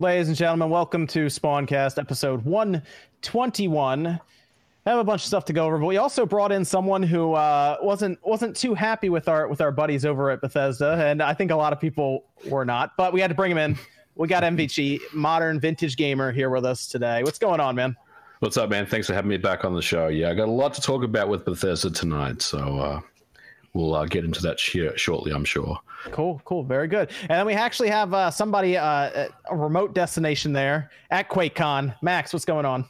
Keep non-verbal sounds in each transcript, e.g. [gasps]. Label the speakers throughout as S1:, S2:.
S1: Ladies and gentlemen, welcome to Spawncast episode 121. I have a bunch of stuff to go over, but we also brought in someone who uh, wasn't wasn't too happy with our with our buddies over at Bethesda, and I think a lot of people were not. But we had to bring him in. We got MVG, modern vintage gamer, here with us today. What's going on, man?
S2: What's up, man? Thanks for having me back on the show. Yeah, I got a lot to talk about with Bethesda tonight, so uh, we'll uh, get into that sh- shortly, I'm sure.
S1: Cool, cool, very good. And then we actually have uh, somebody, uh, a remote destination there at QuakeCon. Max, what's going on?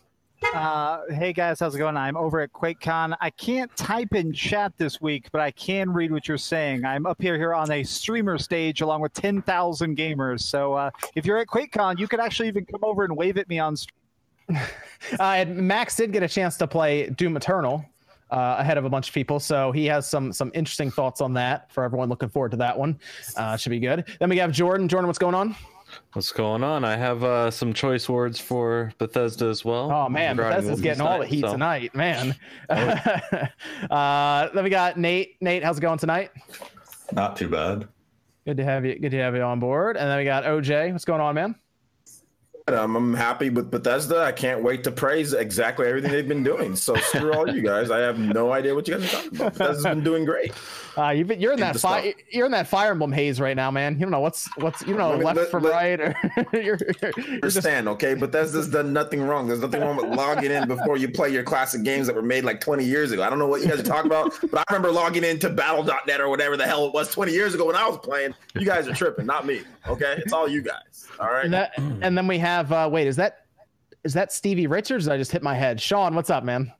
S3: Uh, hey guys, how's it going? I'm over at QuakeCon. I can't type in chat this week, but I can read what you're saying. I'm up here here on a streamer stage along with 10,000 gamers. So uh, if you're at QuakeCon, you could actually even come over and wave at me on stream. [laughs]
S1: uh, and Max did get a chance to play Doom Eternal uh, ahead of a bunch of people, so he has some some interesting thoughts on that for everyone looking forward to that one. Uh, should be good. Then we have Jordan. Jordan, what's going on?
S4: What's going on? I have uh, some choice words for Bethesda as well.
S1: Oh man, Bethesda's getting all the heat so. tonight, man. [laughs] uh, then we got Nate. Nate, how's it going tonight?
S5: Not too bad.
S1: Good to have you. Good to have you on board. And then we got OJ. What's going on, man?
S6: I'm, I'm happy with Bethesda. I can't wait to praise exactly everything they've been doing. So screw all you guys. I have no idea what you guys are talking about. Bethesda's been doing great.
S1: Uh, [laughs] you've been, you're in that fire. You're in that Fire Emblem haze right now, man. You don't know what's what's you know left let, from let, right or [laughs]
S6: you're, you're, understand, just... okay? Bethesda's done nothing wrong. There's nothing wrong with logging in before you play your classic games that were made like 20 years ago. I don't know what you guys are talking about, but I remember logging into Battle.net or whatever the hell it was 20 years ago when I was playing. You guys are tripping, not me. Okay, it's all you guys. All right.
S1: And, that, and then we have uh, wait, is that is that Stevie Richards? I just hit my head. Sean, what's up, man?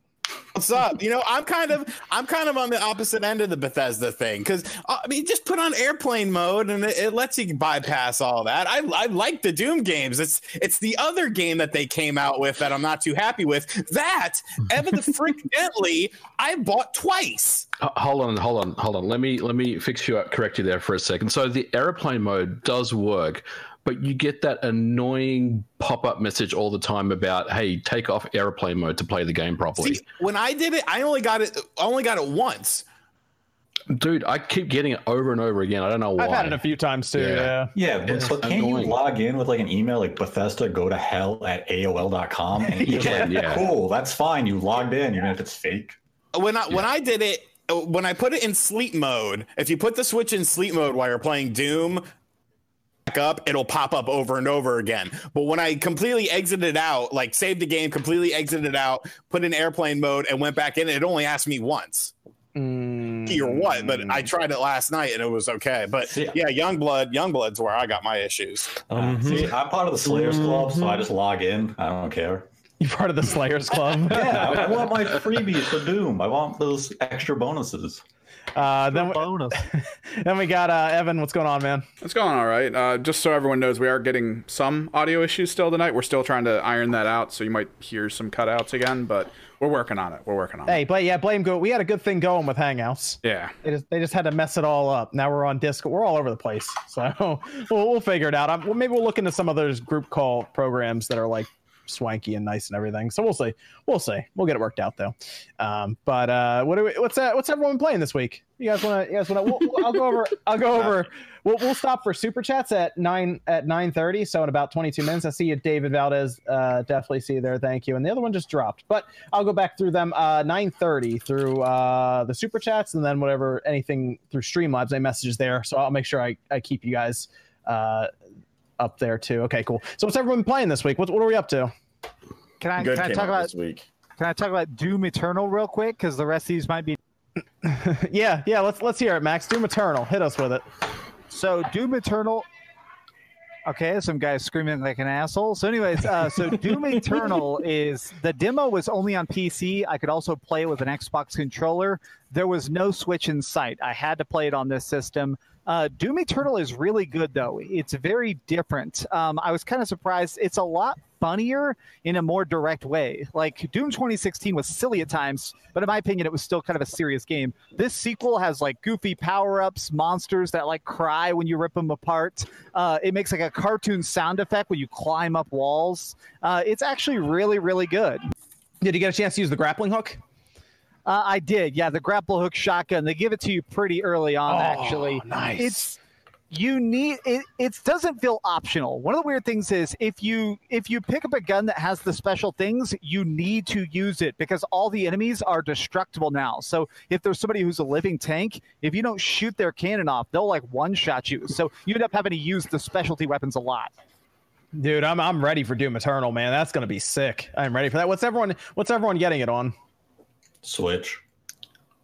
S7: What's up? You know, I'm kind of I'm kind of on the opposite end of the Bethesda thing because uh, I mean, just put on airplane mode and it, it, lets you bypass all that. I I like the Doom games. It's it's the other game that they came out with that I'm not too happy with. That evidently [laughs] I bought twice.
S2: Uh, hold on, hold on, hold on. Let me let me fix you up, correct you there for a second. So the airplane mode does work, but you get that annoying pop-up message all the time about hey take off airplane mode to play the game properly. See,
S7: when i did it i only got it I only got it once.
S2: Dude i keep getting it over and over again. I don't know why
S1: i've had it a few times too yeah.
S5: yeah, yeah but, but can't you log in with like an email like bethesda go to hell at aol.com and [laughs] it's yeah, like yeah. cool that's fine you logged in even if it's fake.
S7: When i when i did it uh, when I put it in sleep mode, if you put the switch in sleep mode while you're playing Doom, up, it'll pop up over and over again. But when I completely exited out, like saved the game, completely exited out, put in airplane mode, and went back in, it only asked me once. Mm. Or what? But I tried it last night and it was okay. But yeah, yeah Youngblood, Youngblood's where I got my issues.
S5: Um, see, I'm part of the Slayers mm-hmm. Club, so I just log in. I don't care.
S1: You're part of the Slayers Club. [laughs]
S5: yeah, I want my freebies for Doom. I want those extra bonuses.
S1: Uh, then, we, [laughs] then we got uh, Evan. What's going on, man?
S8: It's going all right. Uh, just so everyone knows, we are getting some audio issues still tonight. We're still trying to iron that out, so you might hear some cutouts again, but we're working on it. We're working on
S1: hey,
S8: it.
S1: Hey, but yeah, blame go. We had a good thing going with Hangouts.
S8: Yeah,
S1: they just, they just had to mess it all up. Now we're on Discord. We're all over the place, so [laughs] we'll, we'll figure it out. I'm, well, maybe we'll look into some of those group call programs that are like swanky and nice and everything. So we'll see. We'll see. We'll get it worked out though. Um, but uh, what we, what's that? What's everyone playing this week? You guys want to? You guys want to? We'll, I'll go over. I'll go [laughs] over. We'll, we'll stop for super chats at nine at nine thirty. So in about twenty two minutes, I see you, David Valdez. Uh, definitely see you there. Thank you. And the other one just dropped, but I'll go back through them. Uh, nine thirty through uh, the super chats, and then whatever anything through Streamlabs, I messages there. So I'll make sure I, I keep you guys uh, up there too. Okay, cool. So what's everyone playing this week? What what are we up to?
S3: Can I, can I talk about this week? Can I talk about Doom Eternal real quick? Because the rest of these might be. [laughs]
S1: yeah, yeah. Let's let's hear it, Max. Doom Eternal. Hit us with it.
S3: So Doom Eternal. Okay, some guys screaming like an asshole. So, anyways, uh, so [laughs] Doom Eternal is the demo was only on PC. I could also play it with an Xbox controller. There was no Switch in sight. I had to play it on this system. Uh, Doom Eternal is really good, though. It's very different. Um, I was kind of surprised. It's a lot funnier in a more direct way. Like Doom 2016 was silly at times, but in my opinion, it was still kind of a serious game. This sequel has like goofy power ups, monsters that like cry when you rip them apart. Uh, it makes like a cartoon sound effect when you climb up walls. Uh, it's actually really, really good.
S1: Did you get a chance to use the grappling hook?
S3: Uh, I did. Yeah, the grapple hook shotgun. They give it to you pretty early on, oh, actually.
S1: Nice.
S3: It's you need it it doesn't feel optional. One of the weird things is if you if you pick up a gun that has the special things you need to use it because all the enemies are destructible now. So if there's somebody who's a living tank if you don't shoot their cannon off they'll like one shot you. So you end up having to use the specialty weapons a lot.
S1: Dude i'm, I'm ready for doom eternal man. That's gonna be sick. I'm ready for that. What's everyone what's everyone getting it on
S5: switch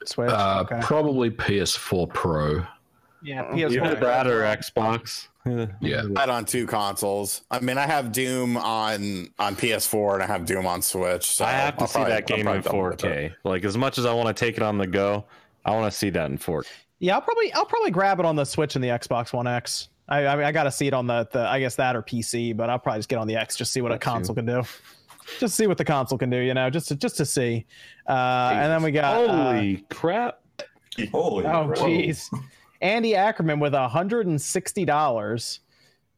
S1: switch
S2: uh, okay. probably ps4 pro
S3: yeah, PS4.
S4: Either that or Xbox. [laughs]
S2: yeah,
S7: that on two consoles. I mean, I have Doom on on PS4 and I have Doom on Switch. So
S4: I have to I'll see probably, that game in 4K. Like as much as I want to take it on the go, I want to see that in 4K.
S1: Yeah, I'll probably I'll probably grab it on the Switch and the Xbox One X. I I, mean, I got to see it on the, the I guess that or PC, but I'll probably just get on the X just see what that a console too. can do. Just see what the console can do, you know, just to, just to see. Uh, and then we got
S4: holy uh, crap!
S5: Holy
S1: oh jeez. Andy Ackerman with $160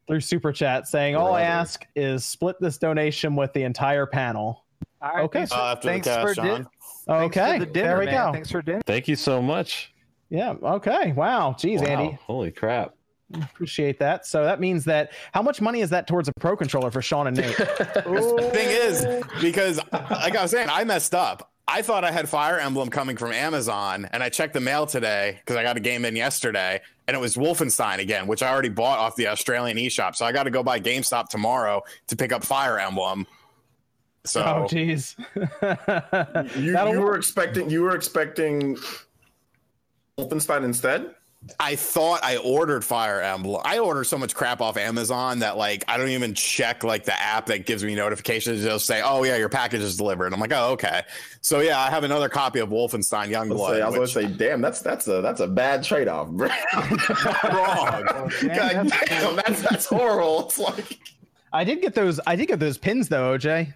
S1: through Super Chat saying, All I ask is split this donation with the entire panel.
S3: All right. Okay.
S7: Uh, thanks for
S1: dinner. Okay. The dinner, there we man. go.
S3: Thanks for dinner.
S4: Thank you so much.
S1: Yeah. Okay. Wow. Jeez, wow. Andy.
S4: Holy crap.
S1: Appreciate that. So that means that how much money is that towards a pro controller for Sean and Nate? [laughs]
S7: the thing is, oh. because like I was saying, I messed up. I thought I had Fire Emblem coming from Amazon, and I checked the mail today because I got a game in yesterday, and it was Wolfenstein again, which I already bought off the Australian eShop. So I got to go by GameStop tomorrow to pick up Fire Emblem. So,
S1: oh, jeez, [laughs]
S6: you, you were expecting you were expecting Wolfenstein instead.
S7: I thought I ordered Fire Emblem. I order so much crap off Amazon that like I don't even check like the app that gives me notifications. It'll say, "Oh yeah, your package is delivered." I'm like, "Oh okay." So yeah, I have another copy of Wolfenstein Youngblood.
S6: I was going to say, "Damn, that's that's a that's a bad trade off, bro." [laughs] Wrong. Oh, damn, [laughs] that's, that's horrible. It's like
S1: I did get those. I did get those pins though, OJ.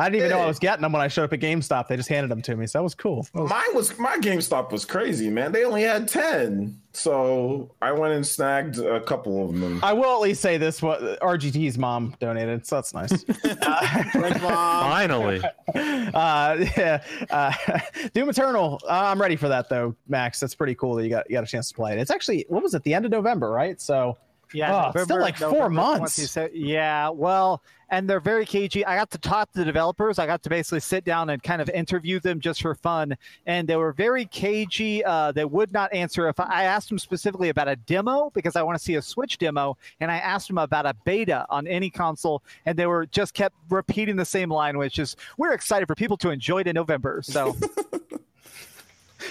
S1: I didn't even know I was getting them when I showed up at GameStop. They just handed them to me, so that was cool. That was...
S6: Mine was my GameStop was crazy, man. They only had ten, so I went and snagged a couple of them.
S1: I will at least say this: what RGT's mom donated, so that's nice. [laughs]
S4: uh, Finally, [laughs]
S1: uh, yeah, uh, [laughs] Doom Eternal. Uh, I'm ready for that though, Max. That's pretty cool that you got you got a chance to play it. It's actually what was it? The end of November, right? So
S3: yeah, oh,
S1: November, still like November four months.
S3: Said, yeah, well, and they're very cagey. I got to talk to the developers. I got to basically sit down and kind of interview them just for fun, and they were very cagey. Uh, they would not answer if I asked them specifically about a demo because I want to see a Switch demo, and I asked them about a beta on any console, and they were just kept repeating the same line, which is we're excited for people to enjoy it in November. So. [laughs]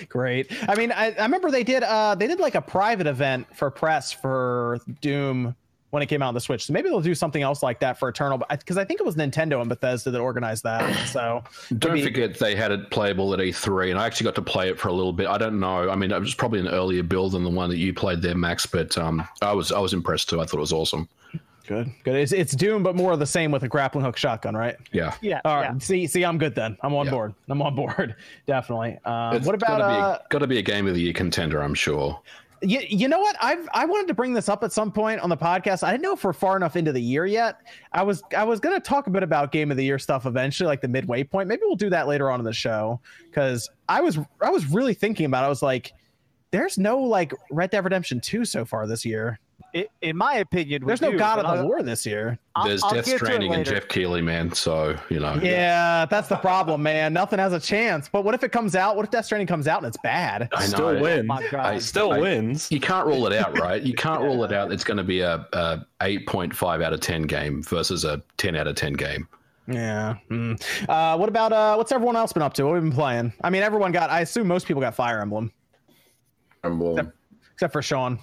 S1: Great. I mean, I, I remember they did uh they did like a private event for press for Doom when it came out on the Switch. So maybe they'll do something else like that for Eternal, because I, I, think it was Nintendo and Bethesda that organized that. [clears throat] So
S2: don't maybe... forget they had it playable at E3, and I actually got to play it for a little bit. I don't know. I mean, it was probably an earlier build than the one that you played there, Max. But um, I was I was impressed too. I thought it was awesome.
S1: Good, good. It's, it's Doom, but more of the same with a grappling hook shotgun, right?
S2: Yeah.
S3: Yeah.
S1: All right.
S3: Yeah.
S1: See, see, I'm good then. I'm on yeah. board. I'm on board. [laughs] Definitely. Um, what about?
S2: Gotta
S1: uh,
S2: be, gotta be a game of the year contender, I'm sure.
S1: You, you know what? I've I wanted to bring this up at some point on the podcast. I didn't know if we're far enough into the year yet. I was I was gonna talk a bit about game of the year stuff eventually, like the midway point. Maybe we'll do that later on in the show because I was I was really thinking about. it. I was like, there's no like Red Dead Redemption two so far this year
S3: in my opinion,
S1: there's no do, God of the War this year.
S2: There's I'll, Death I'll Stranding and Geoff Keighley, man. So you know.
S1: Yeah, that's the problem, man. Nothing has a chance. But what if it comes out? What if Death Stranding comes out and it's bad?
S4: I still know. wins. Oh I, still I, wins.
S2: You can't rule it out, right? You can't [laughs] yeah. rule it out. It's going to be a, a 8.5 out of 10 game versus a 10 out of 10 game.
S1: Yeah. Mm. Uh, what about uh, what's everyone else been up to? What have we been playing? I mean, everyone got. I assume most people got Fire Emblem.
S6: Emblem.
S1: Except, except for Sean.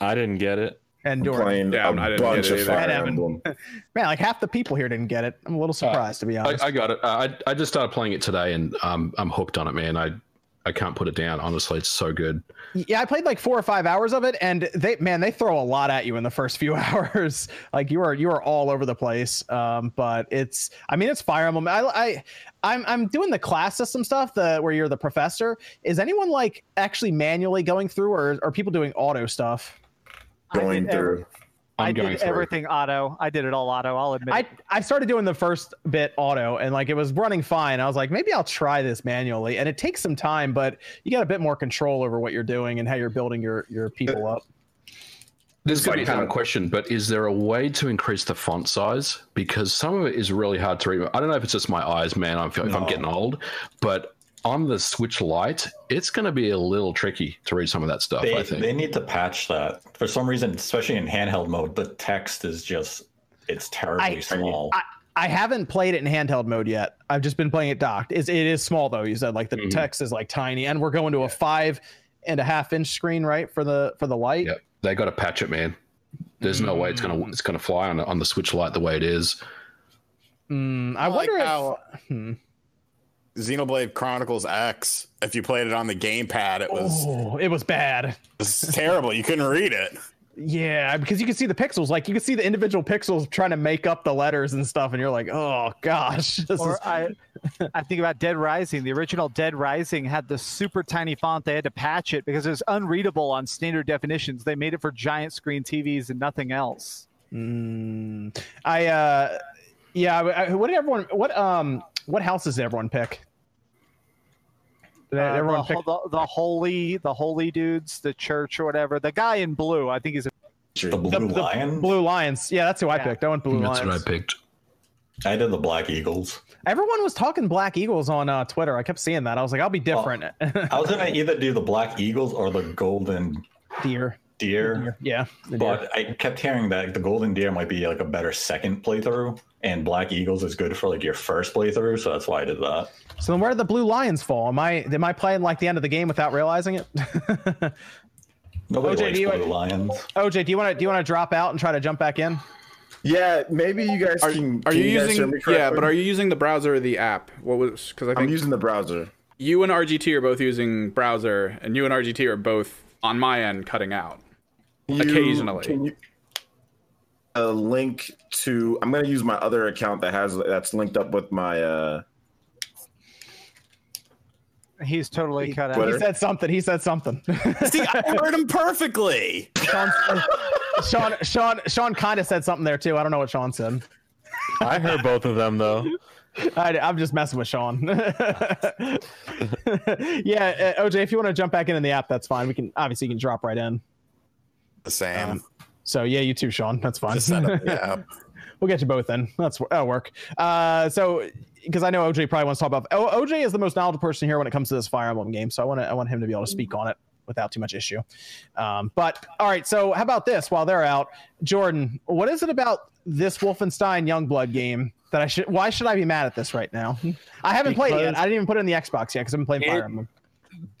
S4: I didn't get it
S1: and Doran.
S6: Yeah, a I didn't bunch get it of Fire
S1: Emblem. [laughs] Man, like half the people here didn't get it. I'm a little surprised uh, to be honest.
S2: I, I got it. Uh, I I just started playing it today, and um, I'm hooked on it, man. I I can't put it down. Honestly, it's so good.
S1: Yeah, I played like four or five hours of it, and they man, they throw a lot at you in the first few [laughs] hours. like you are you are all over the place. Um, but it's I mean it's Fire Emblem. I I I'm I'm doing the class system stuff, the where you're the professor. Is anyone like actually manually going through, or are people doing auto stuff?
S6: Going through. Every,
S3: i did everything auto. I did it all auto. I'll admit.
S1: I I started doing the first bit auto, and like it was running fine. I was like, maybe I'll try this manually, and it takes some time, but you got a bit more control over what you're doing and how you're building your your people uh, up.
S2: This is going to be a fun question, but is there a way to increase the font size? Because some of it is really hard to read. I don't know if it's just my eyes, man. I feel like no. I'm getting old, but on the Switch Lite, it's going to be a little tricky to read some of that stuff.
S5: They,
S2: I think
S5: they need to patch that for some reason, especially in handheld mode. The text is just it's terribly I, small.
S1: I, I haven't played it in handheld mode yet. I've just been playing it docked. It's, it is small though. You said like the mm-hmm. text is like tiny, and we're going to a five and a half inch screen, right for the for the light.
S2: Yep, they got to patch it, man. There's mm. no way it's gonna it's gonna fly on on the Switch Lite the way it is.
S1: Mm, I, I wonder like how. Hmm.
S7: Xenoblade Chronicles X. If you played it on the gamepad, it was
S1: oh, it was bad.
S7: It's terrible. You couldn't read it.
S1: Yeah, because you can see the pixels, like you can see the individual pixels trying to make up the letters and stuff, and you're like, oh gosh. [laughs]
S3: or is... I, I think about Dead Rising. The original Dead Rising had the super tiny font. They had to patch it because it was unreadable on standard definitions. They made it for giant screen TVs and nothing else.
S1: Mm, I, uh, yeah. I, what did everyone? What um? What house does everyone pick?
S3: Uh, everyone the, pick... the, the, holy, the holy dudes, the church or whatever. The guy in blue, I think he's a...
S5: the blue the, lion.
S1: blue lions. Yeah, that's who I picked. I went blue
S2: that's
S1: lions.
S2: That's what I picked.
S5: I did the Black Eagles.
S1: Everyone was talking Black Eagles on uh, Twitter. I kept seeing that. I was like, I'll be different.
S5: Well, I was gonna [laughs] either do the Black Eagles or the Golden
S1: Deer.
S5: Deer.
S1: deer. Yeah.
S5: But I kept hearing that the Golden Deer might be like a better second playthrough, and Black Eagles is good for like your first playthrough. So that's why I did that.
S1: So then where did the blue lions fall? Am I am I playing like the end of the game without realizing it? [laughs]
S5: Nobody OJ, likes blue want, lions.
S1: OJ, do you want to do you want to drop out and try to jump back in?
S6: Yeah, maybe you guys
S8: are,
S6: can.
S8: Are
S6: can
S8: you, you using? Yeah, but are you using the browser or the app? What was? Because I think
S6: I'm using the browser.
S8: You and RGT are both using browser, and you and RGT are both on my end cutting out you, occasionally. Can you,
S6: a link to? I'm going to use my other account that has that's linked up with my. uh
S3: He's totally cut
S1: out. He said something. He said something. [laughs]
S7: See, I heard him perfectly.
S1: Sean, Sean, Sean, Sean kind of said something there too. I don't know what Sean said.
S4: I heard both of them though.
S1: I, am just messing with Sean. [laughs] yeah, uh, OJ, if you want to jump back in in the app, that's fine. We can obviously you can drop right in.
S7: The same. Um,
S1: so yeah, you too, Sean. That's fine. yeah. [laughs] we'll get you both in. That's that'll work. Uh, so because I know OJ probably wants to talk about. O, OJ is the most knowledgeable person here when it comes to this Fire Emblem game, so I want to I want him to be able to speak on it without too much issue. Um, but all right, so how about this? While they're out, Jordan, what is it about this Wolfenstein Youngblood game that I should? Why should I be mad at this right now? I haven't because played it yet. I didn't even put it in the Xbox yet because I've been playing it, Fire Emblem.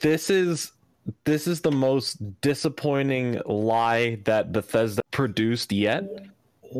S4: This is this is the most disappointing lie that Bethesda produced yet.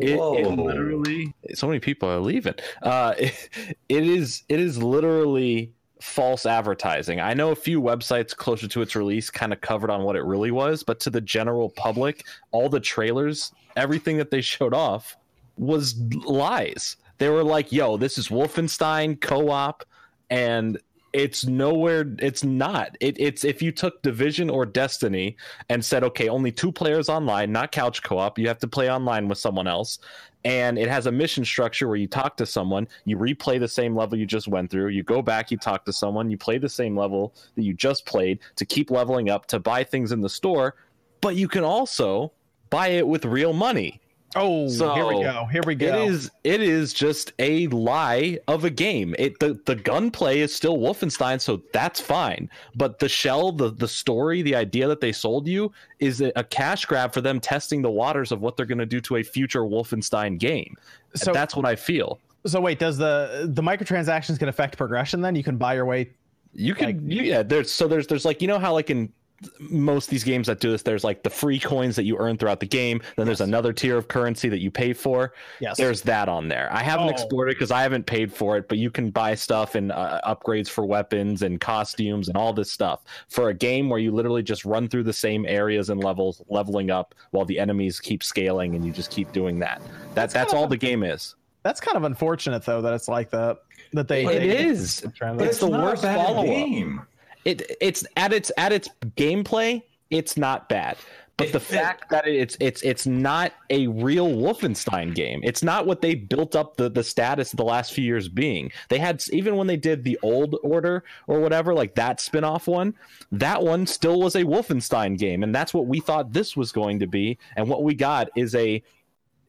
S4: It, it, literally so many people are leaving. Uh, it, [laughs] it is it is literally false advertising. I know a few websites closer to its release kind of covered on what it really was, but to the general public, all the trailers, everything that they [laughs] showed off was lies. They were like, "Yo, this is Wolfenstein co-op," and it's nowhere it's not. It, it's if you took division or destiny and said okay only two players online not couch co-op you have to play online with someone else and it has a mission structure where you talk to someone you replay the same level you just went through you go back you talk to someone you play the same level that you just played to keep leveling up to buy things in the store but you can also buy it with real money
S1: Oh, so here we go. Here we go.
S4: It is it is just a lie of a game. It the, the gunplay is still Wolfenstein, so that's fine. But the shell, the the story, the idea that they sold you is a cash grab for them testing the waters of what they're going to do to a future Wolfenstein game. So that's what I feel.
S1: So wait, does the the microtransactions can affect progression? Then you can buy your way.
S4: You can, like, yeah. There's so there's there's like you know how like in most these games that do this there's like the free coins that you earn throughout the game. Then yes. there's another tier of currency that you pay for.
S1: Yes.
S4: There's that on there. I haven't oh. explored it because i haven't paid for it but you can buy stuff and uh, upgrades for weapons and costumes and all this stuff for a game where you literally just run through the same areas and levels leveling up while the enemies keep scaling and you just keep doing that. That that's, that's all of, the game is.
S1: that's kind of unfortunate though that it's like that that they
S4: it they, is. it's, it's the worst follow game it it's at its at its gameplay, it's not bad. But the fact that it's it's it's not a real Wolfenstein game. It's not what they built up the the status of the last few years being. They had even when they did the old order or whatever, like that spin-off one, that one still was a Wolfenstein game, and that's what we thought this was going to be. And what we got is a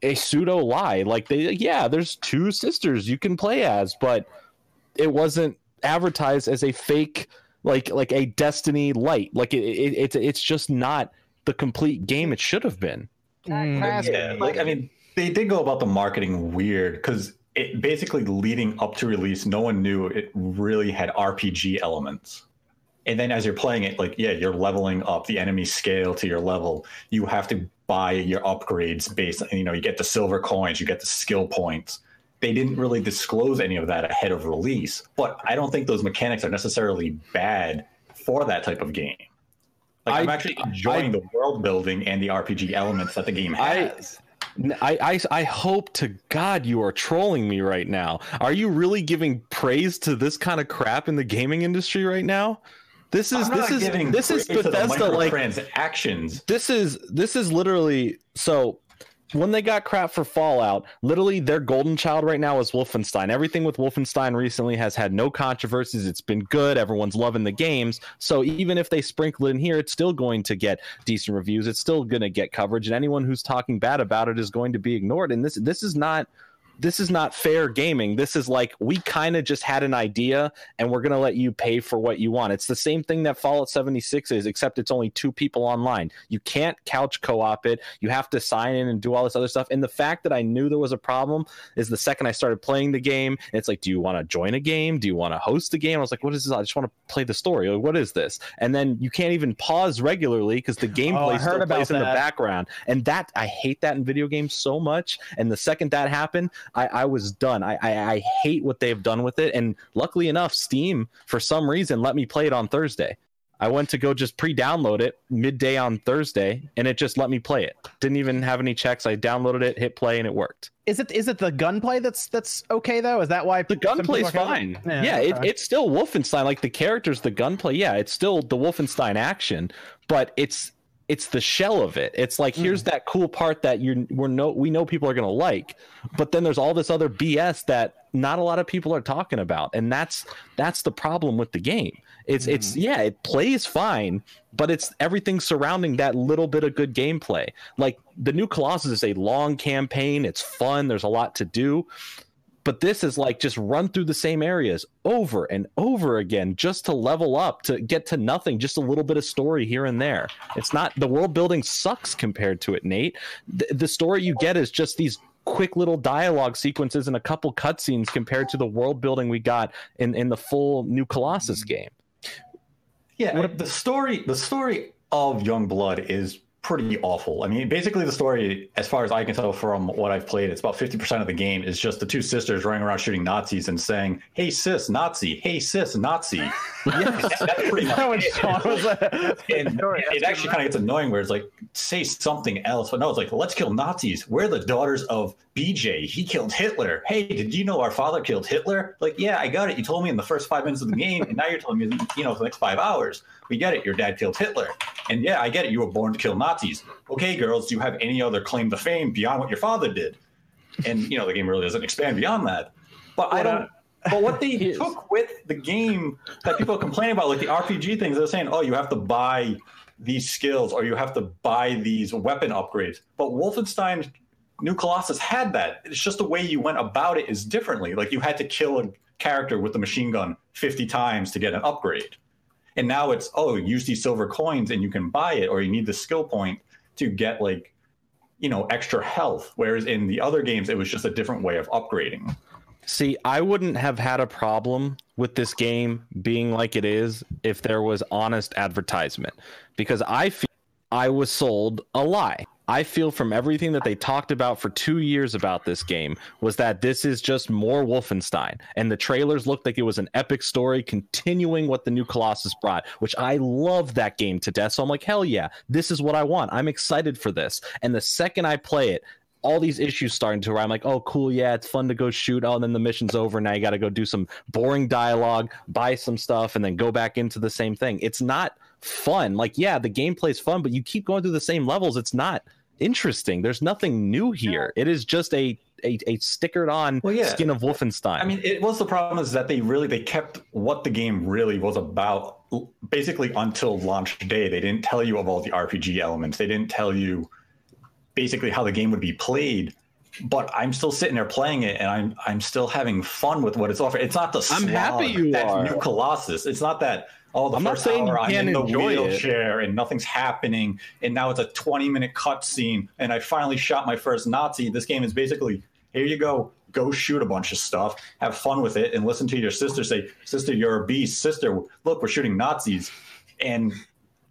S4: a pseudo lie. Like they yeah, there's two sisters you can play as, but it wasn't advertised as a fake like like a Destiny light. Like it, it it's it's just not the complete game it should have been.
S5: Mm, yeah, like I mean, they did go about the marketing weird because it basically leading up to release, no one knew it really had RPG elements. And then as you're playing it, like yeah, you're leveling up the enemy scale to your level. You have to buy your upgrades based, On, you know, you get the silver coins, you get the skill points. They didn't really disclose any of that ahead of release, but I don't think those mechanics are necessarily bad for that type of game. Like I, am actually enjoying I, the world building and the RPG elements that the game has.
S4: I, I I hope to God you are trolling me right now. Are you really giving praise to this kind of crap in the gaming industry right now? This is this is this is Bethesda like
S5: transactions.
S4: This is this is literally so when they got crap for Fallout, literally their golden child right now is Wolfenstein. Everything with Wolfenstein recently has had no controversies. It's been good. Everyone's loving the games. So even if they sprinkle it in here, it's still going to get decent reviews. It's still going to get coverage, and anyone who's talking bad about it is going to be ignored. And this this is not this is not fair gaming. This is like we kind of just had an idea and we're going to let you pay for what you want. It's the same thing that Fallout 76 is, except it's only two people online. You can't couch co op it. You have to sign in and do all this other stuff. And the fact that I knew there was a problem is the second I started playing the game, it's like, do you want to join a game? Do you want to host a game? I was like, what is this? I just want to play the story. Like, what is this? And then you can't even pause regularly because the gameplay oh, still plays that. in the background. And that, I hate that in video games so much. And the second that happened, I, I was done. I, I, I hate what they've done with it. And luckily enough, Steam for some reason let me play it on Thursday. I went to go just pre-download it midday on Thursday, and it just let me play it. Didn't even have any checks. I downloaded it, hit play, and it worked.
S1: Is it is it the gunplay that's that's okay though? Is that why
S4: the gunplay's fine? Yeah, yeah okay. it, it's still Wolfenstein. Like the characters, the gunplay, yeah, it's still the Wolfenstein action, but it's it's the shell of it. It's like mm. here's that cool part that you we're no we know people are gonna like, but then there's all this other BS that not a lot of people are talking about, and that's that's the problem with the game. It's mm. it's yeah, it plays fine, but it's everything surrounding that little bit of good gameplay. Like the new Colossus is a long campaign. It's fun. There's a lot to do, but this is like just run through the same areas over and over again just to level up, to get to nothing, just a little bit of story here and there. It's not the world building sucks compared to it, Nate. The, the story you get is just these quick little dialogue sequences and a couple cutscenes compared to the world building we got in, in the full new Colossus game.
S5: Yeah, what, the story the story of Young Blood is pretty awful. I mean, basically, the story, as far as I can tell from what I've played, it's about 50% of the game is just the two sisters running around shooting Nazis and saying, Hey, sis, Nazi. Hey, sis, Nazi. [laughs] that's pretty much it. [laughs] and it actually kind of gets annoying where it's like, say something else. But no, it's like, let's kill Nazis. We're the daughters of BJ. He killed Hitler. Hey, did you know our father killed Hitler? Like, yeah, I got it. You told me in the first five minutes of the game, and now you're telling me, you know, for the next five hours. We get it. Your dad killed Hitler. And yeah, I get it. You were born to kill Nazis. Okay, girls, do you have any other claim to fame beyond what your father did? And, you know, the game really doesn't expand beyond that. But I don't. [laughs] But what they [laughs] took with the game that people complain about, like the RPG things, they're saying, oh, you have to buy these skills or you have to buy these weapon upgrades. But Wolfenstein New Colossus had that. It's just the way you went about it is differently. Like you had to kill a character with the machine gun 50 times to get an upgrade. And now it's oh, use these silver coins and you can buy it, or you need the skill point to get like you know extra health. Whereas in the other games, it was just a different way of upgrading.
S4: See, I wouldn't have had a problem with this game being like it is if there was honest advertisement because I feel I was sold a lie. I feel from everything that they talked about for two years about this game was that this is just more Wolfenstein. And the trailers looked like it was an epic story continuing what the new Colossus brought, which I love that game to death. So I'm like, hell yeah, this is what I want. I'm excited for this. And the second I play it, all these issues starting to where I'm like, oh, cool, yeah, it's fun to go shoot. Oh, and then the mission's over. Now you got to go do some boring dialogue, buy some stuff, and then go back into the same thing. It's not fun. Like, yeah, the gameplay's fun, but you keep going through the same levels. It's not interesting. There's nothing new here. It is just a a, a stickered on
S5: Well, yeah.
S4: skin of Wolfenstein.
S5: I mean, it was the problem is that they really they kept what the game really was about basically until launch day. They didn't tell you of all the RPG elements. They didn't tell you basically how the game would be played. But I'm still sitting there playing it, and I'm I'm still having fun with what it's offering. It's not the
S4: I'm happy you
S5: that's
S4: are.
S5: new Colossus. It's not that oh the
S4: I'm not
S5: first
S4: saying you
S5: hour I'm
S4: can't
S5: in the
S4: enjoy it.
S5: and nothing's happening, and now it's a 20 minute cutscene, and I finally shot my first Nazi. This game is basically here you go, go shoot a bunch of stuff, have fun with it, and listen to your sister say, "Sister, you're a beast. Sister, look, we're shooting Nazis," and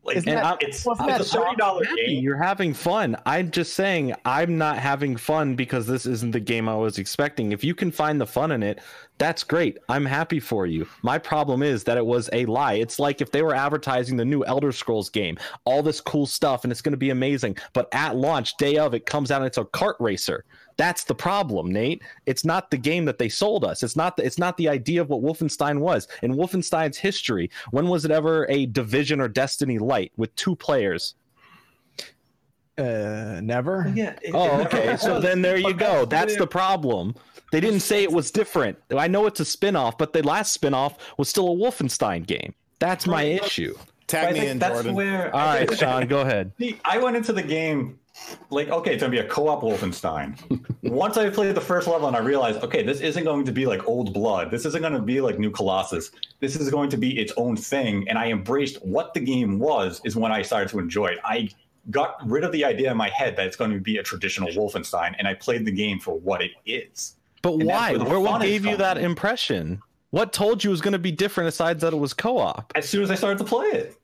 S5: like
S1: Isn't
S4: that-
S5: it's,
S1: wasn't
S5: it's
S1: that
S5: a thirty dollar game.
S4: You're having fun. I'm just saying I'm not having fun because this isn't the game I was expecting. If you can find the fun in it, that's great. I'm happy for you. My problem is that it was a lie. It's like if they were advertising the new Elder Scrolls game, all this cool stuff, and it's going to be amazing. But at launch, day of, it comes out and it's a kart racer. That's the problem, Nate. It's not the game that they sold us. It's not the, it's not the idea of what Wolfenstein was. In Wolfenstein's history, when was it ever a Division or Destiny light with two players?
S1: Uh, never.
S5: Yeah. it-
S4: Oh,
S5: it
S4: okay.
S5: never
S4: So
S5: was.
S4: then there you go. That's the problem. They didn't say it was different. I know it's a spin-off, but the last spin-off was still a Wolfenstein game. That's my issue.
S7: Tag me in,
S5: that's
S7: Jordan.
S5: where.
S4: All right, Sean, go ahead. [laughs]
S5: See, I went into the game like, okay, it's gonna be a co-op Wolfenstein. [laughs] Once I played the first level and I realized, okay, this isn't going to be like Old Blood. This isn't going to be like New Colossus. This is going to be its own thing. And I embraced what the game was. Is when I started to enjoy it. I got rid of the idea in my head that it's going to be a traditional Wolfenstein, and I played the game for what it is.
S4: But
S5: And
S4: why?
S5: where
S4: what gave you that impression? What told you it was going to be different aside that it was co-op?
S5: As soon as I started to play it,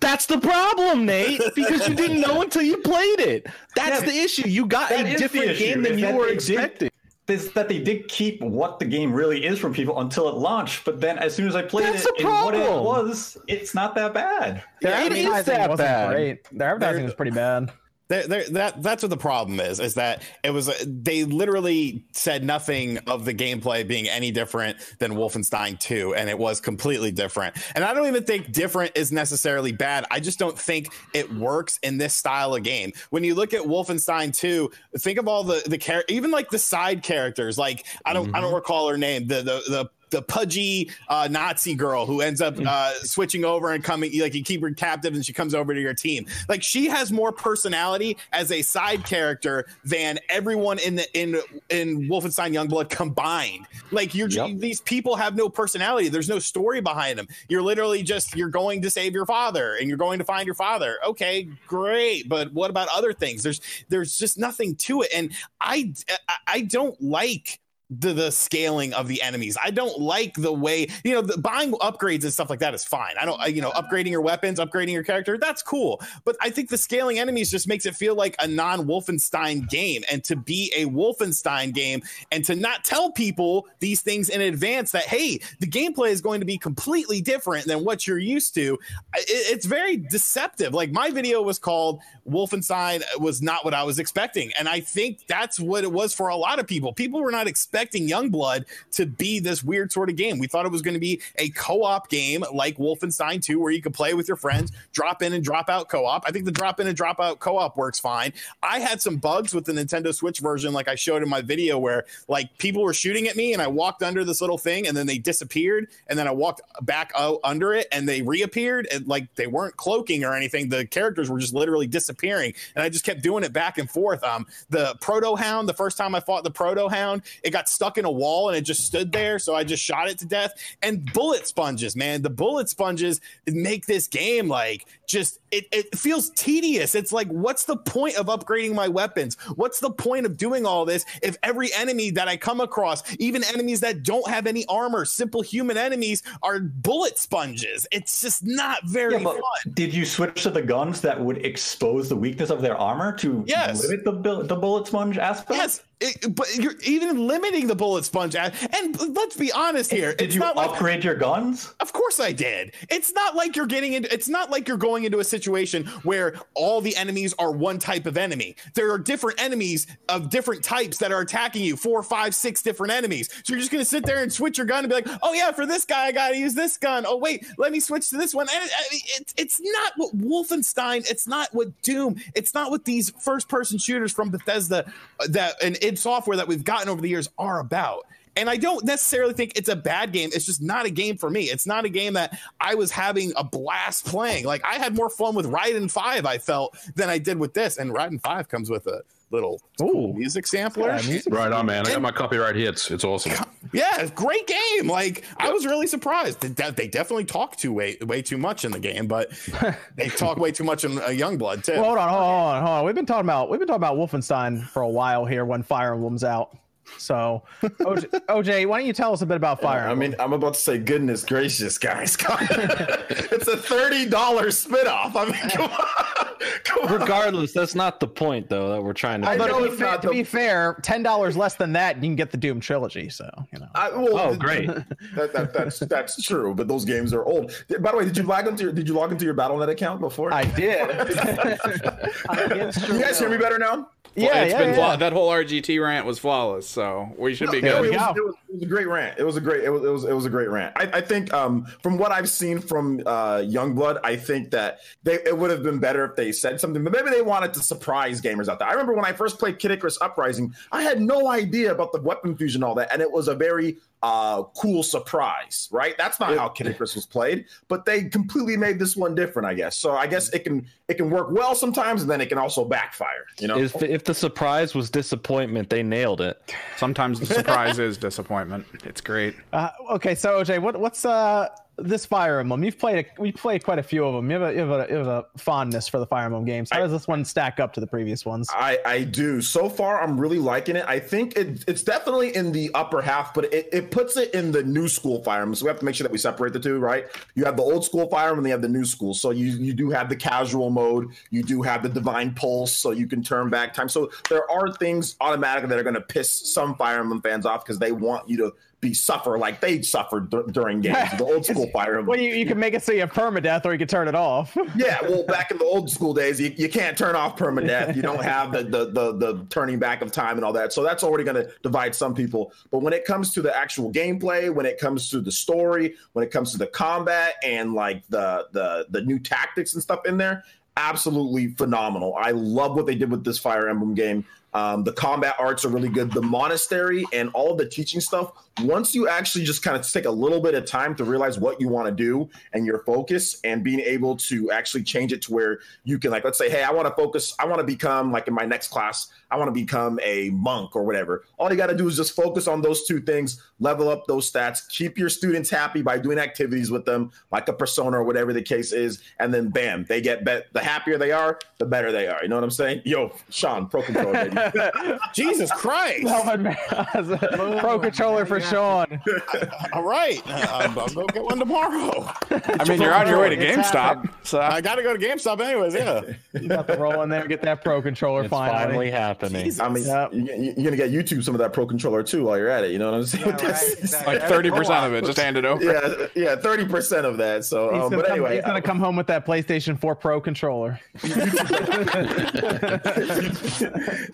S4: That's the problem, Nate, [laughs] because you didn't know until you played it. That's
S5: Yeah,
S4: the issue. You got a different game than
S5: is
S4: you were
S5: they did-
S4: expecting.
S5: is that they did keep what the game really is from people until it launched. But then, as soon as I played
S4: That's
S5: it and what it was, it's not that bad.
S1: Their
S4: It is
S1: advertising
S4: that
S1: wasn't
S4: bad.
S1: great. Their advertising was pretty bad.
S7: That that's what the problem is. Is that it was they literally said nothing of the gameplay being any different than Wolfenstein 2, and it was completely different. And I don't even think different is necessarily bad. I just don't think it works in this style of game. When you look at Wolfenstein 2, think of all the the char- even like the side characters. Like I don't I don't mm-hmm. recall her name. The the the the pudgy uh, Nazi girl who ends up uh, switching over and coming, like you keep her captive and she comes over to your team. Like she has more personality as a side character than everyone in the in in Wolfenstein Youngblood combined. Like you're
S4: Yep.
S7: these people have no personality. There's no story behind them. You're literally just you're going to save your father and you're going to find your father. Okay, great, but what about other things? There's there's just nothing to it, and I I, I don't like the the scaling of the enemies. I don't like the way you know the, buying upgrades and stuff like that is fine. I don't you know upgrading your weapons, upgrading your character, that's cool. But I think the scaling enemies just makes it feel like a non Wolfenstein game. And to be a Wolfenstein game and to not tell people these things in advance that hey, the gameplay is going to be completely different than what you're used to. It, it's very deceptive. Like my video was called Wolfenstein was not what I was expecting, and I think that's what it was for a lot of people. People were not expecting Youngblood to be this weird sort of game. We thought it was going to be a co-op game like Wolfenstein 2, where you could play with your friends, drop in and drop out co-op. I think the drop in and drop out co-op works fine. I had some bugs with the Nintendo Switch version, like I showed in my video, where like people were shooting at me, and I walked under this little thing, and then they disappeared, and then I walked back out under it, and they reappeared, and like they weren't cloaking or anything. The characters were just literally disappearing, and I just kept doing it back and forth. Um, the Proto Hound, the first time I fought the Proto Hound, it got stuck in a wall and it just stood there, so I just shot it to death. And bullet sponges, man, the bullet sponges make this game like just it, it feels tedious. It's like, what's the point of upgrading my weapons? What's the point of doing all this if every enemy that I come across, even enemies that don't have any armor, simple human enemies, are bullet sponges? It's just not very
S5: Yeah,
S7: fun.
S5: did you switch to the guns that would expose the weakness of their armor to
S7: Yes.
S5: limit the the bullet sponge aspect?
S7: Yes, it, but you're even limiting the bullet sponge. ad- And let's be honest here.
S5: Did you
S7: not like
S5: upgrade your guns?
S7: Of course I did. It's not like you're getting into it's not like you're going into a situation situation where all the enemies are one type of enemy. There are different enemies of different types that are attacking you, four, five, six different enemies. So you're just gonna sit there and switch your gun and be like, oh yeah, for this guy, I gotta use this gun. Oh wait, let me switch to this one. And it, it, it's not what Wolfenstein, it's not what Doom, it's not what these first person shooters from Bethesda uh, that and id Software that we've gotten over the years are about. And I don't necessarily think it's a bad game. It's just not a game for me. It's not a game that I was having a blast playing. Like I had more fun with Raiden 5, I felt, than I did with this. And Raiden 5 comes with a little cool music sampler.
S1: Yeah, music-
S2: Right on, man. I got my copyright here. It's, it's awesome.
S7: Yeah, great game. Like I was really surprised. They, they definitely talk too way way too much in the game, but [laughs] they talk way too much in uh, Youngblood too.
S1: Well, hold on, hold on, hold on. We've been talking about we've been talking about Wolfenstein for a while here when Fire Emblem's out. So, OJ, OJ, why don't you tell us a bit about Fire
S6: I mean, I'm about to say, goodness gracious, guys. [laughs] it's a $30 spit off. I mean, come on. Come on.
S4: Regardless, that's not the point though that we're trying to.
S6: I
S4: make.
S6: know
S1: to,
S6: it's
S1: be, fair,
S6: not
S1: to
S6: the-
S1: be fair, ten dollars less than that, you can get the Doom trilogy. So you know.
S6: I, well,
S4: Oh, great. [laughs]
S6: That, that, that's that's true, but those games are old. By the way, did you log into your did you log into your BattleNet account before?
S1: I did. [laughs]
S6: you guys hear me better now?
S1: yeah,
S8: it's
S1: yeah,
S8: been
S1: yeah.
S8: flaw- that whole RGT rant was flawless, so we should be
S6: There
S8: good.
S6: go.
S1: go.
S6: It was, it was a great rant. It was a great. It was. It was, it was a great rant. I, I think, um, from what I've seen from uh, Youngblood, I think that they it would have been better if they said something. But maybe they wanted to surprise gamers out there. I remember when I first played Kid Icarus Uprising, I had no idea about the weapon fusion, and all that, and it was a very uh, cool surprise. Right? That's not how Kid Icarus was played, but they completely made this one different. I guess. So I guess it can it can work well sometimes, and then it can also backfire. You know.
S4: If, if the surprise was disappointment, they nailed it.
S8: Sometimes the surprise [laughs] is disappointment. It's great.
S1: Uh, okay, so OJ, what what's uh this Fire Emblem? You've played a, we played quite a few of them. You have a you have a, you have a fondness for the Fire Emblem games. How does this one stack up to the previous ones?
S6: I, I do. So far, I'm really liking it. I think it, it's definitely in the upper half, but it, it puts it in the new school Fire Emblem. So we have to make sure that we separate the two, right? You have the old school Fire Emblem and you have the new school. So you, you do have the casual mode. You do have the Divine Pulse, so you can turn back time. So there are things automatically that are going to piss some Fire Emblem fans off because they want you to be suffer like they suffered dur- during games. The old school [laughs] Fire Emblem.
S1: Well, you, you can make it so you have permadeath, or you can turn it off. [laughs]
S6: Yeah, well, back in the old school days, you, you can't turn off permadeath. You don't have the, the the the turning back of time and all that. So that's already going to divide some people. But when it comes to the actual gameplay, when it comes to the story, when it comes to the combat and like the the the new tactics and stuff in there, absolutely phenomenal. I love what they did with this Fire Emblem game. Um, the combat arts are really good. The monastery and all the teaching stuff. Once you actually just kind of take a little bit of time to realize what you want to do and your focus, and being able to actually change it to where you can, like, let's say, hey, I want to focus. I want to become like in my next class. I want to become a monk or whatever. All you got to do is just focus on those two things, level up those stats, keep your students happy by doing activities with them, like a persona or whatever the case is, and then bam, they get bet. The happier they are, the better they are. You know what I'm saying? Yo, Sean, pro controller, baby. [laughs]
S7: Jesus Christ! [laughs]
S1: Oh, Melvin man has [laughs] a pro controller for Sean. [laughs]
S7: All right, uh, I'll go get one tomorrow.
S8: I mean, you're on your way to
S3: It's
S8: GameStop, so
S7: I got to go to GameStop anyways. Yeah.
S1: You got the roll in there, get that pro controller
S4: It's
S1: finally.
S4: finally happening.
S6: I mean,
S1: Yep.
S6: you, you- you're gonna get YouTube some of that pro controller too while you're at it. You know what I'm saying?
S3: Yeah, right, [laughs] exactly.
S8: like thirty percent of it, just hand it over.
S6: yeah, yeah, thirty percent of that. So, um, but
S1: come,
S6: anyway,
S1: he's gonna come home with that PlayStation 4 Pro controller. [laughs]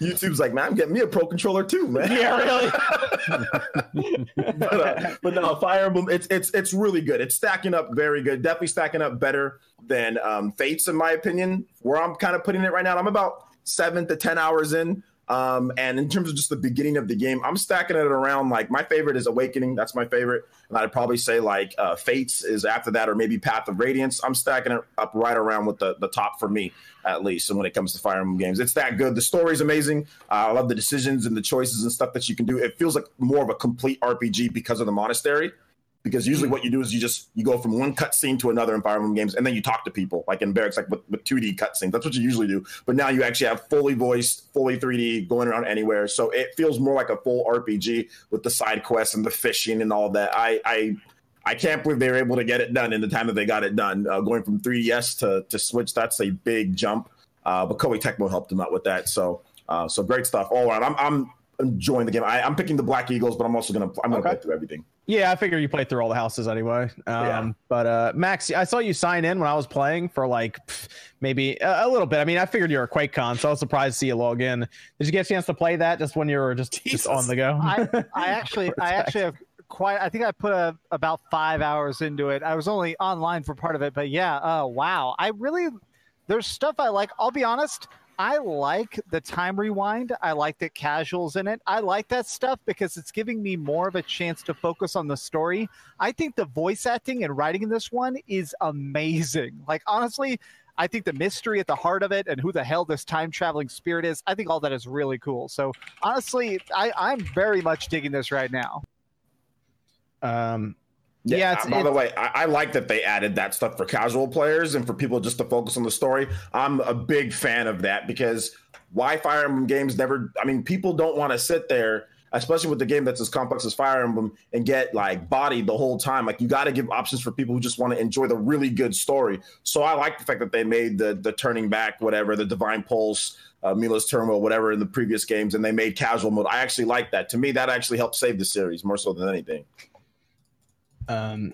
S6: YouTube's like, man, I'm getting me a pro controller too, man.
S1: Yeah, really.
S6: But, uh, but no, Fire Emblem, it's it's it's really good. It's stacking up very good. Definitely stacking up better than um, Fates, in my opinion. Where I'm kind of putting it right now, I'm about seven to ten hours in. Um, and in terms of just the beginning of the game, I'm stacking it around like my favorite is Awakening. That's my favorite. And I'd probably say like uh, Fates is after that, or maybe Path of Radiance. I'm stacking it up right around with the, the top for me, at least. And when it comes to Fire Emblem games, it's that good. The story's amazing. Uh, I love the decisions and the choices and stuff that you can do. It feels like more of a complete RPG because of the monastery because usually what you do is you just you go from one cutscene to another in Fire Emblem games, and then you talk to people like in Barracks, like with, with 2D cutscenes. That's what you usually do. But now you actually have fully voiced, fully 3D, going around anywhere. So it feels more like a full RPG with the side quests and the fishing and all that. I I I can't believe they were able to get it done in the time that they got it done. Uh, going from 3DS to to Switch, that's a big jump. Uh, but Koei Tecmo helped them out with that. So uh, so great stuff all around. I'm I'm enjoying the game. I, I'm picking the Black Eagles, but I'm also gonna I'm gonna
S1: Okay.
S6: play through everything.
S1: Yeah, I figured you played through all the houses anyway. Um,
S6: Yeah.
S1: But uh, Max, I saw you sign in when I was playing for like pff, maybe a, a little bit. I mean, I figured you were a QuakeCon, so I was surprised to see you log in. Did you get a chance to play that just when you were just, just on the go?
S3: I, I [laughs] actually, I actually have quite. I think I put a, about five hours into it. I was only online for part of it, but yeah. Uh, wow. I really, there's stuff I like. I'll be honest. I like the time rewind. I like the casuals in it. I like that stuff because it's giving me more of a chance to focus on the story. I think the voice acting and writing in this one is amazing. Like honestly, I think the mystery at the heart of it and who the hell this time traveling spirit is, I think all that is really cool. So honestly, I, I'm very much digging this right now.
S1: um, yeah, it's,
S6: uh, by the way, I, I like that they added that stuff for casual players and for people just to focus on the story. I'm a big fan of that because why Fire Emblem games never. I mean, people don't want to sit there, especially with the game that's as complex as Fire Emblem, and get like bodied the whole time. Like you got to give options for people who just want to enjoy the really good story. So I like the fact that they made the the turning back, whatever, the Divine Pulse. Uh, Mila's Turnwheel, whatever, in the previous games, and they made casual mode. I actually like that. To me, that actually helped save the series more so than anything.
S1: Um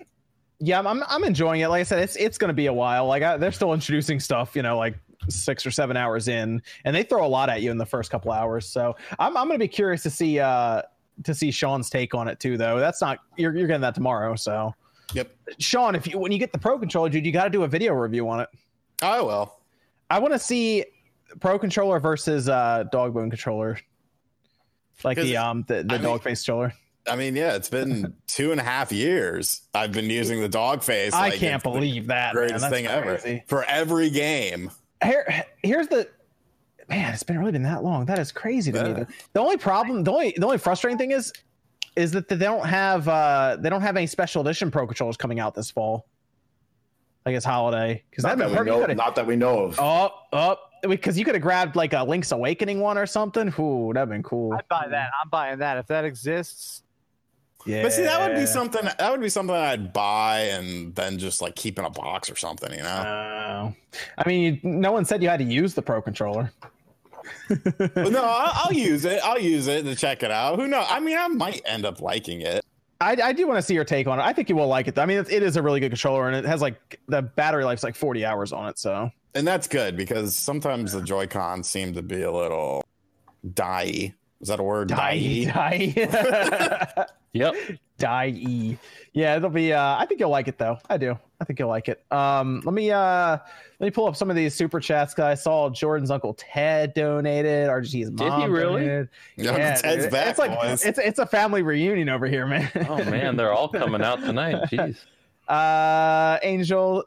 S1: yeah I'm, I'm enjoying it. Like i said it's it's gonna be a while. Like I, they're still introducing stuff you know like six or seven hours in and they throw a lot at you in the first couple hours. So i'm, I'm gonna be curious to see uh to see sean's take on it too though. That's not you're, you're getting that tomorrow so.
S7: Yep.
S1: sean if you when you get the pro controller dude you got to do a video review on it.
S7: I will.
S1: i want to see pro controller versus uh dog bone controller. Like the um the, the
S7: I mean-
S1: dog face controller
S7: I mean, yeah, it's been [laughs] two and a half years. I've been using the dog face.
S1: i
S7: like,
S1: can't
S7: it's the
S1: believe that man.
S7: greatest
S1: That's
S7: thing
S1: crazy.
S7: ever for every game.
S1: here here's the man it's been really been that long that is crazy to
S7: Yeah.
S1: me the only problem the only the only frustrating thing is is that they don't have uh they don't have any special edition pro controllers coming out this fall like it's holiday because
S6: Not
S1: that
S6: that, we know, not that we know of.
S1: oh oh because you could have grabbed like a link's awakening one or something Ooh, that'd been cool
S3: I'd buy that. I'm buying that. If that exists,
S1: yeah
S7: But see, that would be something. That would be something I'd buy and then just like keep in a box or something. You know.
S1: Oh. i mean you, no one said you had to use the pro controller
S7: no, I'll, I'll use it. I'll use it to check it out. Who knows? I mean, I might end up liking it.
S1: I, I do want to see your take on it. I think you will like it. I mean, it, it is a really good controller, and it has like the battery life's like 40 hours on it. So
S7: And that's good because sometimes the Joy Cons seem to be a little die. Is that a word?
S1: die, die. [laughs] [laughs]
S4: Yep.
S1: die yeah it'll be uh i think you'll like it though i do i think you'll like it um let me uh let me pull up some of these super chats 'cause i saw jordan's uncle ted donated rgt's mom Did
S4: he really?
S1: donated.
S7: Yeah,
S1: yeah
S7: Ted's
S1: dude.
S7: back,
S1: it's like
S7: boys.
S1: it's it's a family reunion over here man
S4: Oh man, they're all coming out tonight. [laughs] Jeez.
S1: uh angel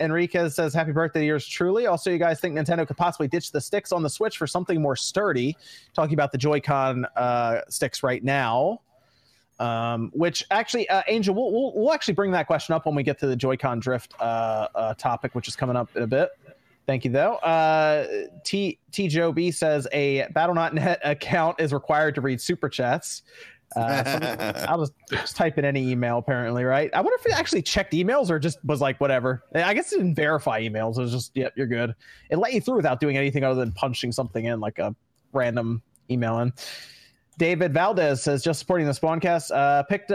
S1: Enriquez says, "Happy birthday yours truly." Also, you guys think Nintendo could possibly ditch the sticks on the Switch for something more sturdy? Talking about the Joy-Con uh, sticks right now, um, which actually, uh, Angel, we'll, we'll we'll actually bring that question up when we get to the Joy-Con drift uh, uh, topic, which is coming up in a bit. Thank you, though. Uh, T T Joe B says a Battle.net [laughs] account is required to read super chats. Uh, I'll just, just type in any email, apparently, right? I wonder if it actually checked emails or just was like, whatever. I guess it didn't verify emails. It was just, yep, you're good. It let you through without doing anything other than punching something in, like a random email in. David Valdez says, just supporting the Spawncast. Uh, picked,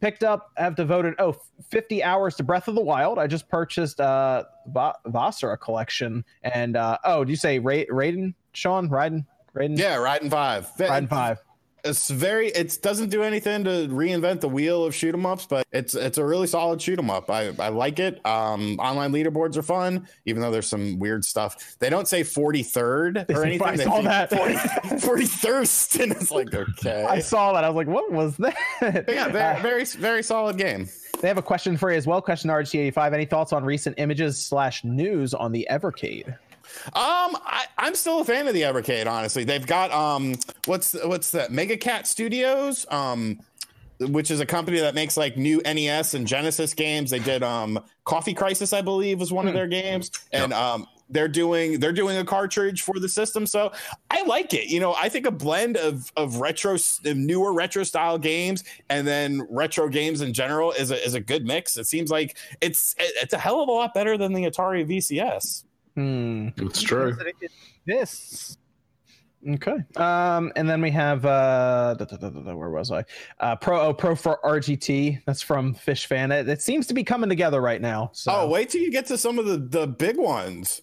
S1: picked up, have devoted, oh, 50 hours to Breath of the Wild. I just purchased uh, Va- Vasara collection. And, uh, oh, do you say Ra- Raiden, Sean? Raiden? Raiden?
S7: Yeah, Raiden Five.
S1: Raiden 5.
S7: It's very. It doesn't do anything to reinvent the wheel of shoot 'em ups, but it's it's a really solid shoot 'em up. I I like it. Um, online leaderboards are fun, even though there's some weird stuff. They don't say 43rd or [laughs] anything.
S1: I
S7: They
S1: saw that.
S7: 40, 41st, and it's like [laughs] okay.
S1: I saw that. I was like, what was that?
S7: But yeah, very, very very solid game.
S1: They have a question for you as well. Question RG85. Any thoughts on recent images slash news on the Evercade?
S7: Um, I, I'm still a fan of the Evercade. Honestly, they've got um, what's what's that? Mega Cat Studios, um, which is a company that makes like new NES and Genesis games. They did um, Coffee Crisis, I believe, was one of their games, and um, they're doing they're doing a cartridge for the system. So I like it. You know, I think a blend of of retro, newer retro style games, and then retro games in general is a is a good mix. It seems like it's it's a hell of a lot better than the Atari VCS.
S1: Hmm.
S2: It's true.
S3: It exists.
S1: Okay. Um, and then we have uh, da, da, da, da, da, where was I? Uh, pro oh, pro for RGT. That's from Fish Fan. It, it seems to be coming together right now. So.
S7: Oh, wait till you get to some of the the big ones.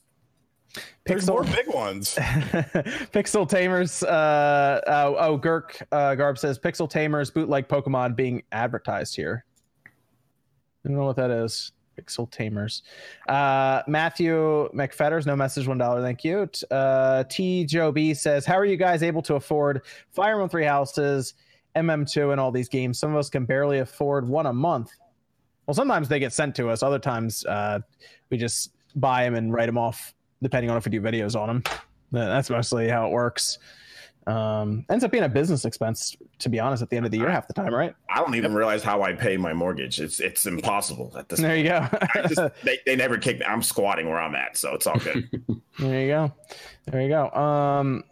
S7: There's
S1: Pixel-
S7: more big ones. [laughs]
S1: Pixel Tamers. Uh, oh, oh, Girk uh, Garb says Pixel Tamers bootleg Pokemon being advertised here. I don't know what that is. Pixel Tamers. Uh, Matthew McFetters, no message, one dollar. Thank you. Uh, T Joe B says, "How are you guys able to afford Fire Emblem Three Houses, MM2, and all these games? Some of us can barely afford one a month. Well, sometimes they get sent to us. Other times, uh, we just buy them and write them off, depending on if we do videos on them. That's mostly how it works. Um, ends up being a business expense, to be honest, at the end of the year, half the time, right?
S6: I don't even realize how I pay my mortgage. It's it's impossible at this.
S1: There you go.
S6: I just, [laughs] they, they never kick me. I'm squatting where I'm at, so it's all good. [laughs]
S1: There you go. There you go. Um,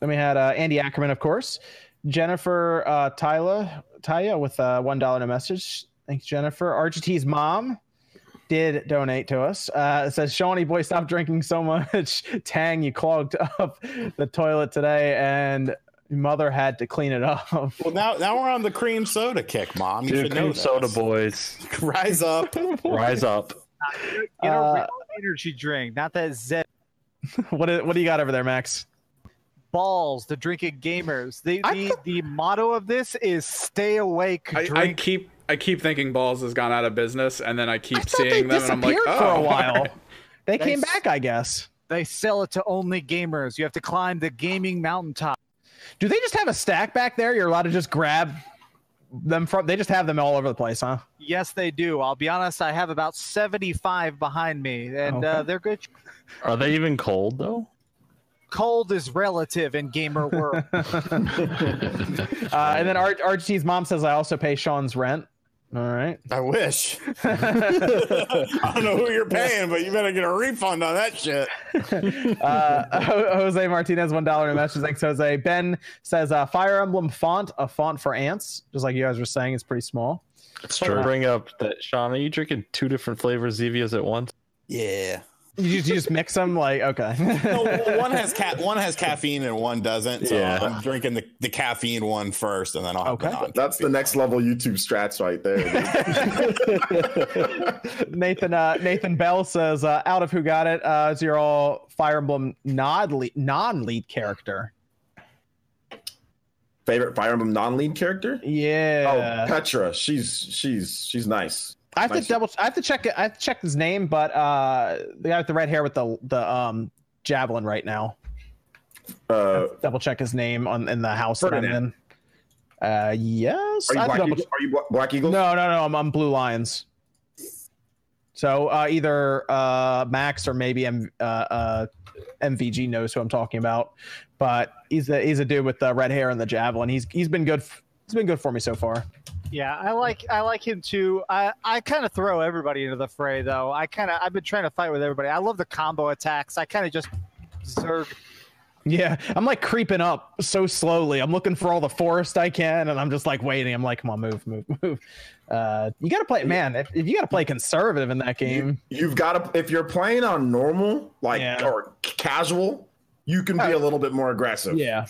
S1: then we had uh, Andy Ackerman, of course. Jennifer uh, Tyla, Taya with uh, one dollar in a message. Thanks, Jennifer. RGT's mom did donate to us. Uh, it says, Shawnee boy, stop drinking so much [laughs] Tang. You clogged up the toilet today, and mother had to clean it up.
S7: Well, now now we're on the cream soda kick, mom. You
S4: Dude,
S7: should know
S4: cream
S7: this.
S4: soda boys, [laughs]
S7: Rise up. [laughs]
S4: rise up.
S3: You know,
S1: Uh,
S3: real energy drink, not that Zed
S1: what, do- what do you got over there, Max?
S3: balls. The drinking gamers. The
S1: I
S3: the, the motto of this is "Stay awake,
S8: I,
S3: drink."
S8: I keep I keep thinking Balls has gone out of business, and then I keep
S1: I thought they
S8: seeing them, and I'm like, oh,
S1: for a while. [laughs] They
S3: They
S1: came
S3: s-
S1: back, I guess.
S3: they sell it to only gamers. You have to climb the gaming mountaintop.
S1: Do they just have a stack back there? You're allowed to just grab them from. They just have them all over the place, huh?
S3: Yes, they do. I'll be honest. I have about seventy-five behind me, and uh, they're good.
S4: Are they even cold though?
S3: Cold is relative in gamer world. [laughs]
S1: Uh, and then R- RGT's mom says I also pay Sean's rent. All right.
S7: I wish. [laughs] [laughs] I don't know who you're paying, but you better get a refund on that shit. [laughs]
S1: Uh, Jose Martinez, one dollar in a message. Thanks, Jose. Ben says uh, Fire Emblem font, a font for ants, just like you guys were saying, it's pretty small.
S2: It's
S4: Trying to
S2: true.
S4: bring up that Sean, are you drinking two different flavors Zevias at once?
S7: Yeah.
S1: You just, you just mix them, like okay.
S7: No, well, one has ca- one has caffeine and one doesn't. So
S4: Yeah.
S7: I'm drinking the, the caffeine one first, and then I'll have
S1: Okay.
S7: the
S6: That's the next level YouTube strats right there. [laughs]
S1: Nathan uh, Nathan Bell says uh, out of who got it uh, is your all Fire Emblem non-lead, non-lead character.
S6: Favorite Fire Emblem non-lead character?
S1: Yeah.
S6: Oh, Petra. She's she's she's nice.
S1: I have to double. I have to check. I have to check his name, but uh, the guy with the red hair with the the um javelin right now.
S6: Uh,
S1: Double check his name on in the house that I'm in. Uh, yes.
S6: are you
S1: I have to
S6: Black
S1: double
S6: Eagle? Are you Bla- Black Eagle?
S1: No, no, no. I'm, I'm Blue Lions. So uh, either uh, Max or maybe M, uh, uh, MVG knows who I'm talking about, but he's a he's a dude with the red hair and the javelin. He's he's been good. f- He's been good for me so far.
S3: Yeah, I like I like him too. I I kind of throw everybody into the fray though. I kind of I've been trying to fight with everybody. I love the combo attacks. I kind of just zerg.
S1: Yeah, I'm like creeping up so slowly. I'm looking for all the forest I can, and I'm just like waiting. I'm like, come on, move, move, [laughs] move. Uh, you got to play, man. If, if you got to play conservative in that game,
S6: You've got to if you're playing on normal, like
S1: Yeah.
S6: or casual, you can be a little bit more aggressive.
S1: yeah.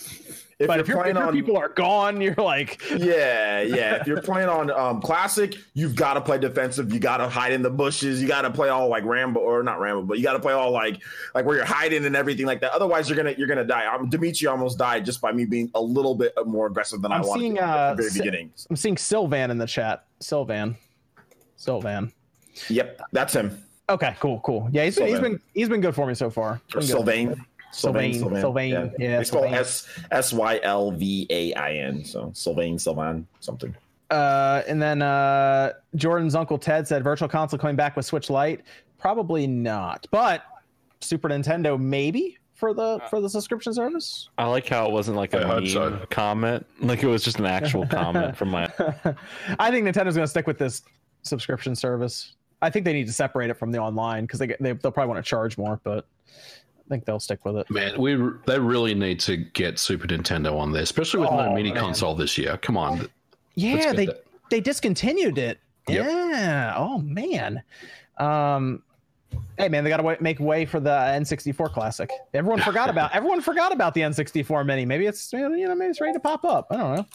S6: If
S1: but
S6: you're
S1: if, your
S6: playing
S1: if your
S6: on
S1: people are gone, [laughs] you're like,
S6: Yeah, [laughs] yeah. If you're playing on um, classic, you've got to play defensive. You got to hide in the bushes. You got to play all like Rambo or not Rambo, but you got to play all like like where you're hiding and everything like that. Otherwise, you're gonna you're gonna die. Um, Dimitri almost died just by me being a little bit more aggressive than i
S1: I'm
S6: wanted
S1: seeing, uh,
S6: the very beginning.
S1: I'm seeing Sylvan in the chat. Sylvan, Sylvan.
S6: Yep, that's him.
S1: Okay, cool, cool. Yeah, he's been, he's been he's been good for me so far. Good.
S6: Sylvain.
S1: Sylvain, Sylvain, yeah,
S6: It's called
S1: Sylvain.
S6: S S Y L V A I N. So Sylvain, Sylvain, something.
S1: Uh, and then uh, Jordan's uncle Ted said Virtual Console coming back with Switch Lite. Probably not, but Super Nintendo maybe for the for the subscription service.
S4: I like how it wasn't like a
S2: hope
S4: meme
S2: so.
S4: comment. Like it was just an actual comment from my. [laughs]
S1: I think Nintendo's going to stick with this subscription service. I think they need to separate it from the online because they, get- they they'll probably want to charge more, but I think they'll stick with it.
S2: Man, we they really need to get Super Nintendo on there, especially with
S1: Oh,
S2: no mini
S1: man.
S2: console this year. Come on,
S1: Yeah, they
S2: that.
S1: they discontinued it.
S2: Yep.
S1: Yeah. Oh man. Um Hey man, they got to make way for the N64 classic. Everyone [laughs] forgot about everyone forgot about the N64 Mini. Maybe it's you know maybe it's ready to pop up. I don't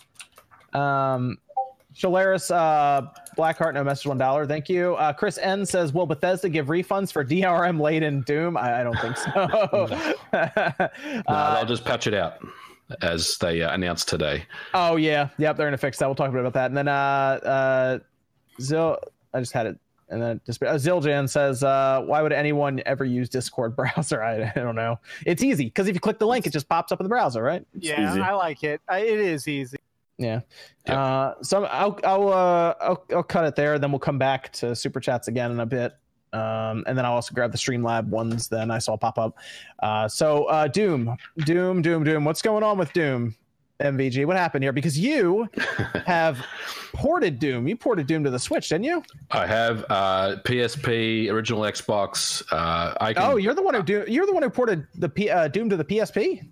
S1: know. Um, Shalaris, uh, Blackheart, no message one dollar. Thank you. Uh, Chris N says, "Will Bethesda give refunds for DRM late in Doom?" I, I don't think so. [laughs] [laughs]
S2: no,
S1: Uh,
S2: they'll just patch it out as they uh, announced today.
S1: Oh yeah, yep, they're gonna fix that. We'll talk a bit about that. And then uh, uh, Zil, I just had it, and then just uh, Ziljan says, uh, "Why would anyone ever use Discord [laughs] browser?" I, I don't know. It's easy because if you click the link, it just pops up in the browser, right?
S3: Yeah, I like it. I, it is easy.
S1: Yeah. Uh, so I'll I'll, uh, I'll I'll cut it there. Then we'll come back to super chats again in a bit. Um, and then I'll also grab the Streamlab ones. Then I saw pop up. Uh, so uh, Doom, Doom, Doom, Doom. What's going on with Doom? MVG, what happened here? Because you [laughs] have ported Doom. You ported Doom to the Switch, didn't you?
S2: I have uh, PSP, original Xbox. Uh, I can,
S1: Oh, you're the one who do. You're the one who ported the P, uh, Doom to the PSP.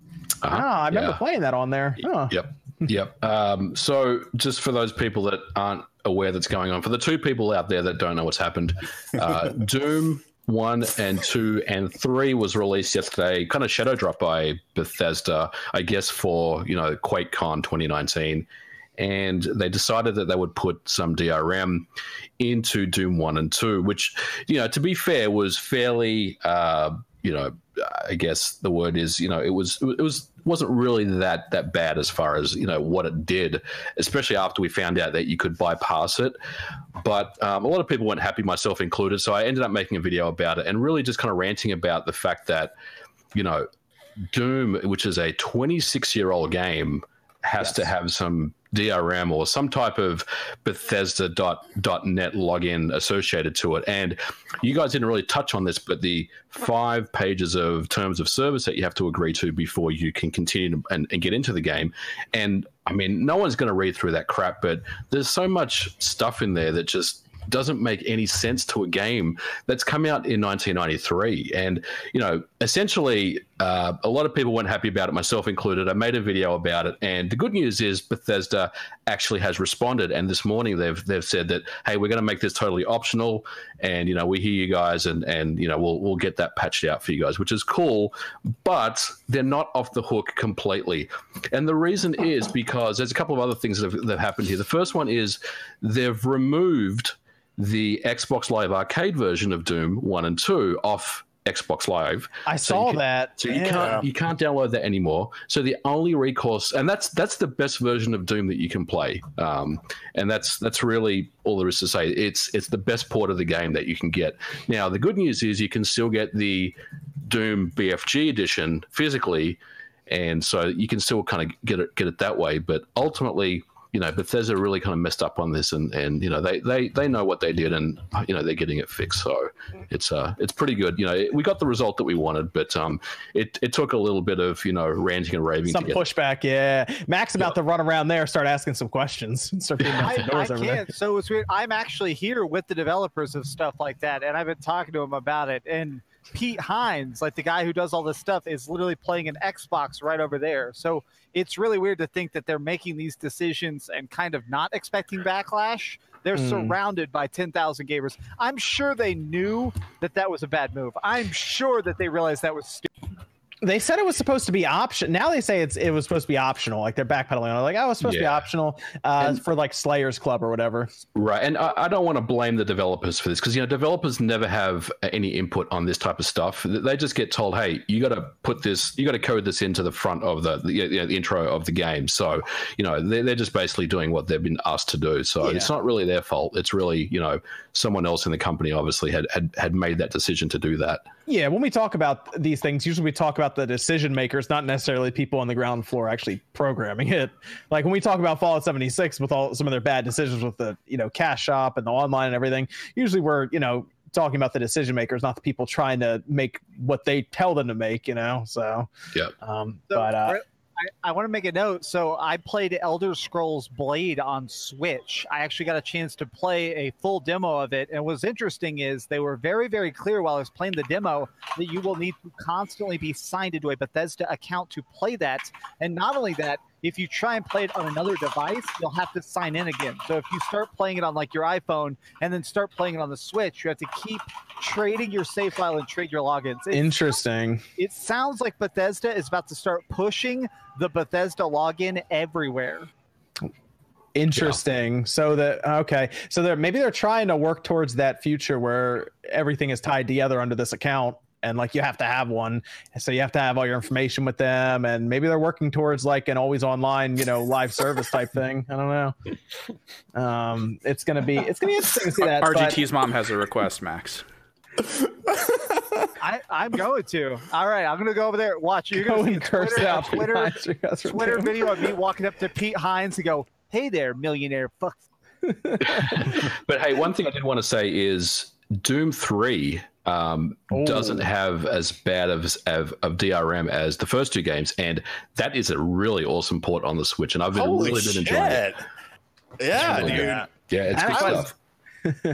S2: Uh-huh,
S1: Ah, I remember
S2: yeah.
S1: playing that on there. Huh.
S2: Yep. Yep. Um, so, just for those people that aren't aware that's going on, for the two people out there that don't know what's happened, uh, [laughs] Doom 1 and 2 and 3 was released yesterday, kind of shadow dropped by Bethesda, I guess, for, you know, QuakeCon 2019. And they decided that they would put some DRM into Doom 1 and 2, which, you know, to be fair, was fairly, uh, you know, I guess the word is, you know, it was, it was, wasn't really that that bad as far as you know what it did, especially after we found out that you could bypass it. But um, a lot of people weren't happy, myself included. So I ended up making a video about it and really just kind of ranting about the fact that, you know, Doom, which is a 26 year old game, has to have some DRM or some type of Bethesda.net login associated to it. And you guys didn't really touch on this, but the five pages of terms of service that you have to agree to before you can continue to, and, and get into the game. And I mean, no one's going to read through that crap, but there's so much stuff in there that just doesn't make any sense to a game that's come out in 1993 and you know essentially uh, a lot of people weren't happy about it myself included. I made a video about it and the good news is bethesda actually has responded. And this morning they've they've said that hey we're going to make this totally optional and you know we hear you guys and and you know we'll we'll get that patched out for you guys which is cool but they're not off the hook completely. And the reason is because there's a couple of other things that have, that have happened here. The first one is they've removed the Xbox Live Arcade version of Doom One and Two off Xbox Live.
S1: I
S2: So
S1: saw
S2: you can-
S1: that.
S2: So you
S1: Yeah.
S2: can't you can't download that anymore. So the only recourse, and that's that's the best version of Doom that you can play. Um, and that's that's really all there is to say. It's it's the best port of the game that you can get. Now the good news is you can still get the Doom BFG edition physically, and so you can still kind of get it get it that way. But ultimately, you know, Bethesda really kind of messed up on this, and and you know they they they know what they did, and you know they're getting it fixed. So it's uh it's pretty good. You know, we got the result that we wanted, but um it it took a little bit of you know ranting and raving
S1: Some
S2: to get.
S1: pushback, yeah. Max about to run around there, start asking some questions, [laughs] start beating down
S3: I, I
S1: doors over there.
S3: can't. So it's weird. I'm actually here with the developers of stuff like that, and I've been talking to them about it. And Pete Hines, like the guy who does all this stuff, is literally playing an Xbox right over there. So it's really weird to think that they're making these decisions and kind of not expecting backlash. They're
S1: Mm.
S3: surrounded by 10,000 gamers. I'm sure they knew that that was a bad move. I'm sure that they realized that was stupid.
S1: They said it was supposed to be option. Now they say it's it was supposed to be optional. Like they're backpedaling on it. Like, oh, it was supposed to be optional uh,
S2: And-
S1: for like Slayers Club or whatever.
S2: Right, and I, I don't want to blame the developers for this because you know developers never have any input on this type of stuff. They just get told, "Hey, you got to put this, you got to code this into the front of the the, you know, the intro of the game." So you know they're, they're just basically doing what they've been asked to do. So it's not really their fault. It's really you know someone else in the company obviously had had, had made that decision to do that.
S1: Yeah, when we talk about these things, usually we talk about the decision makers, not necessarily people on the ground floor actually programming it. Like when we talk about Fallout 76 with all some of their bad decisions with the you know cash shop and the online and everything, usually we're you know talking about the decision makers, not the people trying to make what they tell them to make. You know, so
S2: Yeah.
S1: um,
S3: So,
S1: but uh,
S3: Brett, I, I want to make a note. So I played Elder Scrolls Blade on Switch. I actually got a chance to play a full demo of it. And what's interesting is they were very, very clear while I was playing the demo that you will need to constantly be signed into a Bethesda account to play that. And not only that, if you try and play it on another device, you'll have to sign in again. So if you start playing it on like your iPhone and then start playing it on the Switch, you have to keep trading your save file and trade your logins. It,
S1: Interesting.
S3: it sounds like Bethesda is about to start pushing the Bethesda login everywhere.
S1: Interesting. So that okay. So they're maybe they're trying to work towards that future where everything is tied together under this account and like you have to have one. And so you have to have all your information with them and maybe they're working towards like an always online, you know, live service type thing. I don't know. Um it's gonna be it's gonna be interesting to see that. but-
S8: RGT's mom has a request, Max.
S3: I, I'm going to. All right, I'm going to go over there. Watch. You're
S1: Go
S3: going to see
S1: and curse
S3: Twitter,
S1: out
S3: Twitter,
S1: behind you guys for
S3: Twitter video of me walking up to Pete Hines and go, "Hey there, millionaire fuck." [laughs]
S2: But hey, one thing I did want to say is Doom Three um, doesn't have as bad of, of of DRM as the first two games, and that is a really awesome port on the Switch, and I've been
S7: Holy
S2: really been enjoying it.
S7: shit! Yeah, dude.
S2: Yeah, it's
S7: And
S2: good
S7: I was-
S2: stuff.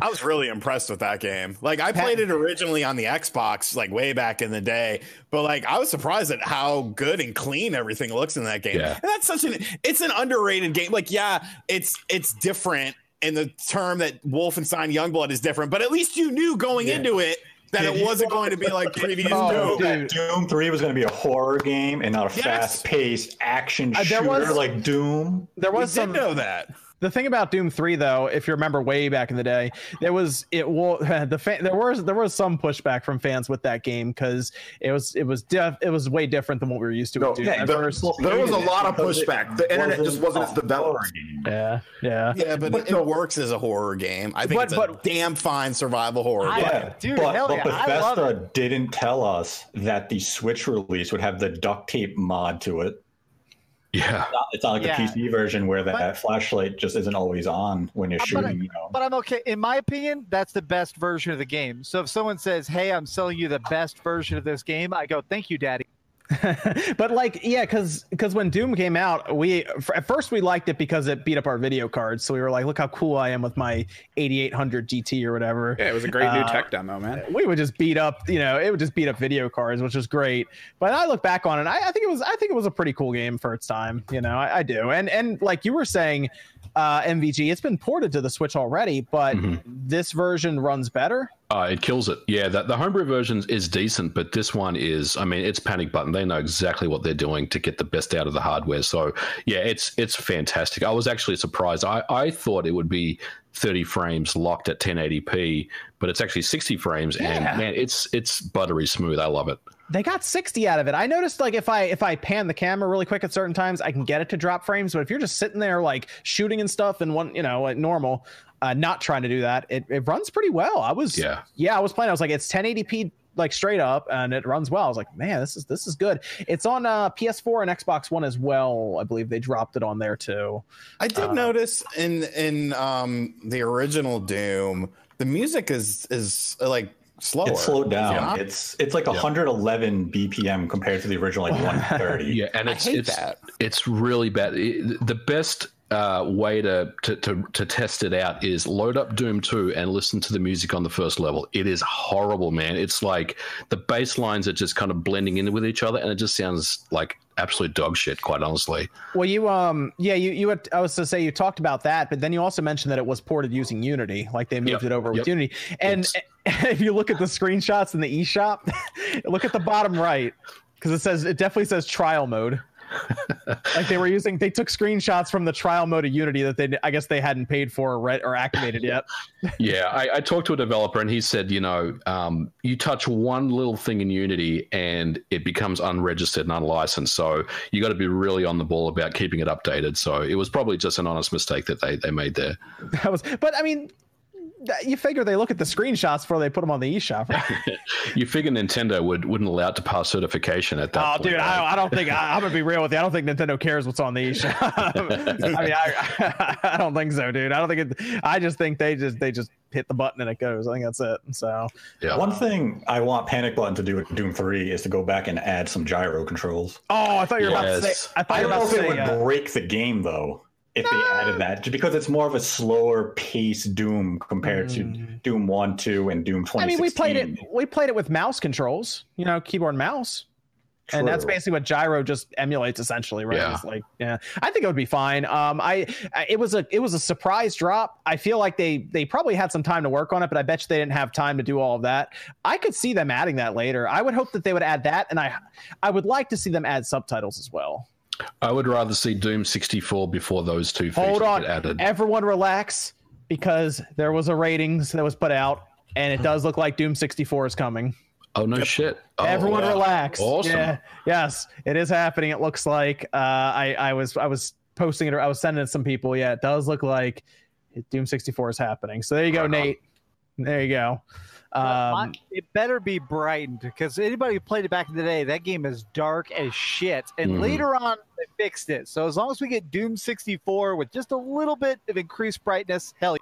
S7: I was really impressed with that game. Like I played it originally on the Xbox, like way back in the day, but like I was surprised at how good and clean everything looks in that game.
S2: Yeah.
S7: And that's such an it's an underrated game. Like, yeah, it's it's different in the term that Wolfenstein Youngblood is different, but at least you knew going into it that it wasn't going to be like previous
S1: Oh,
S7: Doom.
S1: dude.
S5: Doom 3 was going to be a horror game and not a
S7: Yes.
S5: fast-paced action
S1: Uh, there
S5: shooter
S1: was-
S5: like Doom.
S1: there
S7: We
S1: was
S7: did
S1: some
S7: know that.
S1: The thing about Doom Three, though, if you remember way back in the day, there was it will [laughs] the fan, there was there was some pushback from fans with that game because it was it was def, it was way different than what we were used to
S6: No,
S1: with Doom.
S6: yeah, the-
S1: first.
S6: there was a lot of pushback. The internet just wasn't its
S5: a horror
S6: developed.
S5: game.
S1: yeah, yeah.
S7: Yeah, but, it, it works as a horror game. I think
S1: But-
S7: it's a
S1: but-
S7: damn fine survival horror
S3: I-
S7: game.
S5: Yeah,
S3: Dude,
S5: but,
S3: hell
S5: but
S3: yeah, I love
S5: Bethesda didn't tell us that the Switch release would have the duct tape mod to it.
S2: Yeah,
S5: Not- It's not like
S3: Yeah.
S5: the PC version where that
S3: But-
S5: flashlight just isn't always on when you're
S3: Uh, but I-
S5: shooting. You know.
S3: But I'm okay. In my opinion, that's the best version of the game. So if someone says, "Hey, I'm selling you the best version of this game," I go, "Thank you, Daddy." [laughs]
S1: but like yeah because because when doom came out we at first we liked it because it beat up our video cards. So we were like look how cool i am with my 8800 gt or whatever.
S8: Yeah, it was a great new
S1: Uh,
S8: tech demo, man.
S1: we would just beat up you know it would just beat up video cards which is great. But i look back on it I, I think it was i think it was a pretty cool game for its time you know i, I do. And and like you were saying uh mvg it's been ported to the switch already but
S2: Mhm.
S1: this version runs better
S2: Uh, it kills it. Yeah, the, the homebrew version is decent, but this one is, I mean, it's panic button. They know exactly what they're doing to get the best out of the hardware. So, yeah, it's it's fantastic. I was actually surprised. I, I thought it would be 30 frames locked at 1080p, but it's actually 60 frames,
S1: Yeah.
S2: and man, it's it's buttery smooth. I love it.
S1: They got 60 out of it. I noticed like if i if i pan the camera really quick at certain times i can get it to drop frames but if you're just sitting there like shooting and stuff and one you know like normal uh not trying to do that it, it runs pretty well. I was
S2: Yeah.
S1: yeah i was playing i was like it's 1080p like straight up and it runs well. I was like man this is this is good. It's on uh ps4 and xbox one as well. I believe they dropped it on there too.
S7: I did
S1: Uh,
S7: notice in in um the original Doom, the music is is like slower.
S5: It's slowed down.
S7: Yeah.
S5: It's it's like 111 BPM compared to the original like 130. [laughs]
S2: Yeah, and
S7: I
S2: it's
S7: hate
S2: it's
S7: that.
S2: it's really bad. It- the best uh, way to, to to to test it out is load up Doom 2 and listen to the music on the first level. It is horrible, man. It's like the bass lines are just kind of blending in with each other, and it just sounds like absolute dog shit. Quite honestly,
S1: well you um yeah you you had, i was to say you talked about that but then you also mentioned that it was ported using unity like they moved
S2: Yep,
S1: it over with
S2: yep.
S1: unity and [laughs] if you look at the screenshots in the eShop, [laughs] look at the bottom right because it says it definitely says trial mode. Like they were using, they took screenshots from the trial mode of Unity that they, I guess they hadn't paid for or, re- or activated yet. [laughs]
S2: yeah. I, I talked to a developer, and he said, you know, um, you touch one little thing in Unity, and it becomes unregistered and unlicensed. So you got to be really on the ball about keeping it updated. So it was probably just an honest mistake that they they made there.
S1: That was, but I mean, you figure they look at the screenshots before they put them on the eShop. Right? [laughs]
S2: You figure Nintendo would wouldn't allow it to pass certification at that
S1: Oh,
S2: point.
S1: dude,
S2: right?
S1: I, I don't think I, I'm gonna be real with you. I don't think Nintendo cares what's on the eShop. [laughs] I mean, I, [laughs] I don't think so, dude. I don't think it. I just think they just they just hit the button and it goes. I think that's it. So
S2: Yeah.
S5: One thing I want Panic Button to do with Doom 3 is to go back and add some gyro controls.
S1: Oh, I thought you were about to say. I thought
S5: I
S1: you were
S5: don't know
S1: about
S5: if
S1: to
S5: it would
S1: uh,
S5: break the game though if they added that, because it's more of a slower pace Doom compared to Doom One, Two, and Doom 2016.
S1: I mean, we played it. We played it with mouse controls. You know, keyboard and mouse. And that's basically what Gyro just emulates essentially, right?
S2: Yeah.
S1: It's like, yeah, I think it would be fine. Um, I, I, it was a, it was a surprise drop. I feel like they, they probably had some time to work on it, but I bet you they didn't have time to do all of that. I could see them adding that later. I would hope that they would add that, and I, I would like to see them add subtitles as well.
S2: I would rather see Doom 64 before those two features
S1: Hold on,
S2: get added.
S1: everyone relax because there was a ratings that was put out, and it does look like Doom 64 is coming.
S2: oh no shit! Oh,
S1: Everyone
S2: wow.
S1: relax.
S2: Awesome.
S1: Yeah. Yes, it is happening. It looks like uh, I I was I was posting it. Or I was sending it to some people. Yeah, it does look like Doom 64 is happening. So there you go,
S2: Right on.
S1: Nate. There you go.
S3: Uh,
S1: Um,
S3: it better be brightened because anybody who played it back in the day, that game is dark as shit. And
S2: Mhm.
S3: later on, they fixed it. So as long as we get Doom 64 with just a little bit of increased brightness, hell,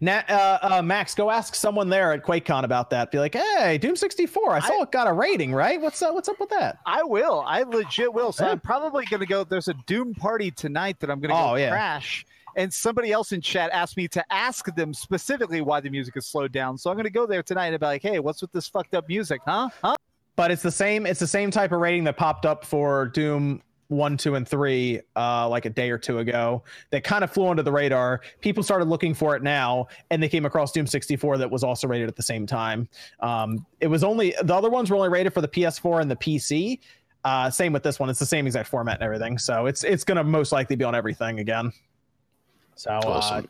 S1: Na- uh, uh, Max, go ask someone there at QuakeCon about that. Be like, hey, Doom 64. I saw
S3: I-
S1: it got a rating, right? What's up? What's up with that?
S3: I will. I legit will. So
S1: Yeah.
S3: I'm probably going to go. There's a Doom party tonight that I'm going to
S1: Oh,
S3: go
S1: yeah.
S3: crash. And somebody else in chat asked me to ask them specifically why the music is slowed down. So I'm going to go there tonight and be like, hey, what's with this fucked up music, huh? Huh?
S1: But it's the same. It's the same type of rating that popped up for Doom one, two, and three, uh, like a day or two ago. That kind of flew under the radar. People started looking for it now, and they came across Doom 64 that was also rated at the same time. Um, it was only the other ones were only rated for the PS4 and the PC. Uh, same with this one. It's the same exact format and everything. So it's it's gonna most likely be on everything again. So uh,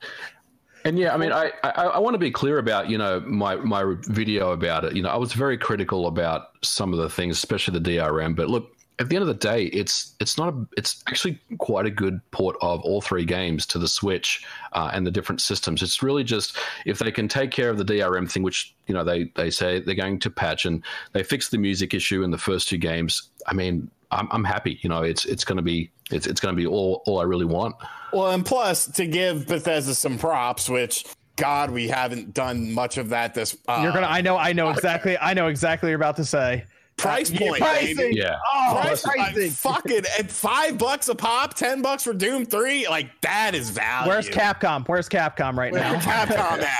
S2: And yeah, I mean, I, I, I want to be clear about, you know, my, my video about it. You know, I was very critical about some of the things, especially the DRM. But look, at the end of the day, it's it's not a it's actually quite a good port of all three games to the Switch uh, and the different systems. It's really just if they can take care of the DRM thing, which you know they they say they're going to patch, and they fix the music issue in the first two games. I mean, I'm, I'm happy. You know, it's it's going to be it's it's going to be all all I really want.
S7: Well, and plus to give Bethesda some props, which God, we haven't done much of that. This uh,
S1: you're gonna. I know. I know exactly. I know exactly what you're about to say.
S7: Price
S1: Yeah,
S7: point,
S1: pricing.
S7: baby.
S2: Yeah.
S1: Oh,
S7: Price,
S1: pricing.
S7: like, fucking at five bucks a pop, ten bucks for Doom Three, like that is value.
S1: Where's Capcom? Where's Capcom right
S7: Where's
S1: now?
S7: Capcom at?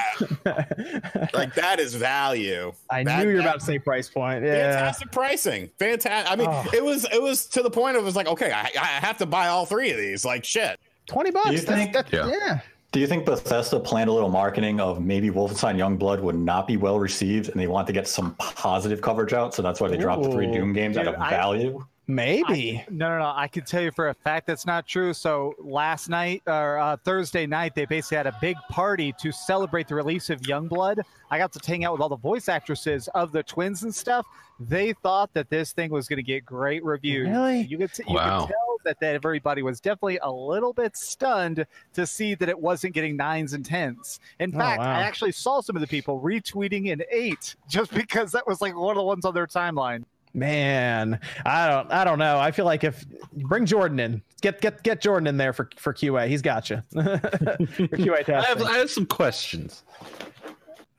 S7: [laughs] Like that is value.
S1: I
S7: That-
S1: knew you were about to say price point. Yeah.
S7: Fantastic pricing, fantastic. I mean,
S1: Oh.
S7: it was it was to the point of it was like, okay, I, I have to buy all three of these. Like shit.
S1: Twenty bucks.
S5: Do you
S1: that's-
S5: think-
S1: that's-
S2: Yeah.
S1: yeah.
S5: Do you think Bethesda planned a little marketing of maybe Wolfenstein Youngblood would not be well received and they want to get some positive coverage out? So that's why they dropped the three Doom games
S3: Dude,
S5: out of value?
S1: Maybe.
S3: No, no, no. I can tell you for a fact that's not true. So last night or uh, Thursday night, they basically had a big party to celebrate the release of Youngblood. I got to hang out with all the voice actresses of the twins and stuff. They thought that this thing was going to get great reviews.
S1: Really?
S3: You could, t- you
S2: Wow.
S3: could tell that, that everybody was definitely a little bit stunned to see that it wasn't getting nines and tens. In
S1: Oh,
S3: fact,
S1: wow.
S3: I actually saw some of the people retweeting an eight just [laughs] because that was like one of the ones on their timeline.
S1: Man, I don't. I don't know. I feel like if bring Jordan in, get get get Jordan in there for for QA. He's got you [laughs] for QA
S4: I have. I have some questions.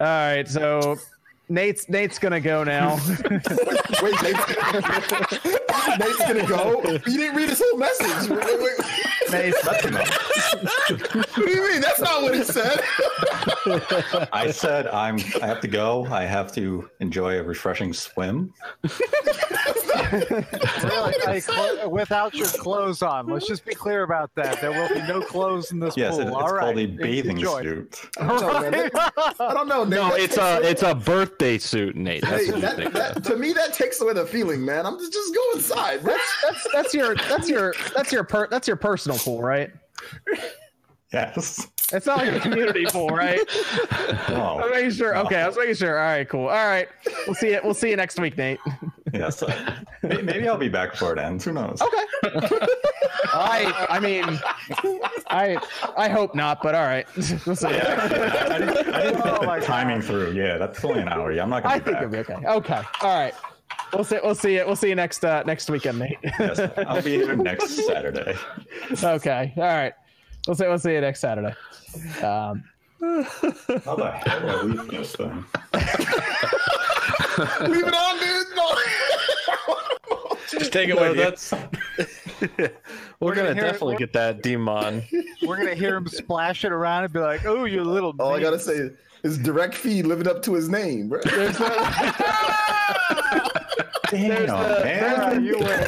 S1: All right, so Nate's Nate's gonna go now. [laughs]
S6: Wait, Nate's, Nate's gonna go. You didn't read his whole message. Wait, wait, wait.
S1: Nate's,
S6: What do you mean? That's not what he said.
S5: I said I'm. I have to go. I have to enjoy a refreshing swim.
S3: Really, like, clo- without your clothes on. Let's just be clear about that. There will be no clothes in this
S5: Yes,
S3: pool.
S5: it, it's
S3: All right.
S5: called a bathing
S3: Enjoy.
S5: suit.
S6: I don't know, I don't know. Nate.
S4: No, it's a it's a birthday suit, Nate. That's
S6: Hey,
S4: what you
S6: that,
S4: think.
S6: that, to me, that takes away the feeling, man. I'm just, just go inside, bro.
S1: that's that's your that's your that's your per, that's your personal pool, right?
S5: Yes.
S1: It's not like a community pool, right? [laughs] I'm
S5: Oh,
S1: making sure. Okay, I was making sure. All right, cool. All right, we'll see it. We'll see you next week, Nate.
S5: yes. May- Maybe I'll be back before it ends. Who knows?
S1: Okay. [laughs] I I mean, I I hope not, but all right. We'll see. [laughs]
S5: I didn't, I didn't
S3: Oh
S5: the timing through. Yeah, that's only an hour. Yeah, I'm not gonna be
S1: think
S5: back.
S1: it'll be okay. Okay. All right. We'll see. We'll see it. We'll see you next uh, next weekend, Nate.
S5: Yes, I'll be here next Saturday.
S1: okay. All right. We'll see. We'll see you next Saturday. Um,
S5: How the hell do I leave this?
S6: Leave it on, dude. No.
S4: Just take it with that's. [laughs] We're,
S3: gonna
S4: gonna,
S3: hear it-
S4: definitely get that demon. [laughs]
S3: We're gonna hear him splash it around and be like, "Oh, you little."
S6: All I gotta say is direct feed living up to his name, bro. [laughs]
S5: Damn, man.
S3: You win. [laughs]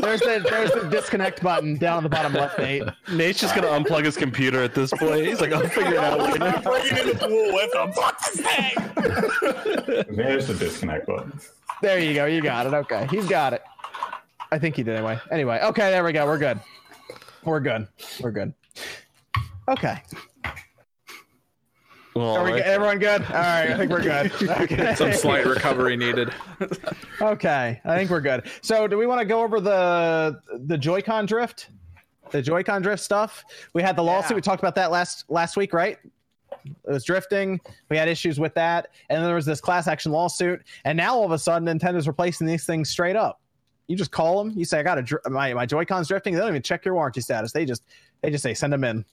S1: There's the there's the disconnect button down at the bottom left, Nate.
S4: Nate's just gonna unplug his computer at this point. He's like, I'll figure it out later.
S7: Bring it in the pool with him. Fuck this thing.
S5: There's the disconnect button.
S1: There you go. You got it. Okay, he's got it. I think he did anyway. Anyway, okay, there we go. We're good. We're good. We're good. Okay.
S4: Well,
S1: Are we,
S4: alright.
S1: everyone good? All right, I think we're good. [laughs] Okay.
S8: Some slight recovery needed.
S1: Okay, I think we're good. So, do we want to go over the the Joy-Con drift, the Joy-Con drift stuff? We had the lawsuit.
S3: Yeah.
S1: We talked about that last last week, right? It was drifting. We had issues with that, and then there was this class action lawsuit. And now all of a sudden, Nintendo's replacing these things straight up. You just call them. You say, "I got a dr- my my Joy-Cons drifting." They don't even check your warranty status. They just they just say, "Send them in."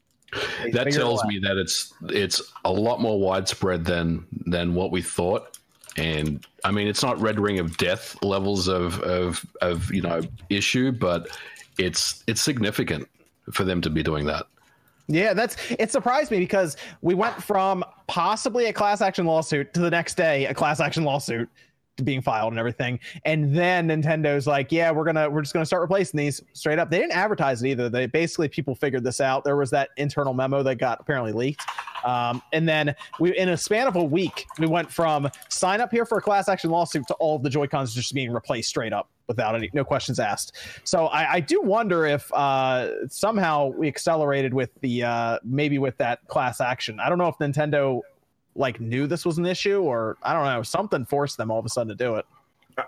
S1: They
S2: that tells me that it's it's a lot more widespread than than what we thought. And i mean it's not red ring of death levels of of of you know issue but it's it's significant for them to be doing that.
S1: Yeah, that's it surprised me because we went from possibly a class action lawsuit to the next day a class action lawsuit being filed and everything. And then Nintendo's like, yeah, we're gonna we're just gonna start replacing these straight up. They didn't advertise it either. They basically people figured this out. There was that internal memo that got apparently leaked. Um, and then we in a span of a week, we went from sign up here for a class action lawsuit to all of the Joy-Cons just being replaced straight up without any no questions asked. So I, I do wonder if uh, somehow we accelerated with the uh, maybe with that class action. I don't know if Nintendo like knew this was an issue or I don't know something forced them all of a sudden to do it.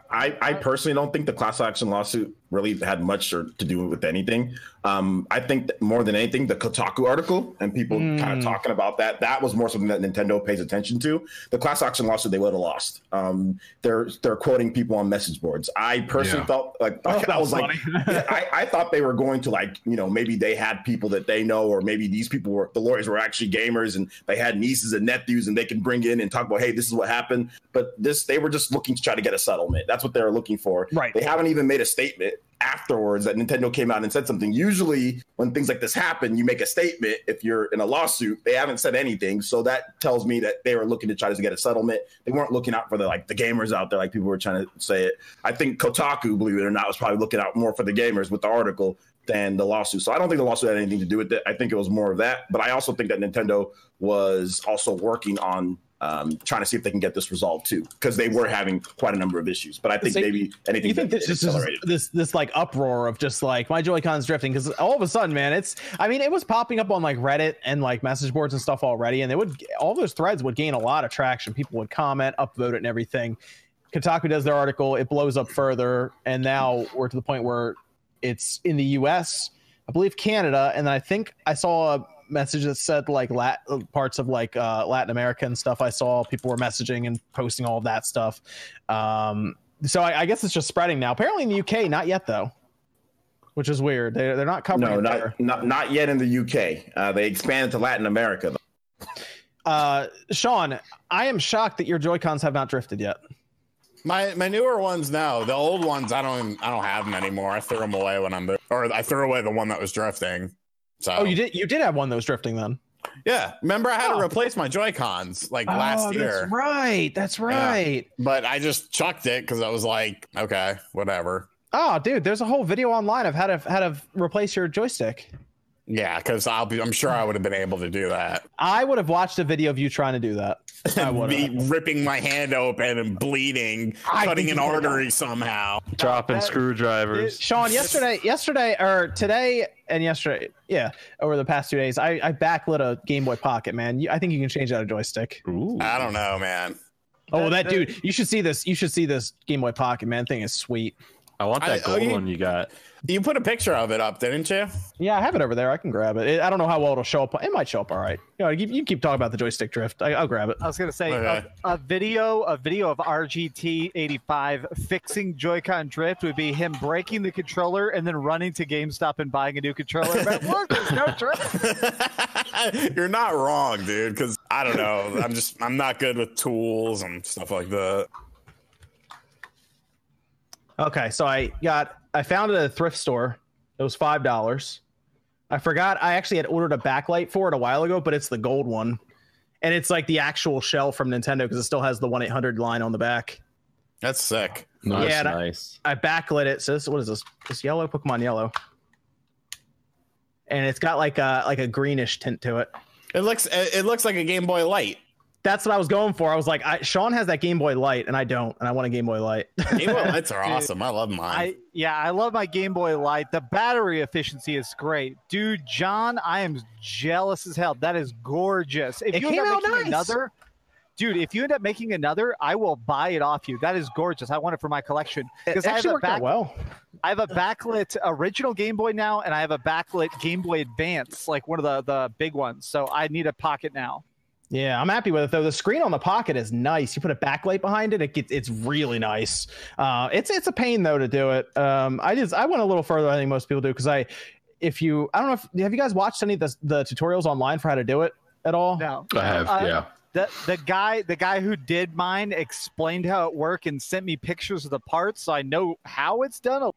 S6: I, I personally don't think the class action lawsuit really had much or to do with anything. Um, I think that more than anything, the Kotaku article and people kind
S1: Mm.
S6: of talking about that, that was more something that Nintendo pays attention to. The class action lawsuit, they would have lost. Um, they're they're quoting people on message boards. I personally
S2: Yeah.
S6: felt like
S1: Oh, that
S6: I was
S1: was
S6: like, yeah, [laughs] I, I thought they were going to like, you know, maybe they had people that they know, or maybe these people were the lawyers were actually gamers and they had nieces and nephews and they can bring in and talk about, hey, this is what happened. But this, they were just looking to try to get a settlement. That's what they were looking for.
S1: Right.
S6: They haven't even made a statement afterwards that Nintendo came out and said something. Usually, when things like this happen, you make a statement. If you're in a lawsuit, they haven't said anything, so that tells me that they were looking to try to get a settlement. They weren't looking out for the like the gamers out there, like people were trying to say it. I think Kotaku, believe it or not, was probably looking out more for the gamers with the article than the lawsuit. So I don't think the lawsuit had anything to do with it. I think it was more of that. But I also think that Nintendo was also working on um, trying to see if they can get this resolved too, because they were having quite a number of issues. But I think
S1: So
S6: maybe anything
S1: you think
S6: that
S1: this is this this like uproar of just like my Joy-Cons drifting because all of a sudden, man, it's I mean it was popping up on like Reddit and like message boards and stuff already, and they would all those threads would gain a lot of traction. People would comment, upvote it, and everything. Kotaku does their article, it blows up further, and now we're to the point where it's in the U.S., I believe Canada, and I think I saw a message that said like lat- parts of like uh, Latin America and stuff. I saw people were messaging and posting all of that stuff. Um, so I, I guess it's just spreading now. Apparently in the UK, not yet though, which is weird. They they're not covering
S6: No,
S1: it there.
S6: not, not not yet in the UK. Uh, they expanded to Latin America. Though.
S1: Uh, Sean, I am shocked that your Joy Cons have not drifted yet.
S7: My my newer ones now. The old ones I don't I don't have them anymore. I threw them away when I'm there, or I threw away the one that was drifting. So
S1: Oh, you did you did have one that was drifting then.
S7: yeah. Remember I had
S1: Oh.
S7: to replace my Joy Cons like oh, last year,
S1: That's right. That's right.
S7: but I just chucked it because I was like, okay, whatever.
S1: Oh, dude, there's a whole video online of how to how to replace your joystick.
S7: Yeah, because I'll be. I'm sure I would have been able to do that.
S1: I would have watched a video of you trying to do that. [laughs] I would be
S7: ripping my hand open and bleeding,
S1: I
S7: cutting an
S1: you would've.
S7: artery somehow.
S4: Dropping
S1: Uh,
S4: screwdrivers.
S1: Sean, yesterday, yesterday or today and yesterday, yeah, over the past two days, I, I backlit a Game Boy Pocket, man. You, I think you can change out a joystick.
S4: Ooh.
S7: I don't know, man.
S1: Oh,
S3: That-
S1: that dude, you should see this. You should see this Game Boy Pocket, man. Thing is sweet.
S4: I want that
S7: I- oh,
S4: gold
S7: you-
S4: one you got.
S7: You put a picture of it up, didn't you?
S1: Yeah, I have it over there. I can grab it. it I don't know how well it'll show up. It might show up all right. You know, you, you keep talking about the joystick drift. I, I'll grab it.
S3: I was gonna say
S7: Okay.
S3: a, a video, a video of RGT eighty five fixing Joy-Con drift would be him breaking the controller and then running to GameStop and buying a new controller. But look, there's no drift. [laughs]
S7: You're not wrong, dude. Because I don't know. I'm just I'm not good with tools and stuff like that.
S1: Okay, so I got I found it at a thrift store. It was five dollars. I forgot I actually had ordered a backlight for it a while ago, but it's the gold one, and it's like the actual shell from Nintendo because it still has the one eight hundred line on the back.
S7: That's sick.
S2: Nice.
S1: Yeah, and I-
S4: nice.
S1: I backlit it. So this, what is this? This yellow Pokemon yellow, and it's got like a like a greenish tint to it.
S7: It looks it it looks like a Game Boy Light.
S1: That's what I was going for. I was like, I, Sean has that Game Boy Light, and I don't, and I want a Game Boy Light. [laughs]
S7: Game Boy Lights are awesome. I love mine.
S3: I yeah, I love my Game Boy Light. The battery efficiency is great, dude. John, I am jealous as hell. That is gorgeous. If
S1: It
S3: you end up making
S1: nice.
S3: another, dude, if you end up making another, I will buy it off you. That is gorgeous. I want it for my collection because I have
S1: actually
S3: a
S1: worked
S3: back,
S1: well.
S3: I have a backlit original Game Boy now, and I have a backlit Game Boy Advance, like one of the the big ones. So I need a pocket now.
S1: Yeah, I'm happy with it though. The screen on the pocket is nice. You put a backlight behind it, it gets it's really nice. Uh, it's it's a pain though to do it. Um, I just I went a little further. I think most people do because I, if you I don't know if have you guys watched any of the the tutorials online for how to do it at all?
S3: No,
S2: I have,
S3: Uh,
S2: yeah.
S3: the the guy the guy who did mine explained how it worked and sent me pictures of the parts, so I know how it's done.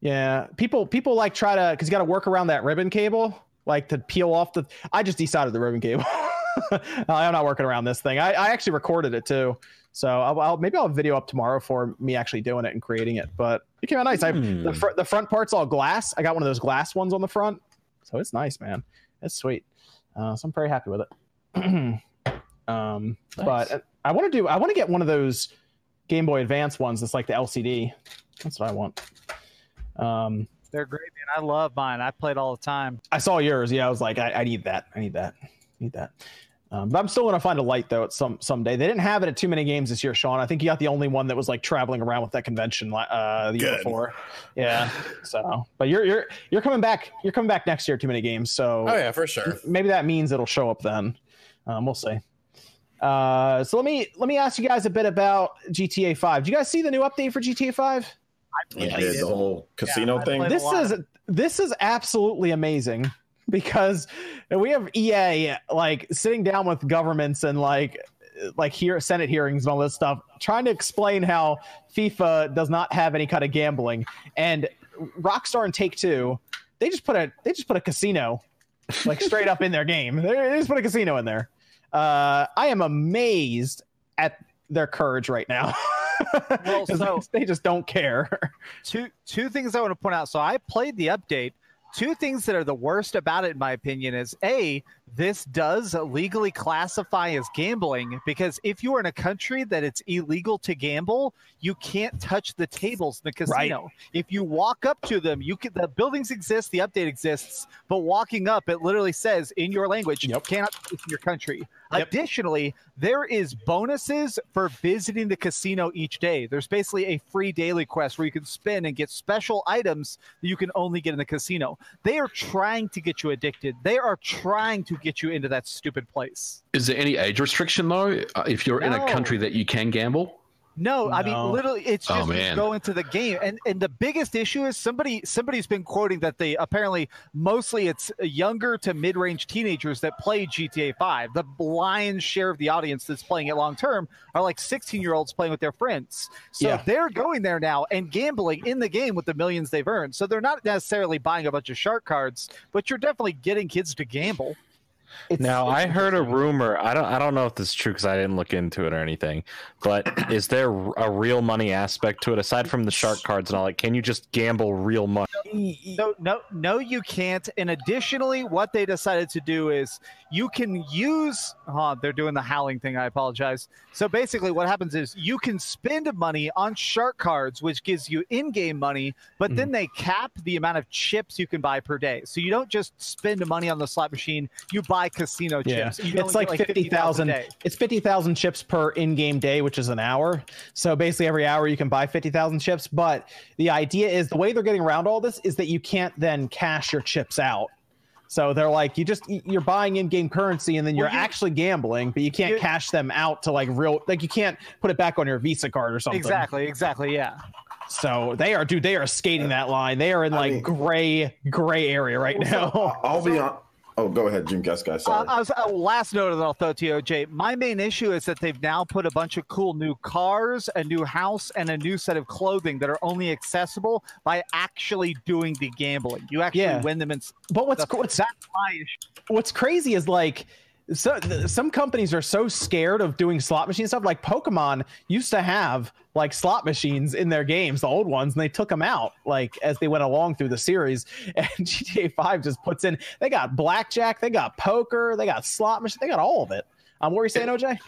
S1: Yeah, people people like try to because you got to work around that ribbon cable, like to peel off the. I just decided the ribbon cable. [laughs] [laughs] I'm not working around this thing. I, I actually recorded it too, so I'll, I'll maybe I'll video up tomorrow for me actually doing it and creating it. But it came out nice. I
S4: Hmm.
S1: the fr- the front part's all glass. I got one of those glass ones on the front, so it's nice, man. It's sweet. Uh, so I'm very happy with it. [clears throat] um, but I want to do. I want to get one of those Game Boy Advance ones. That's like the LCD. That's what I want. Um,
S3: They're great, man. I love mine. I play it all the time.
S1: I saw yours. Yeah, I was like, I, I need that. I need that. I need that. Um, but I'm still gonna find a light though at some someday. They didn't have it at too many games this year, Sean. I think you got the only one that was like traveling around with that convention uh, the year
S7: Good.
S1: before. Yeah. So, but you're you're you're coming back. You're coming back next year. Too many games. So
S7: oh yeah, for sure.
S1: maybe that means it'll show up then. Um, we'll see. Uh, so let me let me ask you guys a bit about GTA 5. Do you guys see the new update for GTA 5?
S6: Yeah, the whole casino
S3: I
S6: thing.
S1: this is this is absolutely amazing [laughs] because we have EA like sitting down with governments and like like here Senate hearings and all this stuff, trying to explain how FIFA does not have any kind of gambling. And Rockstar and Take Two, they just put a they just put a casino like straight up in their game. They just put a casino in there. Uh, I am amazed at their courage right now. [laughs]
S3: Well, [laughs] so-
S1: they just don't care.
S3: two two things I want to point out. So I played the update. Two things that are the worst about it, in my opinion, is a this does legally classify as gambling because if you are in a country that it's illegal to gamble, you can't touch the tables in the casino. If you walk up to them, you can. The buildings exist, the update exists, but walking up, it literally says in your language, you cannot in your country.
S1: Yep.
S3: Additionally, there is bonuses for visiting the casino each day. There's basically a free daily quest where you can spin and get special items that you can only get in the casino. They are trying to get you addicted. They are trying to get you into that stupid place.
S2: Is there any age restriction though? Uh, if you're in a country that you can gamble?
S3: No, I mean literally, it's
S2: Oh,
S3: just you
S2: man.
S3: go into the game, and and the biggest issue is somebody somebody's been quoting that they apparently mostly it's younger to mid range teenagers that play GTA Five. The lion's share of the audience that's playing it long term are like 16 year olds playing with their friends. So
S1: Yeah.
S3: they're going there now and gambling in the game with the millions they've earned. So they're not necessarily buying a bunch of shark cards, but you're definitely getting kids to gamble.
S1: It's-
S4: Now
S1: it's
S4: I heard a rumor. I don't. I don't know if this is true because I didn't look into it or anything. But [clears throat] is there a real money aspect to it aside from the shark cards and all? Like, can you just gamble real money?
S3: No, no, no, you can't. And additionally, what they decided to do is you can use. Oh, they're doing the howling thing. I apologize. So basically, what happens is you can spend money on shark cards, which gives you in-game money, but then mm. they cap the amount of chips you can buy per day. So you don't just spend money on the slot machine; you buy casino
S1: Yeah,
S3: chips. You
S1: it's
S3: only
S1: like
S3: get,
S1: fifty thousand.
S3: a day.
S1: It's fifty thousand chips per in-game day, which is an hour. So basically, every hour you can buy fifty thousand chips. But the idea is the way they're getting around all this is that you can't then cash your chips out. So they're like, you just you're buying in-game currency and then you're
S3: Well, you-
S1: actually gambling, but you can't
S3: You-
S1: cash them out to like real like you can't put it back on your Visa card or something.
S3: Exactly, exactly, yeah.
S1: So they are, dude. They are skating that line. They are in
S6: I
S1: like
S6: mean-
S1: gray gray area right now.
S6: I'll, I'll be on. Oh, go ahead, Jim Guest guy.
S3: Uh, I was, uh, last note that I'll throw to you, OJ. My main issue is that they've now put a bunch of cool new cars, a new house, and a new set of clothing that are only accessible by actually doing the gambling. You actually
S1: Yeah.
S3: win them in.
S1: But what's
S3: the,
S1: what's
S3: that's my issue.
S1: what's crazy is like so th- some companies are so scared of doing slot machine stuff. Like Pokemon used to have like slot machines in their games, the old ones, and they took them out like as they went along through the series. [laughs] And GTA Five just puts in. They got blackjack, they got poker, they got slot machine, they got all of it. Um, what were you saying, OJ?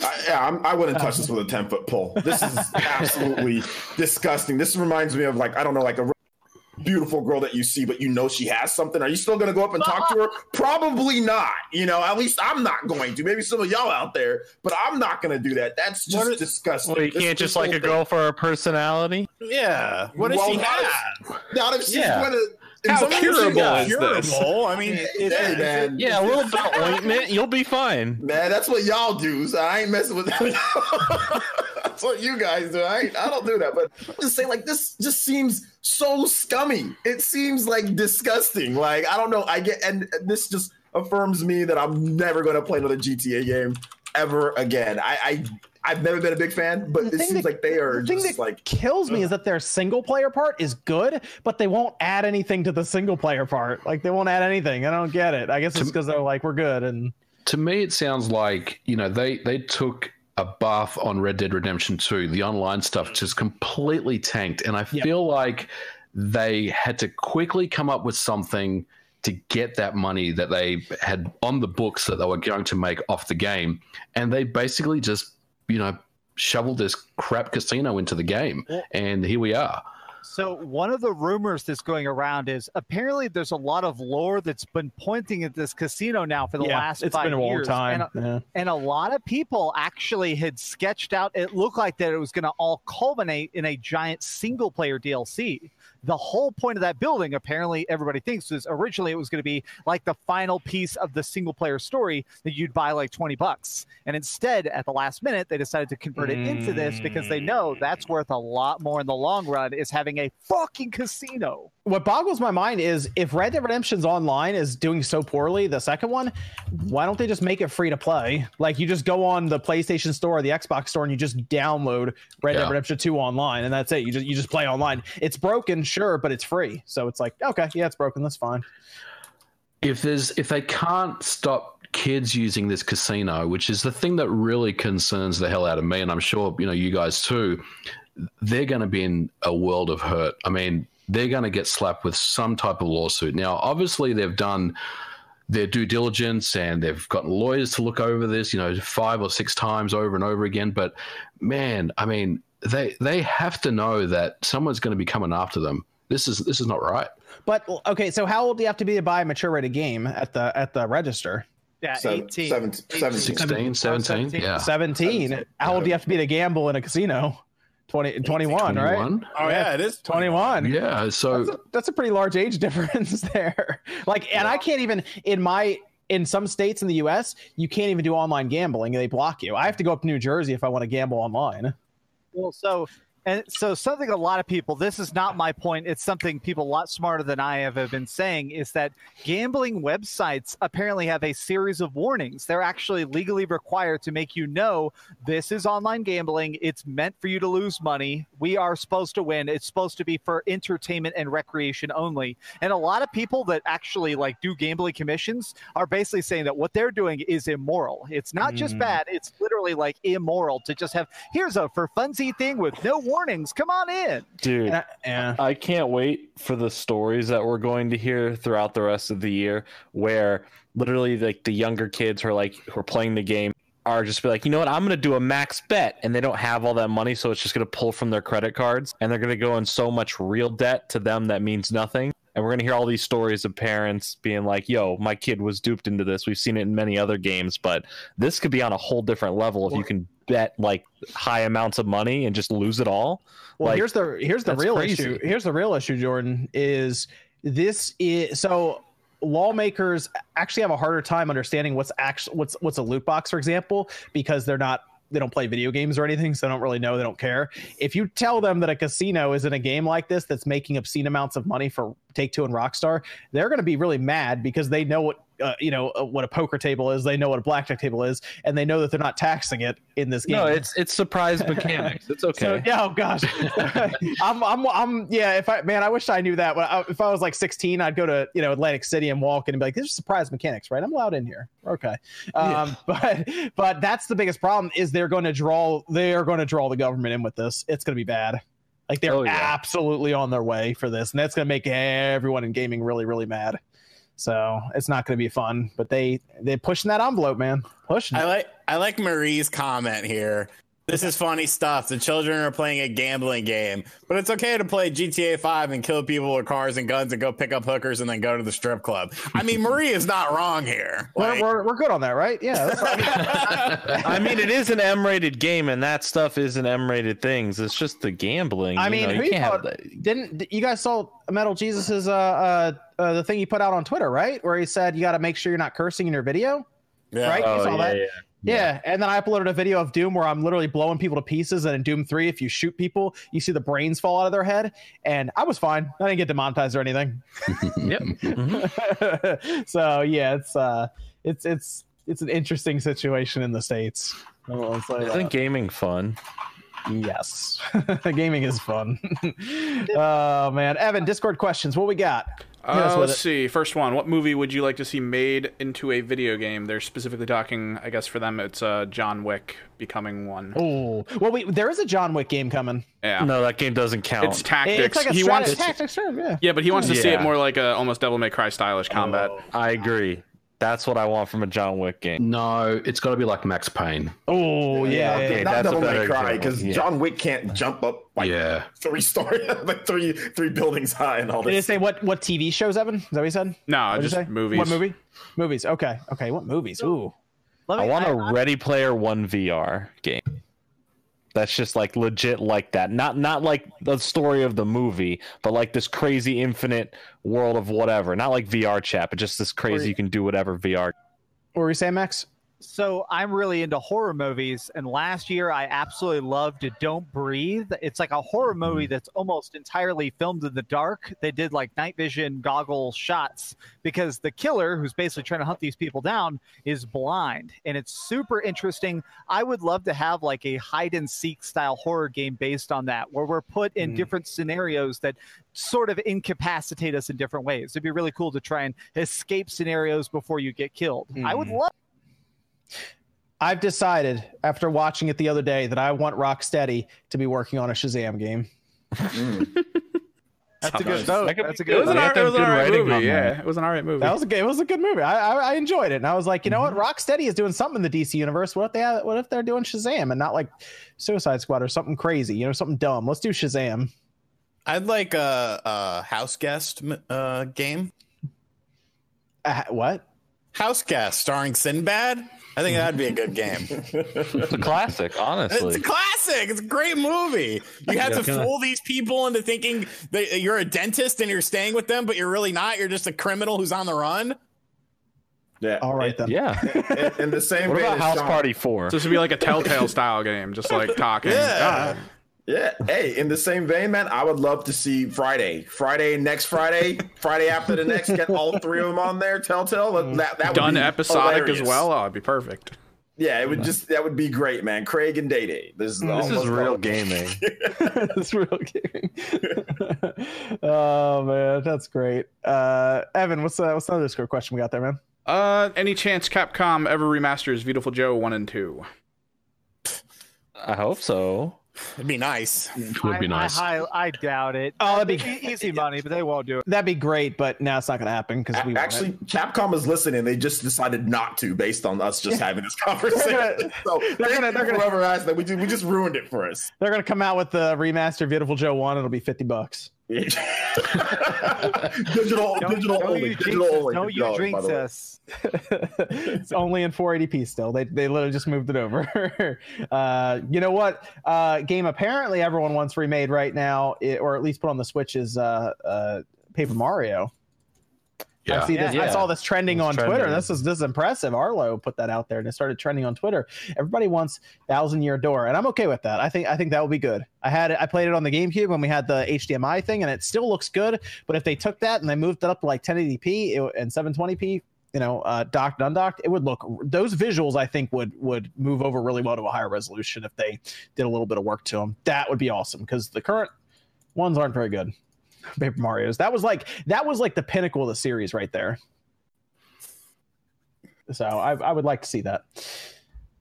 S6: I, yeah, I'm, I wouldn't touch this with a 10 foot pole. This is [laughs] absolutely disgusting. This reminds me of like, I don't know, like a beautiful girl that you see, but you know she has something. Are you still going to go up and talk to her? Probably not. You know, at least I'm not going to. Maybe some of y'all out there, but I'm not going to do that. That's just
S7: What is-
S6: disgusting.
S4: Well, you can't
S6: this
S4: just like
S6: whole
S4: a
S6: thing.
S4: girl for her personality.
S7: Yeah. What does
S6: Well,
S7: she
S6: not
S7: have?
S6: Not if she's
S4: Yeah.
S6: going to.
S8: How curable is this?
S7: I mean, it's,
S6: Hey, man.
S4: Yeah, a little bit ointment, you'll be fine.
S6: Man, that's what y'all do. So I ain't messing with that. [laughs] that's what you guys do. I, I don't do that. But I'm just saying, like, this just seems so scummy. It seems like disgusting. Like, I don't know. I get, and this just affirms me that I'm never going to play another GTA game ever again. I, I I've never been a big fan, but
S1: The
S6: it seems
S1: that-
S6: like they are
S1: the thing
S6: just
S1: that
S6: like
S1: kills me is that their single player part is good, but they won't add anything to the single player part. Like they won't add anything. I don't get it. I guess it's because they're like we're good and
S2: to me it sounds like you know they they took a bath on red dead redemption 2 the online stuff just completely tanked and i
S1: Yep.
S2: feel like they had to quickly come up with something to get that money that they had on the books that they were going to make off the game and they basically just you know shoveled this crap casino into the game and here we are
S3: So one of the rumors that's going around is apparently there's a lot of lore that's been pointing at this casino now for the
S1: yeah,
S3: last
S1: it's
S3: five
S1: been a long
S3: years.
S1: time.
S3: And,
S1: yeah.
S3: and a lot of people actually had sketched out it looked like that it was going to all culminate in a giant single player DLC. The whole point of that building, apparently, everybody thinks is originally it was going to be like the final piece of the single player story that you'd buy like 20 bucks. And instead, at the last minute, they decided to convert it into this because they know that's worth a lot more in the long run is having a fucking casino.
S1: What boggles my mind is if Red Dead Redemption's online is doing so poorly, the second one, why don't they just make it free to play? Like you just go on the PlayStation Store or the Xbox Store and you just download Red
S2: Yeah.
S1: Dead Redemption 2 online and that's it. You just you just play online. It's broken, sure, but it's free. So it's like, okay, yeah, it's broken. That's fine.
S2: if there's if they can't stop kids using this casino which is the thing that really concerns the hell out of me and i'm sure you know you guys too they're going to be in a world of hurt i mean they're going to get slapped with some type of lawsuit now obviously they've done their due diligence and they've got lawyers to look over this you know five or six times over and over again but man i mean they they have to know that someone's going to be coming after them this is this is not right
S1: But okay, so how old do you have to be to buy a mature rated game at the at the register?
S3: Yeah,
S6: seven,
S3: 18.
S6: seven, 17.
S2: 16 17 yeah
S1: 17. How old do you have to be to gamble in a casino? 20, 21, right?
S7: oh yeah, it is
S1: 21.
S2: Yeah, so
S1: That's a, that's a pretty large age [laughs] difference there. Like, and I can't even in my in some states in the U.S. you can't even do online gambling; they block you. I have to go up to New Jersey if I want to gamble online.
S3: Well, so and so something a lot of people. This is not my point. It's something people a lot smarter than I have, have been saying is that gambling websites apparently have a series of warnings. They're actually legally required to make you know this is online gambling. It's meant for you to lose money. We are supposed to win. It's supposed to be for entertainment and recreation only. And a lot of people that actually like do gambling commissions are basically saying that what they're doing is immoral. It's not just
S1: Mm.
S3: bad. It's literally like immoral to just have here's a for funsy thing with no warnings. Come on in.
S4: Dude,
S1: And I, yeah.
S4: I can't wait for the stories that we're going to hear throughout the rest of the year where literally like the younger kids who are like who are playing the game are just be like, you know what, I'm gonna do a max bet and they don't have all that money, so it's just gonna pull from their credit cards and they're gonna go in so much real debt to them that means nothing. And we're gonna hear all these stories of parents being like, yo, my kid was duped into this. We've seen it in many other games, but this could be on a whole different level if you can bet like high amounts of money and just lose it all.
S1: Well,
S4: Like,
S1: here's the here's the real
S4: crazy.
S1: issue. Here's the real issue, Jordan. Is this is so lawmakers actually have a harder time understanding what's actually what's what's a loot box, for example, because they're not they don't play video games or anything, so they don't really know. They don't care. If you tell them that a casino is in a game like this that's making obscene amounts of money for Take Two and Rockstar, they're going to be really mad because they know what uh, you know uh, what a poker table is, they know what a blackjack table is, and they know that they're not taxing it in this game.
S4: No, it's it's surprise [laughs] mechanics. It's okay.
S1: So, yeah, oh gosh, [laughs] I'm, I'm, I'm, yeah. If I, man, I wish I knew that. I, if I was like 16, I'd go to you know Atlantic City and walk in and be like, "These are surprise mechanics, right? I'm allowed in here." Okay, um, [laughs] but but that's the biggest problem is they're going to draw, they are going to draw the government in with this. It's going to be bad. Like they're
S4: Oh, yeah.
S1: absolutely on their way for this, and that's going to make everyone in gaming really, really mad. So it's not going to be fun. But they they're pushing that envelope, man. Pushing.
S7: I
S1: it.
S7: like I like Marie's comment here. This is funny stuff. The children are playing a gambling game, but it's okay to play GTA 5 and kill people with cars and guns and go pick up hookers and then go to the strip club. I mean, [laughs] Marie is not wrong here.
S1: We're,
S7: Like-
S1: we're, we're good on that, right? Yeah. That's, [laughs]
S4: I mean, it is an M-rated game, and that stuff is an M-rated things. It's just the gambling.
S1: I
S4: you
S1: mean,
S4: know,
S1: who
S4: you
S1: you
S4: can't
S1: thought-
S4: that.
S1: didn't you guys saw Metal Jesus's uh, uh uh the thing he put out on Twitter, right? Where he said you got to make sure you're not cursing in your video,
S7: yeah.
S1: right? you
S4: Oh,
S1: saw
S4: yeah,
S1: that.
S4: yeah.
S1: Yeah. and then I uploaded a video of Doom where I'm literally blowing people to pieces, and in Doom Three, if you shoot people, you see the brains fall out of their head, and I was fine. I didn't get demonetized or anything. [laughs]
S4: Yep. Mhm. [laughs]
S1: so yeah, it's uh, it's it's it's an interesting situation in the states. I will
S4: Isn't
S1: that.
S4: gaming fun?
S1: Yes, [laughs] gaming is fun. oh man, Evan, Discord questions. What we got? Hit us
S8: Uh, let's
S1: it.
S8: see. First one. What movie would you like to see made into a video game? They're specifically talking, I guess, for them, it's uh, John Wick becoming one.
S1: Oh, well, we there is a John Wick game coming.
S8: Yeah.
S4: No, that game doesn't count.
S8: It's tactics.
S1: It's like a
S8: he
S1: strat-
S8: wants.
S1: tactics, sure, yeah.
S8: Yeah, but he wants to see it more like a almost Devil May Cry stylish combat.
S4: I agree. That's what I want from a John Wick game.
S2: No, it's got to be like Max Payne.
S1: Oh yeah,
S4: okay,
S1: yeah.
S6: Not
S4: that's a
S6: Devil May
S4: better
S6: Cry because
S4: yeah.
S6: John Wick can't jump up like
S2: Yeah.
S6: three story, [laughs] like three three buildings high and all this.
S1: Did it say what what TV shows, Evan? Is that what you said?
S8: No,
S1: What'd
S8: just
S1: say?
S8: movies.
S1: What movie? Movies. Okay, okay. What movies? Ooh.
S3: Let
S4: I want a
S3: I-
S4: Ready Player One VR game. That's just like legit like that. Not not like the story of the movie, but like this crazy infinite world of whatever. Not like VR chat, but just this crazy you can do whatever VR.
S1: What were you saying, Max?
S3: So I'm really into horror movies, and last year I absolutely loved Don't Breathe. It's like a horror movie that's almost entirely filmed in the dark. They did like night vision goggle shots because the killer, who's basically trying to hunt these people down, is blind, and it's super interesting. I would love to have like a hide and seek style horror game based on that, where we're put in
S1: Mm.
S3: different scenarios that sort of incapacitate us in different ways. It'd be really cool to try and escape scenarios before you get killed. I would
S1: Mm.
S3: love.
S1: I've decided after watching it the other day that I want Rocksteady to be working on a Shazam game. [laughs]
S3: That's a good
S8: Nice.
S3: vote.
S4: That
S3: That's a
S4: be
S8: It
S3: good
S8: was an,
S4: They
S8: alright, it was an alright movie. Yeah, it was an alright movie.
S1: That was a good. It was a good movie. I, I I enjoyed it, and I was like, you know what, Rocksteady is doing something in the DC universe. What if they have, what if they're doing Shazam and not like Suicide Squad or something crazy? You know, something dumb. Let's do Shazam.
S7: I'd like a, a house guest uh, game.
S1: Uh, what?
S7: House guest starring Sinbad. I think that'd be a good game.
S4: It's a classic, honestly.
S7: It's a classic. It's a great movie. You have
S4: Yeah,
S7: to
S4: kinda-
S7: fool these people into thinking that you're a dentist and you're staying with them, but you're really not. You're just a criminal who's on the run.
S6: Yeah.
S1: All right then.
S4: Yeah.
S6: In, in the same
S4: way.
S6: What
S4: about House
S6: Sean-
S4: Party Four?
S8: So this would be like a Telltale style game, just like talking.
S7: Yeah.
S6: Yeah. Hey, in the same vein, man, I would love to see Friday, Friday next Friday, Friday after the next. Get all three of them on there. Telltale. That, that, that would
S8: Done
S6: be
S8: episodic
S6: hilarious.
S8: as well. Oh, it'd be perfect.
S6: Yeah, it would just that would be great, man. Craig and Day Day. This is [laughs] [laughs]
S4: This is real
S6: all-
S4: gaming.
S1: that's real gaming. oh man, that's great. Uh, Evan, what's the what's the other Discord question we got there, man?
S8: Uh, any chance Capcom ever remasters Beautiful Joe one and two?
S4: I hope so.
S7: It'd be nice.
S2: It Would be nice.
S3: I, I, I doubt it.
S1: Oh, that'd be-
S3: easy money, but they won't do it.
S1: That'd be great, but now it's not going to happen because we want it.
S6: Actually, Capcom is listening. They just decided not to, based on us just having this conversation. so
S1: they're
S6: they're
S1: gonna- [laughs]
S6: gonna,
S1: they're gonna-
S6: whoever asked that we just, we just ruined it for us.
S1: they're going to come out with the remaster Beautiful Joe one. It'll be fifty bucks. [laughs]
S6: digital,
S3: Don't,
S6: digital
S3: don't
S6: only. Digital
S3: us.
S6: only.
S3: Don't you
S6: $50,
S3: jinx us.
S1: it's only in 480p still. They they literally just moved it over. [laughs] uh, you know what? Uh, game apparently everyone wants remade right now, i- or at least put on the Switch is uh, uh, Paper Mario. I see this.
S4: Yeah.
S1: I saw this trending on
S4: trending.
S1: Twitter. This is this is impressive. Arlo put that out there and it started trending on Twitter. Everybody wants thousand year door, and I'm okay with that. I think I think that would be good. I had it. I played it on the GameCube when we had the HDMI thing, and it still looks good. But if they took that and they moved it up to like 1080p it- and 720p, you know, uh, docked undocked, it would look. Those visuals I think would would move over really well to a higher resolution if they did a little bit of work to them. That would be awesome because the current ones aren't very good. [laughs] Paper Mario's. That was like that was like the pinnacle of the series right there. So I, I would like to see that.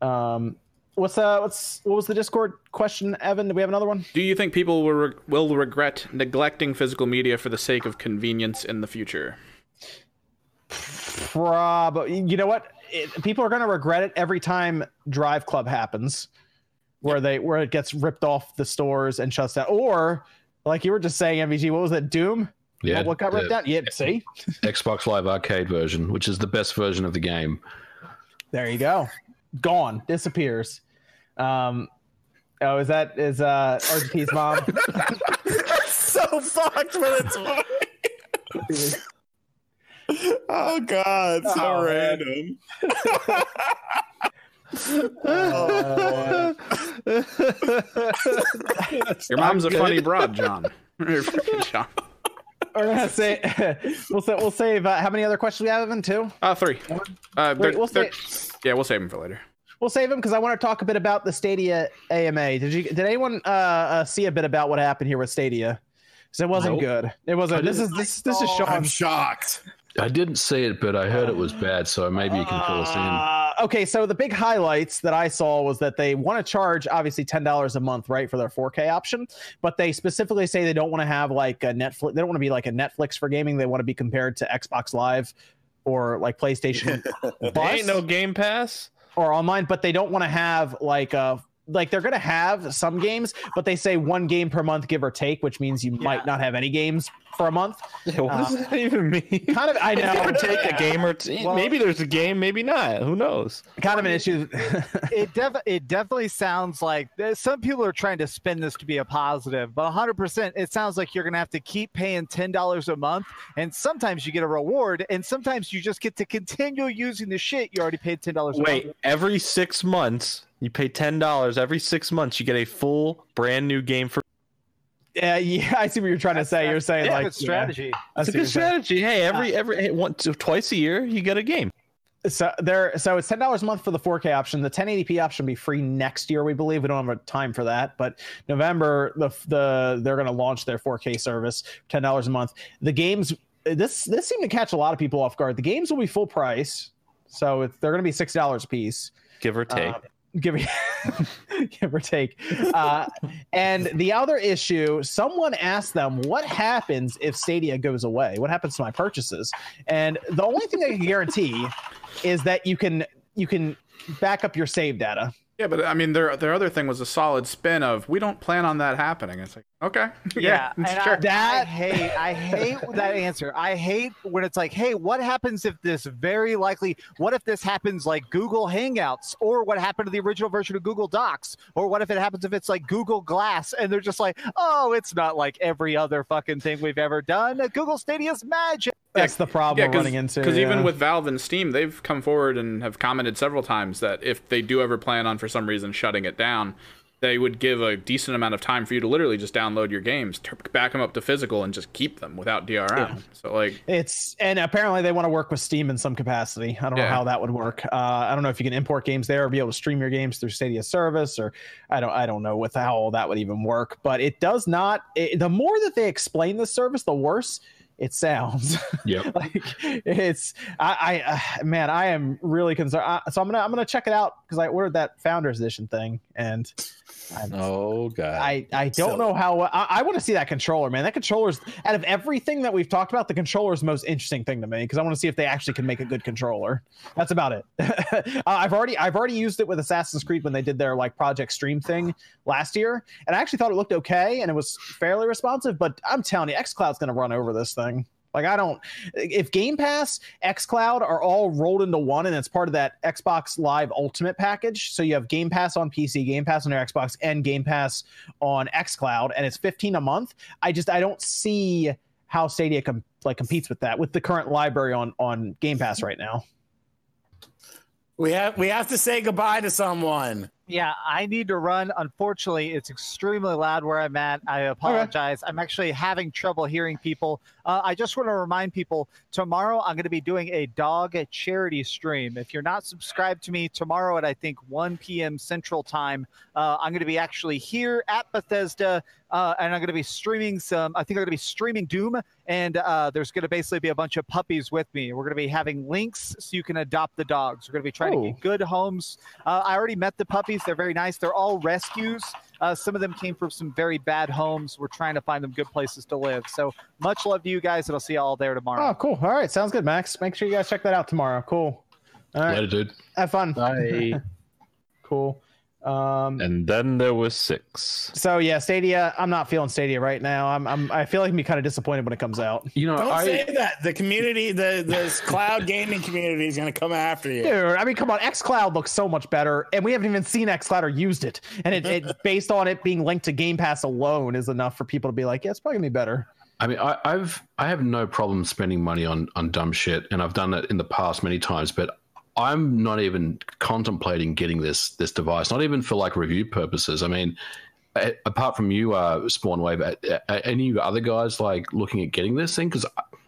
S1: Um, what's uh what's what was the Discord question, Evan? Do we have another one?
S8: Do you think people will, re- will regret neglecting physical media for the sake of convenience in the future?
S1: Probably. You know what? It, people are going to regret it every time Drive Club happens, where they where it gets ripped off the stores and shuts down, or like you were just saying, MVG. What was that? Doom.
S2: Yeah,
S1: What, what got ripped
S2: the
S1: down? Yeah. See.
S2: Xbox Live Arcade version, which is the best version of the game.
S1: There you go. Gone. Disappears. Um. Oh, is that is uh RGP's mom? [laughs] [laughs]
S7: so fucked, but it's funny. oh god, so
S1: Oh, man.
S7: random. [laughs]
S8: Your mom's a funny broad, John. [laughs] [laughs] John. [laughs]
S1: We're gonna say we'll say we'll save. Uh, how many other questions we have, Evan? Two.
S8: Uh, three. Uh,
S1: Wait,
S8: they're-
S1: we'll
S8: they're-
S1: say
S8: yeah, we'll save them for later.
S1: we'll save them because I want to talk a bit about the Stadia AMA. Did you? Did anyone uh, uh see a bit about what happened here with Stadia? Because it wasn't
S2: Nope.
S1: good. It wasn't. This is this this is
S7: I'm shocked.
S2: I didn't see it, but I heard it was bad, so maybe you can fill us in.
S1: Okay, so the big highlights that I saw was that they want to charge obviously ten dollars a month, right, for their 4K option, but they specifically say they don't want to have like a Netflix. They don't want to be like a Netflix for gaming. They want to be compared to Xbox Live or like PlayStation [laughs]
S4: There
S1: Plus
S4: ain't no Game Pass.
S1: or online, but they don't want to have like a like they're gonna have some games, but they say one game per month, give or take, which means you might not have any games for a month.
S4: What does um, that even mean?
S1: Kind of, I [laughs] know,
S4: Give or take a game or two.
S3: Well-
S4: maybe there's a game, maybe not. Who knows?
S1: kind of an issue.
S3: it def- it definitely sounds like there's- some people are trying to spin this to be a positive, but 100% it sounds like you're going to have to keep paying $10 a month and sometimes you get a reward and sometimes you just get to continue using the shit you already paid $10 a
S4: Wait,
S3: month.
S4: every six months, you pay ten dollars. Every six months, you get a full brand new game for.
S1: yeah, yeah, I see what you're trying to say. You're saying
S3: Yeah,
S1: like
S3: good strategy.
S1: Yeah,
S4: It's a good
S1: you're saying.
S4: strategy. Hey, every every hey, one, two, twice a year, you get a game.
S1: So there, so it's ten dollars a month for the 4K option. The 1080p option will be free next year, we believe. We don't have a time for that, but November, the the they're going to launch their 4K service, ten dollars a month. The games, this this seemed to catch a lot of people off guard. The games will be full price, so it's, they're going to be six dollars a piece.
S4: Give or take.
S1: Uh, give, [laughs] give or take. Uh, and the other issue, someone asked them, "What happens if Stadia goes away? What happens to my purchases?" And the only thing I can guarantee is that you can you can back up your save data.
S8: Yeah, but I mean, their their other thing was a solid spin of we don't plan on that happening. It's like okay, [laughs]
S3: Yeah, and
S8: sure.
S3: I, I hate I hate [laughs] that answer. I hate when it's like, hey, what happens if this very likely? What if this happens like Google Hangouts, or what happened to the original version of Google Docs, or what if it happens if it's like Google Glass, and they're just like, oh, it's not like every other fucking thing we've ever done. Google Stadia's magic.
S1: That's the problem we're running into.
S8: Because even with Valve and Steam, they've come forward and have commented several times that if they do ever plan on, for some reason, shutting it down, they would give a decent amount of time for you to literally just download your games, back them up to physical, and just keep them without DRM. Yeah. So, like,
S1: It's and apparently they want to work with Steam in some capacity. I don't know how that would work. Uh, I don't know if you can import games there or be able to stream your games through Stadia service, or I don't I don't know with how all that would even work. But it does not. It, the more that they explain the service, the worse it sounds.
S2: Yep. [laughs]
S1: like it's I, I uh, man, I am really concerned. I, so I'm gonna I'm gonna check it out because I ordered that Founders Edition thing and. I'm, [laughs]
S4: Oh god.
S1: I, I don't know how I, I want to see that controller, man. That controller's out of everything that we've talked about, the controller's the most interesting thing to me because I want to see if they actually can make a good controller. That's about it. [laughs] uh, I've already I've already used it with Assassin's Creed when they did their like Project Stream thing last year, and I actually thought it looked okay and it was fairly responsive. But I'm telling you, XCloud's to run over this thing. Like I don't if Game Pass, XCloud are all rolled into one and it's part of that Xbox Live Ultimate package. So you have Game Pass on PC, Game Pass on your Xbox, and Game Pass on XCloud, and it's 15 a month. I just I don't see how Stadia com- like competes with that with the current library on on Game Pass right now.
S7: We have we have to say goodbye to someone.
S3: Yeah, I need to run. Unfortunately, it's extremely loud where I'm at. I apologize. I'm actually having trouble hearing people. Uh, I just want to remind people tomorrow I'm going to be doing a dog charity stream. If you're not subscribed to me, tomorrow at I think 1 p.m. Central Time, uh, I'm going to be actually here at Bethesda uh, and I'm going to be streaming some. I think I'm going to be streaming Doom, and uh, there's going to basically be a bunch of puppies with me. We're going to be having links so you can adopt the dogs. We're going to be trying
S1: Oh.
S3: to get good homes. Uh, I already met the puppies. They're very nice. They're all rescues. Uh, some of them came from some very bad homes. We're trying to find them good places to live. So much love to you guys, and I'll see you all there tomorrow.
S1: Oh, cool. All right, sounds good, Max. Make sure you guys check that out tomorrow. Cool. All right,
S2: Later, dude.
S1: have fun.
S4: Bye. [laughs]
S1: Cool. Um,
S4: and then there was six.
S1: so yeah, Stadia. I'm not feeling Stadia right now. I'm, I'm I feel like I'm be kind of disappointed when it comes out.
S2: You know,
S7: Don't
S2: I
S7: say that. The community, the this cloud gaming community is going to come after you.
S1: Dude, I mean, come on, XCloud looks so much better, and we haven't even seen XCloud or used it. And it, it [laughs] based on it being linked to Game Pass alone is enough for people to be like, yeah, it's probably gonna be better.
S2: I mean, I, I've I have no problem spending money on on dumb shit, and I've done it in the past many times. But I'm not even contemplating getting this this device, not even for like review purposes. I mean, a- apart from you, uh, SpawnWave, uh, uh, any other guys like looking at getting this thing? Because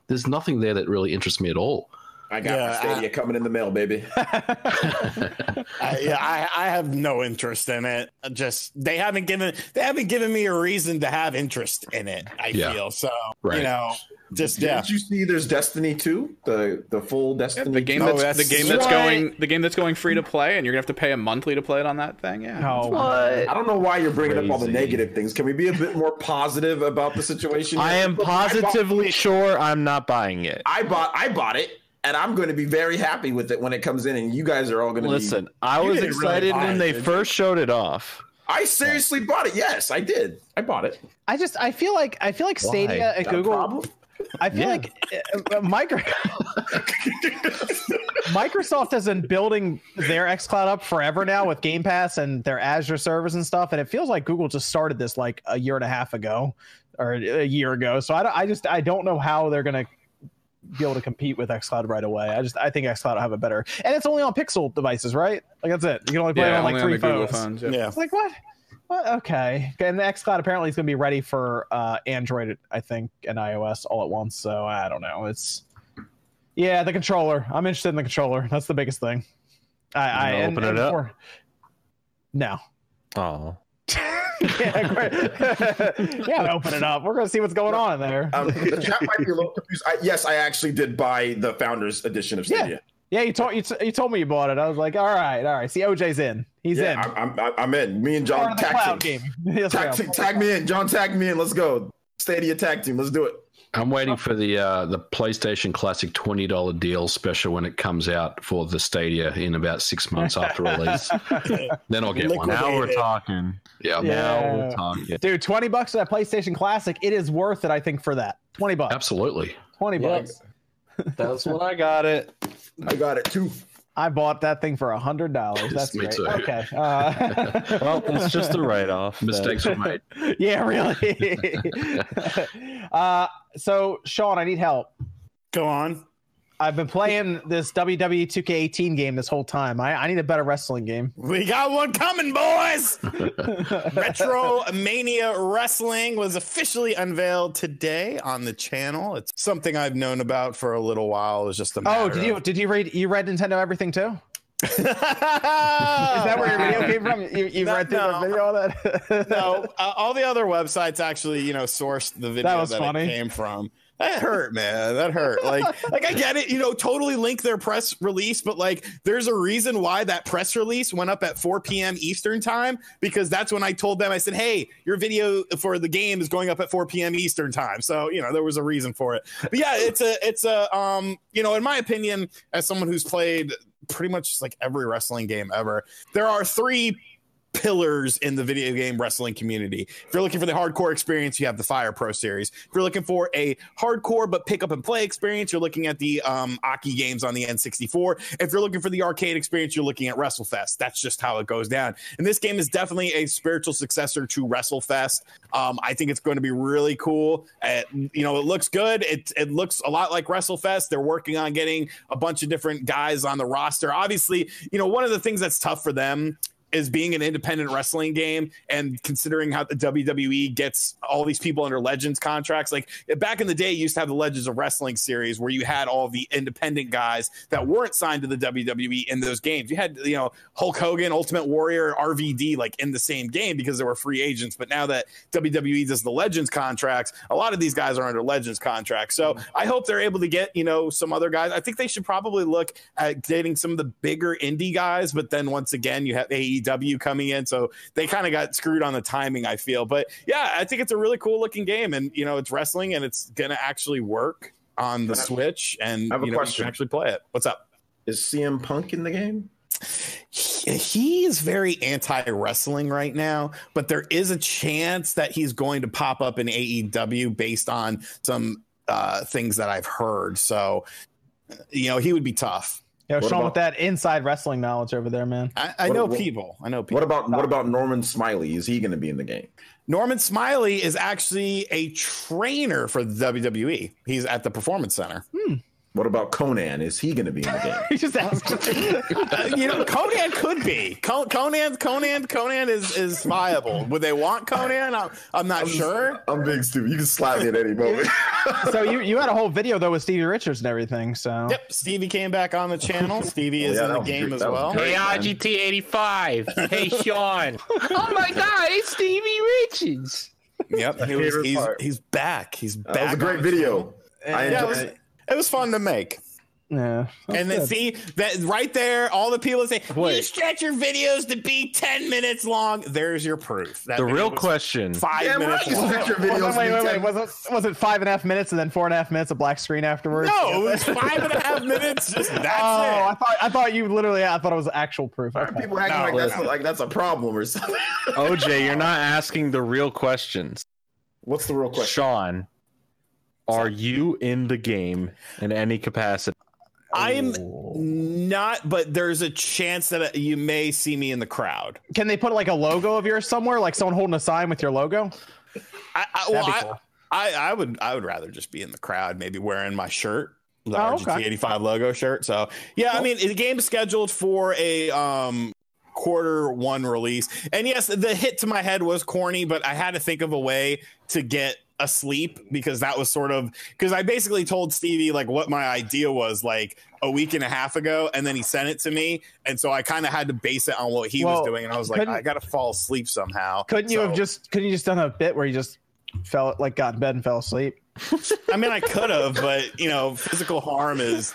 S2: there's nothing there that really interests me at all.
S6: I got
S7: Yeah,
S6: my Stadia coming in the mail, baby. [laughs]
S7: I, yeah, I, I have no interest in it. Just they haven't given they haven't given me a reason to have interest in it. I
S2: Yeah.
S7: feel so.
S2: Right.
S7: You know, just yeah.
S6: Did you see there's Destiny 2? The the full Destiny oh,
S8: The game
S7: Oh,
S8: that's,
S7: that's
S8: the game that's
S7: right.
S8: going the game that's going free to play, and you're gonna have to pay a monthly to play it on that thing. Yeah.
S1: No,
S6: I don't know why you're bringing up all the negative things. Can we be a bit more positive about the situation?
S4: I am
S6: Look, I bought-
S4: positively sure I'm not buying it.
S6: I bought I bought it and I'm going to be very happy with it when it comes in and you guys are all going to
S4: Listen, I was
S7: didn't really
S4: excited when
S7: it,
S4: they
S7: did
S4: first showed it off.
S6: I seriously bought it. Yes, I did. I bought it.
S1: I just I feel like I feel like Stadia
S4: Why?
S1: and
S6: Is
S1: Google.
S6: Problem?
S1: I feel
S4: Yeah.
S1: like uh, uh, Micro- [laughs] Microsoft has been building their XCloud up forever now with Game Pass and their Azure servers and stuff, and it feels like Google just started this like a year and a half ago or a year ago. So I, I just I don't know how they're gonna be able to compete with XCloud right away. I just I think XCloud will have a better, and it's only on Pixel devices, right? Like that's it. You can only play it on like
S8: only on
S1: three phones.
S8: phones. yeah.
S7: Yeah.
S1: It's like what? What? Okay. And the XCloud apparently is going to be ready for uh, Android, I think, and iOS all at once. So I don't know. It's yeah, the controller. I'm interested in the controller. That's the biggest thing. I, I
S4: gonna
S1: and-
S4: open it
S1: and
S4: up?
S1: for- no.
S4: Oh. [laughs]
S1: yeah, [laughs] yeah, open it up. We're going to see what's going on in there.
S6: Um, the chat might be a little confused. I, yes, I actually did buy the founders edition of
S1: Yeah.
S6: Stadia.
S1: yeah, you told you, t- you told me you bought it. I was like, all right, all right. See, OJ's in. He's
S6: Yeah,
S1: in.
S6: I'm, I'm, I'm in. Me and John
S1: of the
S6: tag team. [laughs]
S1: Yes,
S6: Tag,
S1: ma'am.
S6: tag me in. John, tag me in. Let's go. Stadia tag team. Let's do it.
S2: I'm waiting for the uh, the PlayStation Classic twenty dollar deal special when it comes out for the Stadia in about six months after [laughs] release. then I'll get one.
S4: Now we're talking.
S2: Yeah,
S1: Yeah.
S4: Now we're talking.
S1: Dude, 20 bucks for that PlayStation Classic. It is worth it, I think, for that. 20 bucks.
S2: absolutely.
S1: 20
S4: Yep.
S1: bucks.
S4: That's when I got it. [laughs]
S6: I got it too.
S1: I bought that thing for a hundred dollars. That's
S2: Me
S1: great.
S2: too.
S1: Okay. [laughs] Uh,
S4: Well, it's just a write off.
S2: Mistakes were made. [laughs]
S1: yeah, really. [laughs] uh, so, Sean, I need help.
S7: Go on.
S1: I've been playing this WWE 2K18 game this whole time. I, I need a better wrestling game.
S7: We got one coming, boys. [laughs] Retro Mania Wrestling was officially unveiled today on the channel. It's something I've known about for a little while. It's just a
S1: Oh,
S7: matter
S1: did you
S7: of-
S1: did you read you read Nintendo Everything too?
S7: Is [laughs]
S1: Is that where your video [laughs] came from? You, you
S7: No,
S1: read through
S7: no.
S1: the video all that?
S7: no, uh, all the other websites actually, you know, sourced the video
S1: That
S7: that,
S1: was
S7: it came from. That hurt, man. That hurt. Like, [laughs] like I get it. You know, totally link their press release, but like, there's a reason why that press release went up at 4 p.m. Eastern time because that's when I told them. I said, "Hey, your video for the game is going up at 4 p.m. Eastern time." So you know, there was a reason for it. But yeah, it's a, it's a, um, you know, in my opinion, as someone who's played pretty much like every wrestling game ever, there are three pillars in the video game wrestling community. If you're looking for the hardcore experience, you have the Fire Pro series. If you're looking for a hardcore but pick up and play experience, you're looking at the um, Aki games on the N64. If you're looking for the arcade experience, you're looking at WrestleFest. That's just how it goes down. And this game is definitely a spiritual successor to WrestleFest. Um, I think it's going to be really cool. Uh, you know, it looks good. It it looks a lot like WrestleFest. They're working on getting a bunch of different guys on the roster. Obviously, you know, one of the things that's tough for them is being an independent wrestling game and considering how the WWE gets all these people under Legends contracts. Like back in the day, you used to have the Legends of Wrestling series where you had all the independent guys that weren't signed to the WWE in those games. You had, you know, Hulk Hogan, Ultimate Warrior, RVD like in the same game because they were free agents. But now that WWE does the Legends contracts, a lot of these guys are under Legends contracts. So mm-hmm. I hope they're able to get, you know, some other guys. I think they should probably look at getting some of the bigger indie guys. But then once again, you have AEW AEW coming in, so they kind of got screwed on the timing. I feel, but yeah, I think it's a really cool looking game, and you know, it's wrestling, and it's gonna actually work on the Switch, and
S6: I have a
S7: you know, you can actually play it. What's up?
S6: Is CM Punk in the game?
S7: He, he is very anti wrestling right now, but there is a chance that he's going to pop up in AEW based on some uh, things that I've heard. So, you know, he would be tough.
S1: You know,
S6: What
S1: Sean
S6: about-
S1: with that inside wrestling knowledge over there, man.
S7: I, I
S6: What-
S7: know
S6: what-
S7: people. I know people.
S6: What about what about Norman Smiley? Is he going to be in the game?
S7: Norman Smiley is actually a trainer for the WWE. He's at the Performance Center. Hmm.
S6: What about Konnan? Is he going to be in the game? [laughs]
S1: He just asked. [laughs]
S7: Uh, you know, Konnan could be. Con- Konnan, Konnan, Konnan is is viable. Would they want Konnan? I'm, I'm not sure.
S6: I'm being stupid. You can slap me at any moment. [laughs]
S1: so you you had a whole video though with Stevie Richards and everything. So
S7: Yep, Stevie came back on the channel. Stevie is
S6: Yeah,
S7: in the game
S6: great.
S7: as well.
S6: great.
S9: Hey,
S6: man.
S9: RGT85. Hey, Sean. oh my God, it's Stevie Richards.
S7: Yep, he was, he's
S6: part.
S7: he's back. He's back.
S6: that was a great video. I
S7: channel. Yeah, it was,
S6: enjoyed
S7: it was fun to make.
S1: yeah,
S7: and then
S1: good.
S7: see that right there, all the people say, you stretch your videos to be 10 minutes long. There's your proof. That
S4: The real question.
S7: Five
S6: Damn
S7: minutes
S6: right,
S7: long.
S6: stretch your
S1: Wait,
S6: videos.
S1: wait,
S6: to
S1: wait, wait. Was it was it five and a half minutes and then four and a half minutes of black screen afterwards?
S7: No, it was five and a half minutes. Just that's [laughs]
S1: Oh, I thought I thought you literally. I thought it was actual proof.
S6: Why are people acting
S7: No,
S6: like that's
S7: listen.
S6: like that's a problem or something?
S4: OJ, you're not asking the real questions.
S6: What's the real question?
S4: Sean, are you in the game in any capacity?
S7: I'm not, but there's a chance that you may see me in the crowd.
S1: Can they put like a logo of yours somewhere, like someone holding a sign with your logo?
S7: I, I, well,
S1: That'd be
S7: I,
S1: cool.
S7: I, I would, I would rather just be in the crowd, maybe wearing my shirt, the
S1: Oh, okay.
S7: RGT85 logo shirt. So yeah, I mean, the game's scheduled for a um quarter one release, and yes, the hit to my head was corny, but I had to think of a way to get asleep because that was sort of because I basically told Stevie like what my idea was like a week and a half ago, and then he sent it to me, and so I kind of had to base it on what he
S1: Well,
S7: was doing, and I was like, I gotta fall asleep somehow.
S1: Couldn't you have just couldn't you just done a bit where you just fell like got in bed and fell asleep? [laughs]
S7: I mean, I could have, but you know, physical harm is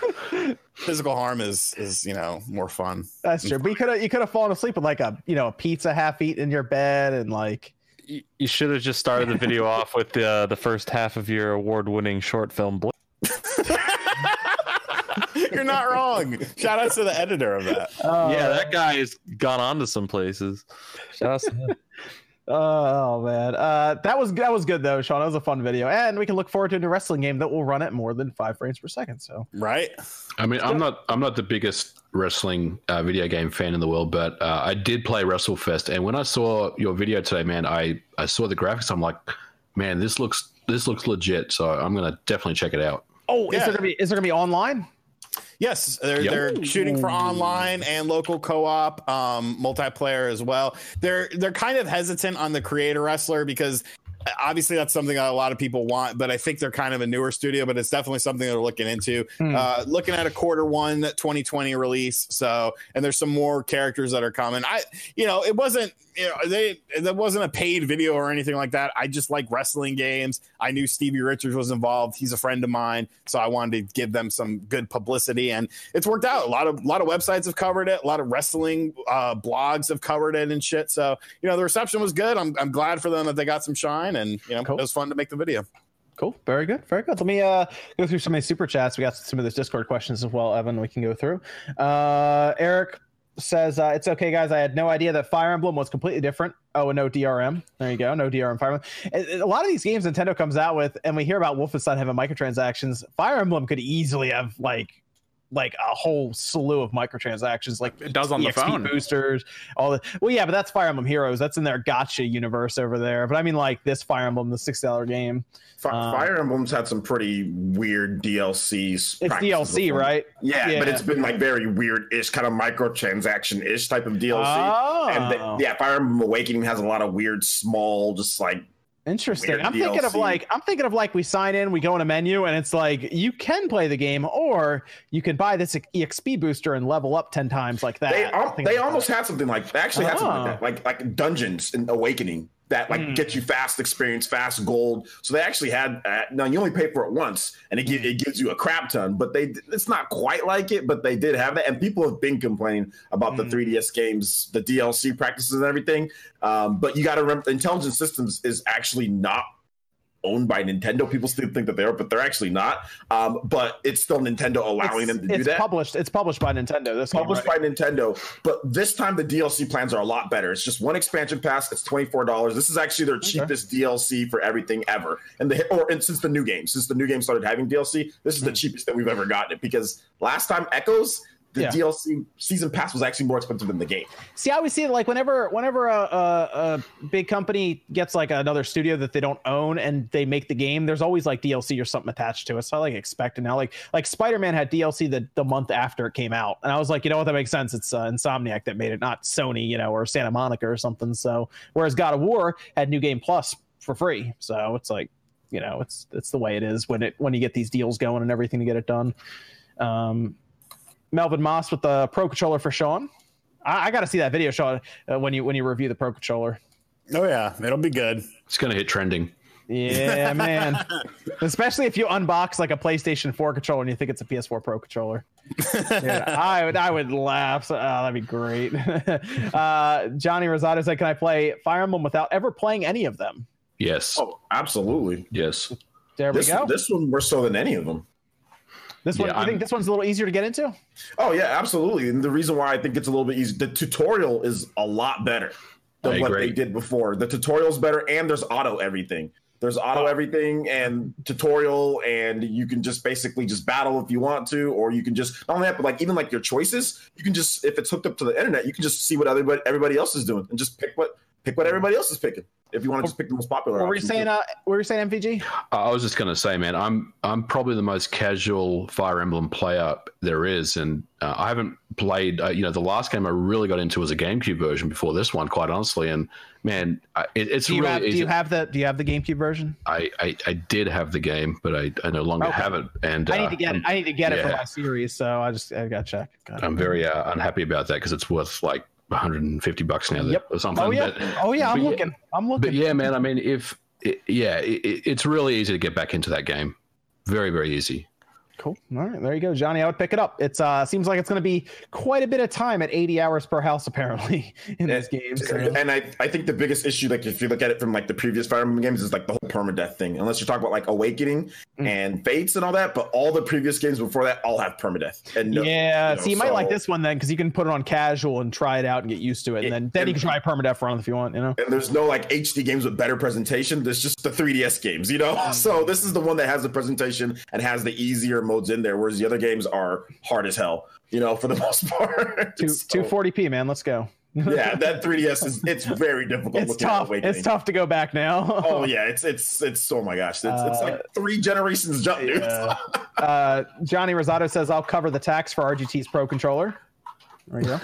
S7: physical harm is is you know more fun.
S1: That's true. But you could have you could have fallen asleep with like a you know a pizza half eaten in your bed and like
S4: You- You should have just started the video [laughs] off with the the first half of your award-winning short film. Bl- [laughs]
S7: You're not wrong. Shout out to the editor of that.
S1: uh,
S4: yeah, that guy has gone on to some places. Shout out to him.
S1: Oh man, uh, that was that was good though, Sean. That was a fun video, and we can look forward to a new wrestling game that will run at more than five frames per second. So
S7: Right?
S2: I mean, I'm not I'm not the biggest wrestling uh, video game fan in the world, but uh, I did play WrestleFest, and when I saw your video today, man, I I saw the graphics. I'm like, man, this looks this looks legit. So I'm gonna definitely check it out.
S1: oh, is
S7: Yeah.
S1: there gonna be is there gonna be online?
S7: Yes, they're
S2: Yep.
S7: they're shooting for online and local co-op, um, multiplayer as well. They're they're kind of hesitant on the creator wrestler because obviously that's something that a lot of people want, but I think they're kind of a newer studio, but it's definitely something they're looking into.
S1: Hmm.
S7: Uh, looking at a quarter one 2020 release. So, and there's some more characters that are coming. I, you know, it wasn't, you know, they, that wasn't a paid video or anything like that. I just like wrestling games. I knew Stevie Richards was involved. He's a friend of mine. So I wanted to give them some good publicity and it's worked out. A lot of, a lot of websites have covered it. A lot of wrestling uh, blogs have covered it and shit. So, you know, the reception was good. I'm, I'm glad for them that they got some shine and, you know,
S1: Cool.
S7: it was fun to make the video.
S1: Cool. Very good. Very good. Let me uh, go through some of these super chats. We got some of those Discord questions as well, Evan. We can go through. Uh, Eric says uh, it's okay, guys. I had no idea that Fire Emblem was completely different. Oh, and no DRM. There you go, no DRM Fire Emblem. A- A lot of these games Nintendo comes out with, and we hear about Wolfenstein having microtransactions. Fire Emblem could easily have like like a whole slew of microtransactions, like
S8: It does on the
S1: EXP
S8: phone.
S1: boosters, all the. Well, yeah, but that's Fire Emblem Heroes. That's in their gacha universe over there. But I mean, like this Fire Emblem, the six dollar game.
S6: Fi-
S1: Um,
S6: Fire Emblem's had some pretty weird DLCs.
S1: It's DLC,
S6: before.
S1: right?
S6: Yeah,
S1: Yeah.
S6: but it's been like very weird-ish, kind of microtransaction-ish type of DLC.
S1: Oh,
S6: And the, yeah, Fire Emblem Awakening has a lot of weird, small, just like
S1: Interesting. I'm thinking of like I'm thinking of like we sign in, we go in a menu, and it's like you can play the game, or you can buy this exp booster and level up ten times like that.
S6: they al- they almost
S1: that.
S6: had something like they actually had something like
S1: Oh.
S6: that, ah. like like dungeons and Awakening that like
S1: Hmm.
S6: get you fast experience, fast gold. So they actually had uh, now you only pay for it once, and it, gi- it gives you a crap ton. But they it's not quite like it, but they did have that, and people have been complaining about the
S1: Hmm.
S6: 3DS games, the DLC practices and everything. Um, but you got to remember, Intelligent Systems is actually not owned by Nintendo. People still think that they are, but they're actually not. Um, but it's still Nintendo allowing
S1: it's,
S6: them to do that
S1: published. It's published by Nintendo. This game,
S6: published
S1: right?
S6: by Nintendo. But this time the DLC plans are a lot better. It's just one expansion pass. It's twenty four dollars. This is actually their cheapest DLC for everything ever. And the or and since the new game, since the new game started having DLC, this is the cheapest that we've ever gotten it. Because last time Echoes, the
S1: Yeah.
S6: DLC season pass was actually more expensive than the game.
S1: See, I always see it like whenever whenever a, a, a big company gets like another studio that they don't own and they make the game, there's always like DLC or something attached to it. So I like expect it now. Like like Spider Man had DLC the the month after it came out, and I was like, you know what, that makes sense. It's uh, Insomniac that made it, not Sony, you know, or Santa Monica or something. So whereas God of War had New Game Plus for free, so it's like you know it's it's the way it is when it when you get these deals going and everything to get it done. Um, Melvin Moss with the Pro Controller for Sean. I, I got to see that video, Sean, uh, when you when you review the Pro Controller.
S7: Oh yeah, it'll be good.
S2: It's going to hit trending.
S1: Yeah, [laughs] man. Especially if you unbox like a PlayStation 4 controller and you think it's a PS4 Pro controller. Yeah, I would I would laugh. So, oh, that'd be great. [laughs] uh, Johnny Rosado said, "Can I play Fire Emblem without ever playing any of them?"
S2: Yes.
S6: Oh, absolutely.
S2: Yes.
S1: There
S6: This
S1: we go.
S6: this one more so than any of them.
S1: This one,
S2: Yeah,
S1: you think this one's a little easier to get into?
S6: Oh yeah, absolutely. And the reason why I think it's a little bit easy, the tutorial is a lot better than
S2: I
S6: what
S2: agree.
S6: they did before. The tutorial's better, and there's auto everything. There's auto oh. everything and tutorial, and you can just basically just battle if you want to, or you can just not only that, but like even like your choices, you can just if it's hooked up to the internet, you can just see what everybody everybody else is doing and just pick what pick what everybody else is picking. If you want to just pick the most popular.
S1: What were you saying? Uh, what were you saying, MVG?
S2: I was just going to say, man, I'm I'm probably the most casual Fire Emblem player there is, and uh, I haven't played. Uh, you know, the last game I really got into was a GameCube version before this one, quite honestly. And man, it, it's
S1: Do you
S2: really
S1: have. Do you have the Do you have the GameCube version?
S2: I, I I did have the game, but I, I no longer
S1: Okay.
S2: have it, and
S1: I need
S2: uh,
S1: to get it.
S2: I'm,
S1: need to get it for my series, so I just I got to check. Got.
S2: I'm very uh, unhappy about that because it's worth like 150 bucks now,
S1: Yep.
S2: or something.
S1: Oh yeah.
S2: But-
S1: oh yeah. I'm looking. I'm looking.
S2: But yeah, man, I mean, if it, yeah, it- it's really easy to get back into that game. Very, very easy.
S1: Cool. All right, there you go, Johnny. I would pick it up. It's uh seems like it's going to be quite a bit of time at 80 hours per house apparently [laughs] in this game. So.
S6: And I, I think the biggest issue, like if you look at it from like the previous Fire Emblem games, is like the whole permadeath thing. Unless you talk about like Awakening
S1: Mm.
S6: and Fates and all that, but all the previous games before that all have permadeath. And no-
S1: yeah,
S6: you know,
S1: so you might
S6: so-
S1: like this one then because you can put it on casual and try it out and get used to it, and then then you can try permadeath run if you want. You know.
S6: And there's no like HD games with better presentation. There's just the 3DS games, you know.
S1: Mm. [laughs]
S6: So this is the one that has the presentation and has the easier modes in there, whereas the other games are hard as hell, you know, for the [laughs] most part.
S1: Two
S6: So,
S1: two forty p man. Let's go. [laughs]
S6: yeah, that 3DS is it's very difficult.
S1: It's
S6: looking at
S1: tough. It's tough to go back now.
S6: Oh [laughs] yeah, it's it's it's oh my gosh, it's, it's
S1: Uh,
S6: like three generations jump, dude.
S1: Yeah. uh, Johnny Rosado says I'll cover the tax for RGT's Pro controller. There you go.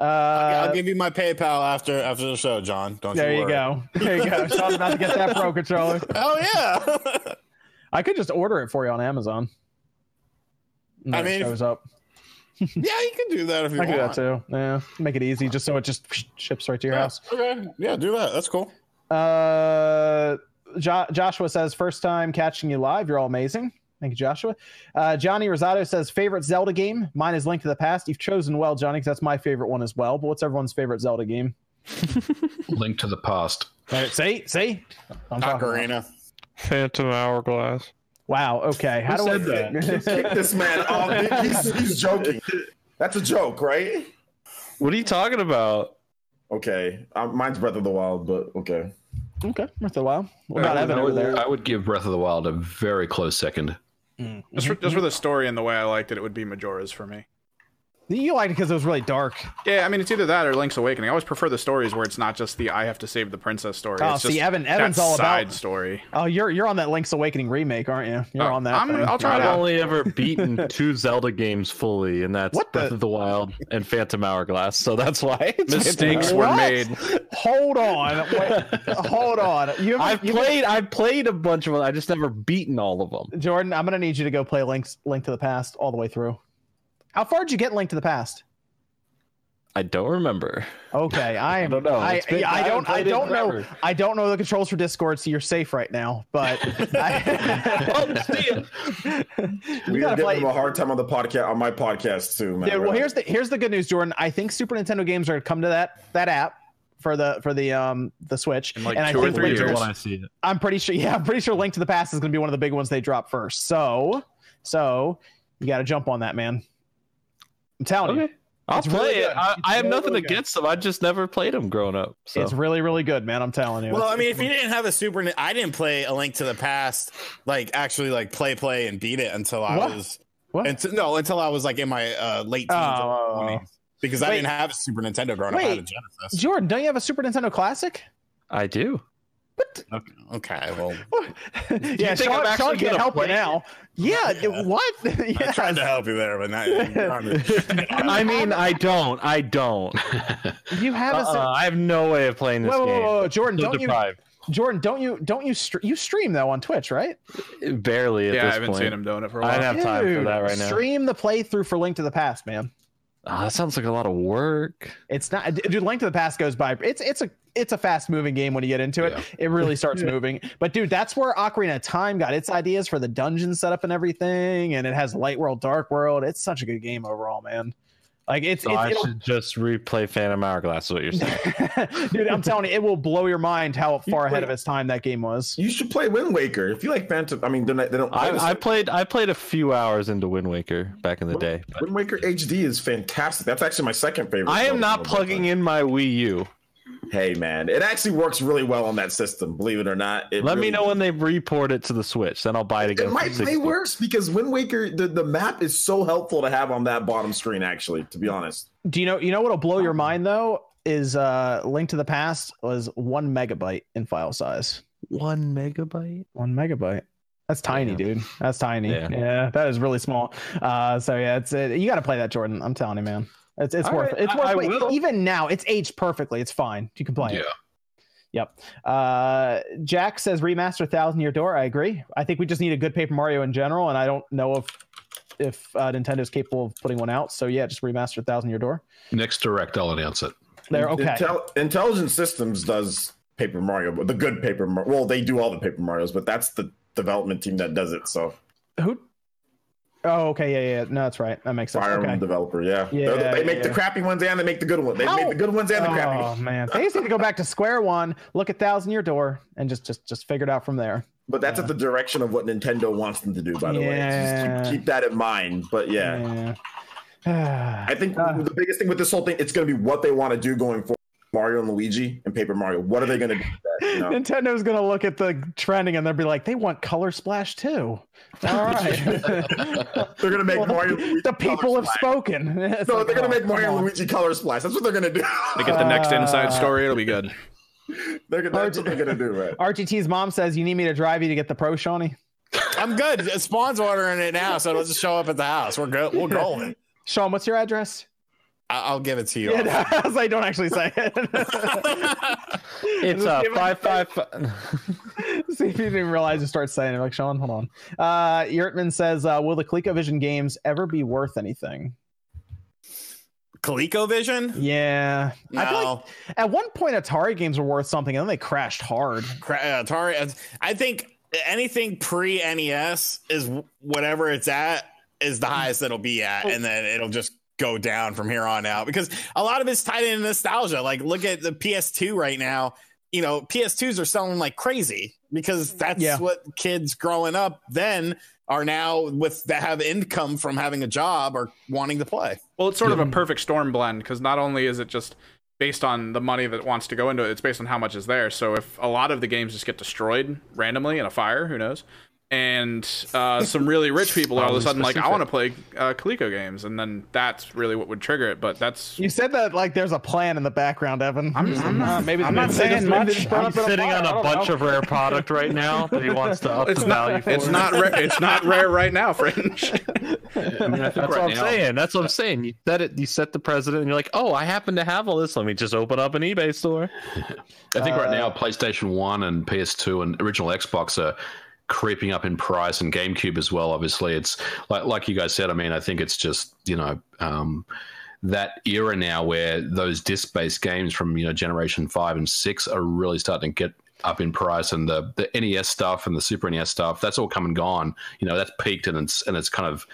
S1: Uh,
S7: I'll give you my PayPal after after the show, John. Don't
S1: there
S7: you
S1: you go. There you go. Sean's about to get that Pro controller.
S7: Oh yeah.
S1: I could just order it for you on Amazon. And
S7: I
S1: then it
S7: mean,
S1: shows up. [laughs]
S7: yeah, you can do that if you
S1: I can
S7: want.
S1: do that too. Yeah, make it easy, just so it just [laughs] ships right to your
S7: Yeah,
S1: house.
S7: Okay. Yeah, do that. That's cool.
S1: Uh, jo- Joshua says, first time catching you live. You're all amazing. Thank you, Joshua. Uh, Johnny Rosado says, favorite Zelda game. Mine is Link to the Past. You've chosen well, Johnny, because that's my favorite one as well. But what's everyone's favorite Zelda game? [laughs]
S2: Link to the past.
S1: Right, see, see, I'm
S7: Ocarina.
S4: Phantom Hourglass.
S1: Wow. Okay. How
S2: Who
S1: do
S2: said
S1: I? [laughs]
S6: Kick this man off. He's, he's joking. That's a joke, right?
S4: What are you talking about?
S6: Okay, um, mine's Breath of the Wild, but okay.
S1: Okay, Breath of the Wild. What about
S2: I
S1: Evan
S2: would-
S1: over there?
S2: I would give Breath of the Wild a very close second.
S8: Just for, just for the story and the way I liked it, it would be Majora's for me.
S1: You liked it because it was really dark.
S8: Yeah, I mean it's either that or Link's Awakening. I always prefer the stories where it's not just the I have to save the princess story.
S1: Oh,
S8: it's
S1: see,
S8: just
S1: Evan-
S8: that
S1: Evan's all about-
S8: side story.
S1: Oh, you're you're on that Link's Awakening remake, aren't you? You're
S8: Uh,
S1: on that.
S8: I'm. I'll try
S4: I've only ever [laughs] beaten two Zelda games fully, and that's
S1: What the-
S4: Breath of the Wild and Phantom Hourglass. So that's why [laughs]
S8: Mistakes
S4: Phantom
S8: were
S1: What?
S8: made.
S1: Hold on, Wait, hold on. You haven't-
S4: I've
S1: you
S4: played. I've played a bunch of them. I just never beaten all of them.
S1: Jordan, I'm gonna need you to go play Link's Link to the Past all the way through. How far did you get in Link to the Past?
S4: I don't remember.
S1: Okay, [laughs] I am.
S4: I don't know.
S1: I,
S4: been-
S1: yeah,
S4: I
S1: I don't. I don't know.
S4: forever.
S1: I don't know the controls for Discord, so you're safe right now. But [laughs] I, [laughs] you
S6: We
S1: gotta
S6: are giving him a hard time on the podcast on my podcast too, man.
S1: Dude, well, here's the here's the good news, Jordan. I think Super Nintendo games are gonna come to that that app for the for the um the Switch,
S8: In like
S1: and I
S8: two or
S1: think
S8: three
S1: Link to-
S8: years.
S4: I see it.
S1: I'm pretty sure. Yeah, I'm pretty sure Link to the Past is gonna be one of the big ones they drop first. So, so you got to jump on that, man. I'm telling you.
S4: Okay. I'll
S1: It's
S4: play
S1: really
S4: it. I, I have
S1: really,
S4: nothing
S1: really good.
S4: against them. I just never played them growing up. So
S1: It's really, really good, man. I'm telling you.
S7: Well,
S1: It's-
S7: I mean, if you didn't have a Super, Ni- I didn't play A Link to the Past, like actually like play, play, and beat it until I
S1: What?
S7: was
S1: What?
S7: Until, no, until I was like in my uh, late teens,
S1: Oh.
S7: or 20s, because I didn't have a Super Nintendo growing up. I had a
S1: Wait.
S7: Genesis.
S1: Jordan, don't you have a Super Nintendo Classic?
S4: I do.
S7: Okay, okay, well,
S1: yeah,
S4: think
S1: Sean,
S4: I'm
S1: Sean can't help you now. Yeah, it- what? [laughs]
S7: I
S1: yes.
S7: tried to help you there, but not. [laughs]
S4: I mean, I don't. I don't. [laughs]
S1: You have a.
S4: Uh-uh, I have no way of playing this
S1: Whoa, whoa,
S4: game.
S1: whoa, whoa, Jordan,
S4: So
S1: don't you. Jordan, don't you, don't you, str- you stream though on Twitch, right?
S4: Barely at
S8: Yeah, I haven't
S4: point.
S8: seen him doing it for a while.
S4: I don't have time for that right now.
S1: Stream the playthrough for Link to the Past, man.
S4: Oh, that sounds like a lot of work.
S1: It's not, dude. Link to the Past goes by. It's it's a it's a fast moving game when you get into it.
S2: Yeah.
S1: It really starts moving. But dude, that's where Ocarina of Time got its ideas for the dungeon setup and everything. And it has Light World, Dark World. It's such a good game overall, man. Like it's,
S4: So
S1: it's
S4: I
S1: it'll-
S4: should just replay Phantom Hourglass. Is what you're saying? [laughs]
S1: dude. I'm telling you, it will blow your mind how far ahead of its time that game was.
S6: You should play Wind Waker if you like Phantom. I mean, they're not, they don't. play
S4: I, I played. I played a few hours into Wind Waker back in the day. but
S6: Wind Waker HD is fantastic. That's actually my second favorite.
S4: I am not plugging in my Wii U.
S6: Hey man, it actually works really well on that system. Believe it or not. It
S4: Let me
S6: really-
S4: know when they report it to the Switch. Then I'll buy it again.
S6: It might play worse because Wind Waker, the, the map is so helpful to have on that bottom screen. Actually, to be honest,
S1: Do you know? You know what'll blow your mind though is uh Link to the Past was one megabyte in file size.
S4: One megabyte.
S1: One megabyte. That's tiny,
S4: Damn.
S1: dude. That's tiny. Yeah.
S4: Yeah.
S1: that is really small. Uh, so yeah, it's it. You got to play that, Jordan. I'm telling you, man. It's it's
S4: All
S1: worth
S4: right,
S1: it. It's worth
S4: I
S1: wait,
S4: will.
S1: even now. It's aged perfectly. It's fine. You can play
S2: Yeah.
S1: it. Yep. Uh, Jack says remaster Thousand Year Door. I agree. I think we just need a good Paper Mario in general, and I don't know if if uh, Nintendo's capable of putting one out. So yeah, just remaster Thousand Year Door.
S2: Next direct, I'll announce it.
S1: There. Okay.
S6: Intel- Intelligent Systems does Paper Mario, but the good Paper Mario. Well, they do all the Paper Mario's, but that's the development team that does it. So
S1: Who? Oh, okay. Yeah, yeah. No, that's right. That makes sense.
S6: Fire
S1: Okay.
S6: developer, yeah,
S1: Yeah,
S6: the- they make
S1: yeah.
S6: the crappy ones and they make the good ones. They make the good ones and the crappy
S1: Oh
S6: ones.
S1: man, [laughs] they just need to go back to square one, look at Thousand Year Door, and just just just figure it out from there.
S6: But that's at the direction of what Nintendo wants them to do. By the way,
S1: Yeah.
S6: Just keep, keep that in mind. But yeah,
S1: Yeah. [sighs]
S6: I think
S1: Uh.
S6: the biggest thing with this whole thing, it's going to be what they want to do going forward. Mario and Luigi and Paper Mario. What are they going to do? With that, you know?
S1: Nintendo gonna look at the trending and they'll be like, they want Color Splash too. All [laughs] right.
S6: They're going to make
S1: Well,
S6: Mario. and Luigi
S1: the people
S6: Color
S1: have
S6: Splash.
S1: spoken. It's
S6: No,
S1: like,
S6: they're going
S1: oh,
S6: to make Mario and. Luigi Color Splash. That's what they're going to do.
S8: They get the next inside
S1: Uh,
S8: story. It'll be good.
S6: they're gonna, that's what they're going to do, right? [laughs]
S1: RGT's mom says you need me to drive you to get the Pro, Shawnee.
S7: I'm good. Spawn's ordering it now, so it'll just show up at the house. We're good. We'll go. with.
S1: Sean, what's your address?
S7: I- I'll give it to you.
S1: Yeah, no, [laughs] I was like, don't actually say it. [laughs]
S4: It's
S1: a
S4: uh five five. five. [laughs]
S1: See if you didn't realize you start saying it. Like Sean, hold on. Uh, Yurtman says, uh, "Will the ColecoVision games ever be worth anything?"
S7: ColecoVision?
S1: Yeah, I feel like
S7: No.
S1: at one point Atari games were worth something, and then they crashed hard.
S7: Cra- uh, Atari. uh, I think anything pre NES is whatever it's at is the highest it'll be at, and then it'll just go down from here on out because a lot of it's tied into nostalgia. Like look at the PS2 right now. You know, PS2s are selling like crazy because that's
S1: Yeah.
S7: what kids growing up then are now with that have income from having a job or wanting to play.
S8: Well, it's sort of a perfect storm blend because not only is it just based on the money that wants to go into it, it's based on how much is there. So if a lot of the games just get destroyed randomly in a fire, who knows? And uh, some really rich [laughs] people are all of a sudden like, I want to play uh, Coleco games, and then that's really what would trigger it. But that's
S1: You said that like there's a plan in the background, Evan.
S8: I'm, I'm not,
S1: maybe
S8: I'm not saying
S1: just-
S8: much.
S4: I'm sitting on a bunch
S1: know.
S4: of rare product right now that he wants to up
S8: It's
S4: the
S8: not.
S4: value for.
S8: It's not rare. It's not [laughs] rare right now, Fringe.
S2: I mean, I think [laughs]
S4: That's what I'm
S2: now,
S4: saying. That's what I'm saying. You set it. You set the president, and you're like, "Oh, I happen to have all this. Let me just open up an eBay store."
S2: I think right
S1: Uh,
S2: now PlayStation One and PS2 and original Xbox are creeping up in price, and GameCube as well. Obviously, it's like like you guys said. I mean, I think it's just you know um, that era now where those disc-based games from you know Generation Five and Six are really starting to get up in price, and the the NES stuff and the Super NES stuff that's all come and gone. You know, that's peaked and it's and it's kind of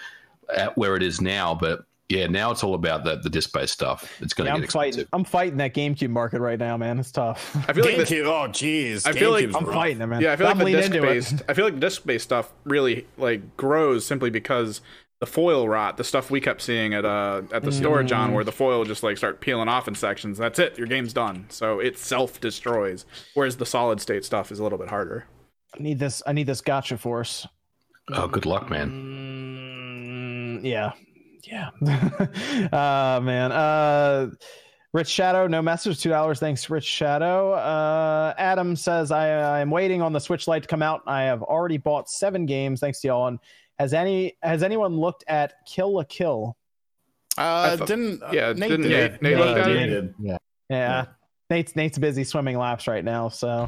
S2: at where it is now, but. Yeah, now it's all about the, the disc-based stuff. It's going to
S1: Yeah,
S2: to
S1: I'm
S2: get
S1: fighting. I'm fighting that GameCube market right now, man. It's tough. [laughs]
S8: I feel like the,
S7: GameCube, oh jeez,
S8: I feel like
S1: I'm
S7: rough.
S1: fighting it, man.
S8: yeah, I feel
S1: I'm
S8: like the disc based. I feel like disc based stuff really like grows simply because the foil rot, the stuff we kept seeing at uh at the store, John, where the foil just like start peeling off in sections. That's it. Your game's done. So it self destroys. Whereas the solid state stuff is a little bit harder.
S1: I need this. I need this Gotcha Force.
S2: Oh, good luck, man.
S1: Mm, yeah, yeah. uh [laughs] man. Uh Rich Shadow, no message, two dollars. Thanks, Rich Shadow. Uh Adam says I I am waiting on the Switch Lite to come out. I have already bought seven games. Thanks to y'all. And has any has anyone looked at Kill la Kill?
S7: Uh,
S8: thought-
S7: didn't uh,
S8: yeah,
S7: Nate
S8: didn't
S7: did.
S8: Nate, Nate
S4: Yeah,
S8: look at
S4: I
S8: it?
S4: did.
S1: Yeah.
S4: Yeah.
S1: Nate's Nate's busy swimming laps right now, so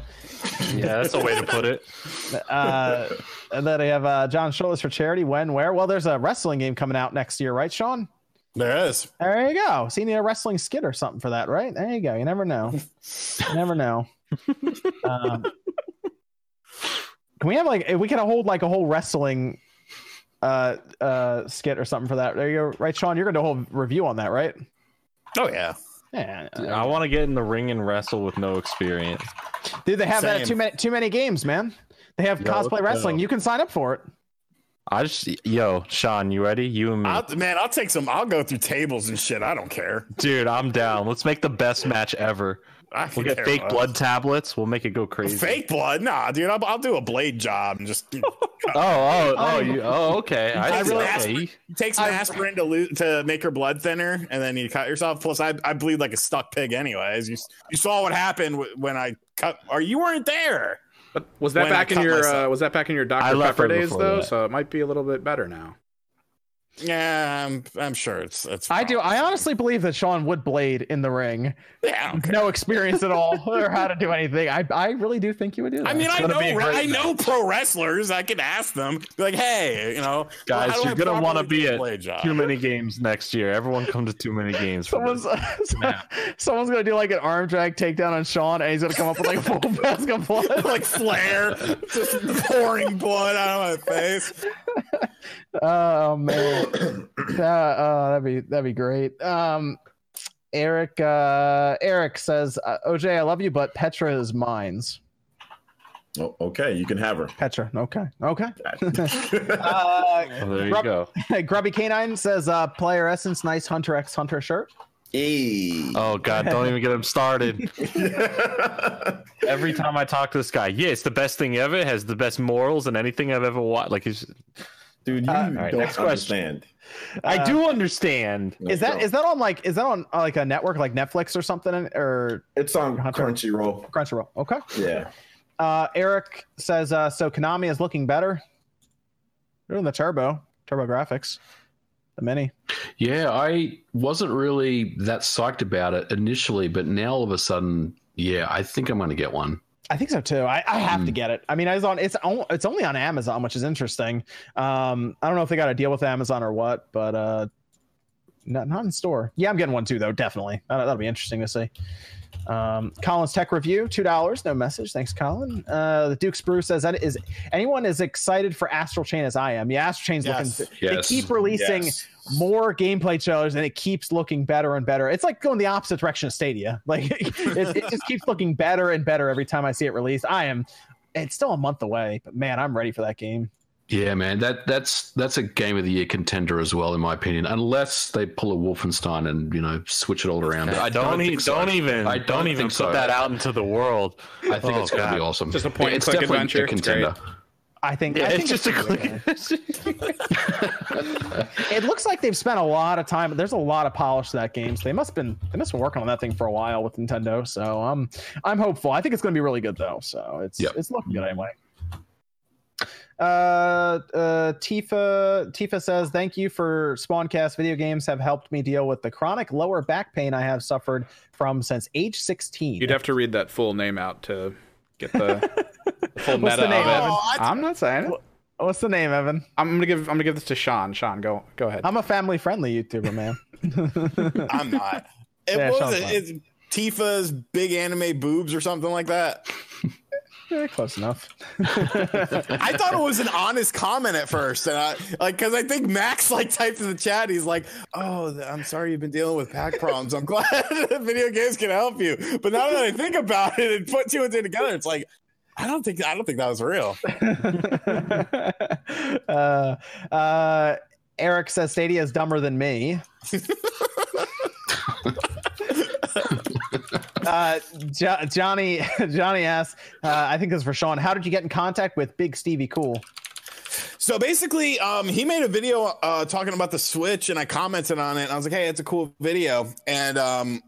S4: Yeah, that's a way to put it. [laughs]
S1: uh and then I have uh John Schultz for charity. When, where? Well, there's a wrestling game coming out next year, right, Sean?
S7: There is.
S1: There you go. So you need a wrestling skit or something for that, right? There you go. You never know. You never know. [laughs] Um, can we have like if we can hold like a whole wrestling uh uh skit or something for that? There you go, right, Sean? You're gonna do a whole review on that, right?
S7: Oh yeah.
S1: Yeah,
S4: I want to get in the ring and wrestle with no experience.
S1: dude, they have that at too many too many games, man. They have
S4: Yo,
S1: cosplay wrestling.
S4: go.
S1: You can sign up for it.
S4: I just, yo, Sean, you ready? You and me,
S7: I'll, man, I'll take some. I'll go through tables and shit. I don't care.
S4: dude. I'm down. Let's make the best match ever.
S7: I
S4: We'll get fake
S7: less.
S4: blood tablets. We'll make it go crazy.
S7: Fake blood? Nah, dude. I'll, I'll do a blade job and just [laughs]
S4: Oh, oh, oh, you, oh, okay. I,
S7: I really-
S4: okay.
S7: take some aspirin to lo- to make her blood thinner, and then you cut yourself. Plus, I, I bleed like a stuck pig, anyways. You you saw what happened when I cut, or you weren't there.
S8: But was that
S7: When I
S8: back in your uh, was that back in your
S4: I
S8: Dr Pepper days though?
S4: that.
S8: So it might be a little bit better now.
S7: Yeah, I'm, I'm sure it's it's.
S1: I do. I honestly believe that Sean would blade in the ring.
S7: Yeah, I.
S1: No experience at all or how to do anything. I I really do think you would do that.
S7: I mean, I know
S4: be a
S7: I know pro wrestlers. I can ask them, be like, hey, you know,
S4: Guys,
S7: how
S4: you're
S7: I
S4: gonna want to be
S7: do a
S4: at
S7: blade job?
S4: too many games next year. Everyone come to too many games.
S1: Someone's, [laughs] [laughs] someone's gonna do like an arm drag takedown on Sean, and he's gonna come up with like a [laughs] full mask of blood.
S7: like flare, just pouring blood out of my face.
S1: Oh man, [coughs] uh, uh, that'd be that'd be great. Um, Eric, uh, Eric says, uh, "OJ, I love you, but Petra is mine's."
S6: Oh, okay, you can have her.
S1: Petra, okay, okay.
S6: Okay. [laughs]
S1: uh,
S4: Oh, there you
S1: Grub-
S4: go. [laughs]
S1: Grubby Canine says, uh, "Player Essence, nice Hunter X Hunter shirt."
S6: Hey.
S4: Oh God, don't even get him started. [laughs] Every time I talk to this guy, yeah, it's the best thing ever. Has the best morals and anything I've ever watched. Like, it's,
S6: Dude, you
S1: Uh,
S6: don't
S4: right, next question.
S6: understand.
S4: I
S1: Uh,
S4: do understand.
S1: Is that
S6: Let's
S1: is that on like is that on uh, like a network like Netflix or something or.
S6: It's on
S1: Hunter?
S6: Crunchyroll.
S1: Crunchyroll? Okay.
S6: Yeah.
S1: Uh, Eric says, uh, so Konami is looking better. They're doing the turbo, TurboGrafx, the mini.
S2: Yeah, I wasn't really that psyched about it initially, but now all of a sudden, yeah, I think I'm going to get one.
S1: I think so too. I, I have to
S2: Hmm.
S1: get it. I mean, it's on it's on, it's only on Amazon, which is interesting. Um, I don't know if they got a deal with Amazon or what, but uh, not not in store. Yeah, I'm getting one too, though. Definitely, that'll, that'll be interesting to see. Um, Colin's tech review, two dollars, no message. Thanks, Colin. Uh, the Duke Spruce says that is anyone as excited for Astral Chain as I am. Yeah, Astral Chain's
S7: Yes.
S1: looking.
S2: Yes.
S1: They keep releasing
S6: Yes.
S1: more gameplay trailers, and it keeps looking better and better. It's like going the opposite direction of Stadia. [laughs] Like it, it [laughs] just keeps looking better and better every time I see it released. I am. It's still a month away, but man, I'm ready for that game.
S2: Yeah, man, that that's that's a game of the year contender as well, in my opinion. Unless they pull a Wolfenstein and you know switch it all around. But I
S4: don't,
S2: don't,
S4: e-
S2: so.
S4: don't even
S2: I
S4: don't, even put
S2: so.
S4: that out into the world.
S2: I think
S4: Oh,
S2: it's going to be awesome.
S8: Just a point point
S2: It's definitely
S8: adventure.
S2: a contender.
S1: I think.
S4: Yeah,
S1: I think
S4: it's just a
S1: gonna
S4: click. [laughs]
S1: It looks like they've spent a lot of time. There's a lot of polish to that game, so they must been they must have been working on that thing for a while with Nintendo. So I'm I'm hopeful. I think it's going to be really good though. So it's
S2: Yep.
S1: it's looking good anyway. Uh, uh, Tifa Tifa says, "Thank you for Spawncast. Video games have helped me deal with the chronic lower back pain I have suffered from since age 16."
S8: You'd have to read that full name out to get the, the [laughs] full
S1: What's
S8: meta
S1: the name,
S8: of it.
S1: Evan?
S8: I'm not saying it.
S1: What's the name, Evan?
S8: I'm gonna give I'm gonna give this to Sean. Sean, go go ahead.
S1: I'm a family friendly YouTuber, man. [laughs]
S7: I'm not. It
S1: Yeah,
S7: was
S1: Sean's
S7: it. It's Tifa's big anime boobs or something like that. [laughs]
S1: Eh, close enough. [laughs]
S7: I thought it was an honest comment at first, and I like because I think Max like typed in the chat. He's like, "Oh, I'm sorry you've been dealing with pack problems. I'm [laughs] glad [laughs] video games can help you." But now that I think about it and put two and two together, it's like I don't think I don't think that was real.
S1: uh, uh, Eric says Stadia is dumber than me. Uh, jo- Johnny [laughs] Johnny asks, uh, I think this is for Sean. How did you get in contact with Big Stevie Cool?
S7: So basically, um, he made a video uh, talking about the Switch, and I commented on it. And I was like, "Hey, it's a cool video." And um,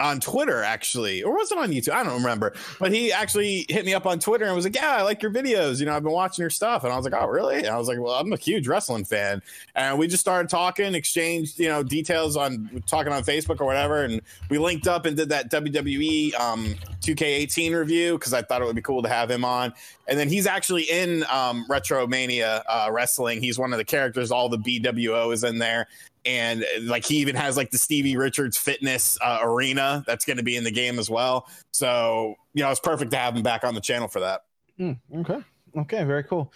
S7: on Twitter, actually, or was it on YouTube? I don't remember. But he actually hit me up on Twitter and was like, "Yeah, I like your videos. You know, I've been watching your stuff." And I was like, "Oh, really?" And I was like, "Well, I'm a huge wrestling fan." And we just started talking, exchanged, you know, details on talking on Facebook or whatever, and we linked up and did that WWE um, 2K18 review because I thought it would be cool to have him on. And then he's actually in um, RetroMania uh, Wrestling. He's one of the characters. All the BWO is in there, and uh, like he even has like the Stevie Richards Fitness uh, Arena that's going to be in the game as well. So you know, it's perfect to have him back on the channel for that.
S1: Hmm, okay. Okay. Very cool.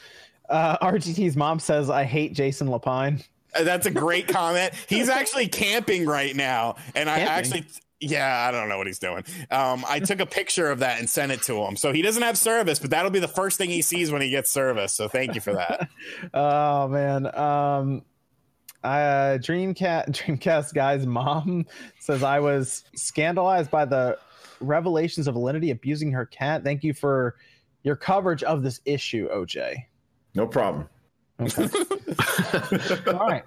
S1: Uh, [laughs] RGT's mom says, I hate Jason Lapine.
S7: Uh, That's a great comment. He's actually camping right now, and I actually. Yeah, I don't know what he's doing. Um, I took a picture of that and sent it to him. So he doesn't have service, but that'll be the first thing he sees when he gets service. So thank you for that. [laughs]
S1: Oh man. Um uh Dreamcast [laughs] Dreamcast guy's mom [laughs] says I was scandalized by the revelations of Alinity abusing her cat. Thank you for your coverage of this issue, OJ.
S6: No problem.
S1: Okay. [laughs] All right.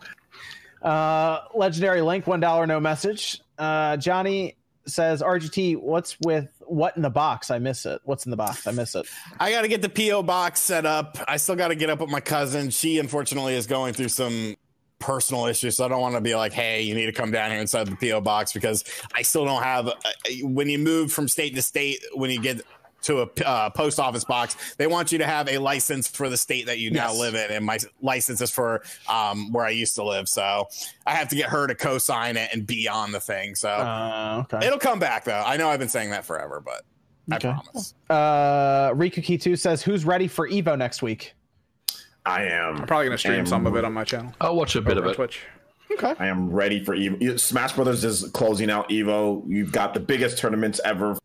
S1: Uh legendary link, one dollar no message. Uh Johnny says RGT, what's with what in the box? I miss it. What's in the box? I miss it.
S7: I got to get the PO box set up. I still got to get up with my cousin. She unfortunately is going through some personal issues, so I don't want to be like, "Hey, you need to come down here inside the PO box," because I still don't have. Uh, when you move from state to state, when you get to a uh, post office box, they want you to have a license for the state that you now
S1: Yes.
S7: live in, and my license is for um, where I used to live. So I have to get her to co-sign it and be on the thing. So
S1: Uh okay.
S7: it'll come back though. I know I've been saying that forever, but
S1: Okay.
S7: I promise.
S1: Uh Riku Kitu says, Who's ready for Evo next week?
S6: I am.
S8: I'm probably gonna stream
S6: am-
S8: some of it on my channel.
S2: I'll watch a bit of
S8: on
S2: it.
S8: Twitch.
S1: Okay.
S6: I am ready for Evo. Smash Brothers is closing out Evo. You've got the biggest tournaments ever.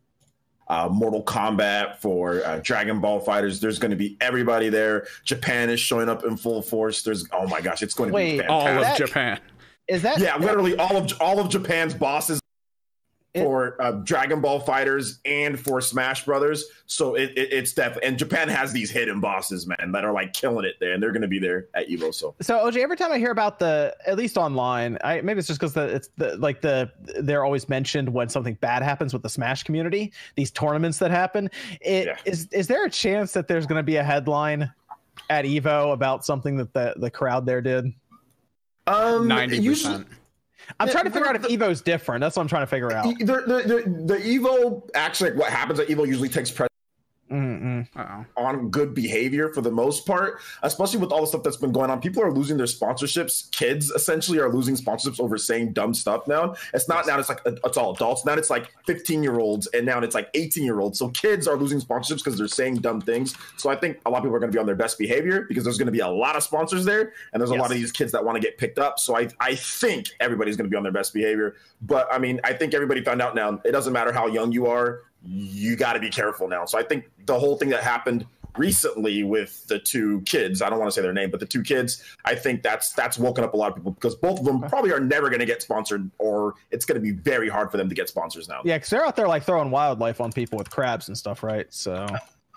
S6: Uh, Mortal Kombat for uh, Dragon Ball fighters. There's going to be everybody there. Japan is showing up in full force. There's oh my gosh, it's going to
S1: Wait,
S6: be
S8: All of Japan.
S1: Is that
S6: Yeah, literally all of all of Japan's bosses
S1: It-
S6: for uh, Dragon Ball fighters and for Smash Brothers. So it, it, it's definitely and Japan has these hidden bosses, man, that are like killing it there, and they're going to be there at Evo. So
S1: So OJ, every time I hear about the, at least online, I maybe it's just because the it's the like the they're always mentioned when something bad happens with the Smash community. These tournaments that happen, it
S6: Yeah.
S1: is is there a chance that there's going to be a headline at Evo about something that the the crowd there did?
S6: um,
S8: Ninety percent.
S1: I'm trying to figure out if Evo's different. That's what I'm trying to figure out.
S6: The, the, the, the Evo actually, what happens at Evo usually takes precedence. On good behavior for the most part, especially with all the stuff that's been going on. People are losing their sponsorships. Kids essentially are losing sponsorships over saying dumb stuff now. It's not now, it's like it's all adults. Now it's like 15 year olds, and now it's like 18 year olds. So kids are losing sponsorships because they're saying dumb things. So I think a lot of people are going to be on their best behavior because there's going to be a lot of sponsors there, and there's a lot of these kids that want to get picked up. So I, I think everybody's going to be on their best behavior. But I mean, I think everybody found out now. It doesn't matter how young you are you got to be careful now. So I think the whole thing that happened recently with the two kids. I don't want to say their name, but the two kids. I think that's that's woken up a lot of people because both of them probably are never going to get sponsored, or it's going to be very hard for them to get sponsors now.
S1: Yeah, because they're out there like throwing wildlife on people with crabs and stuff, right? So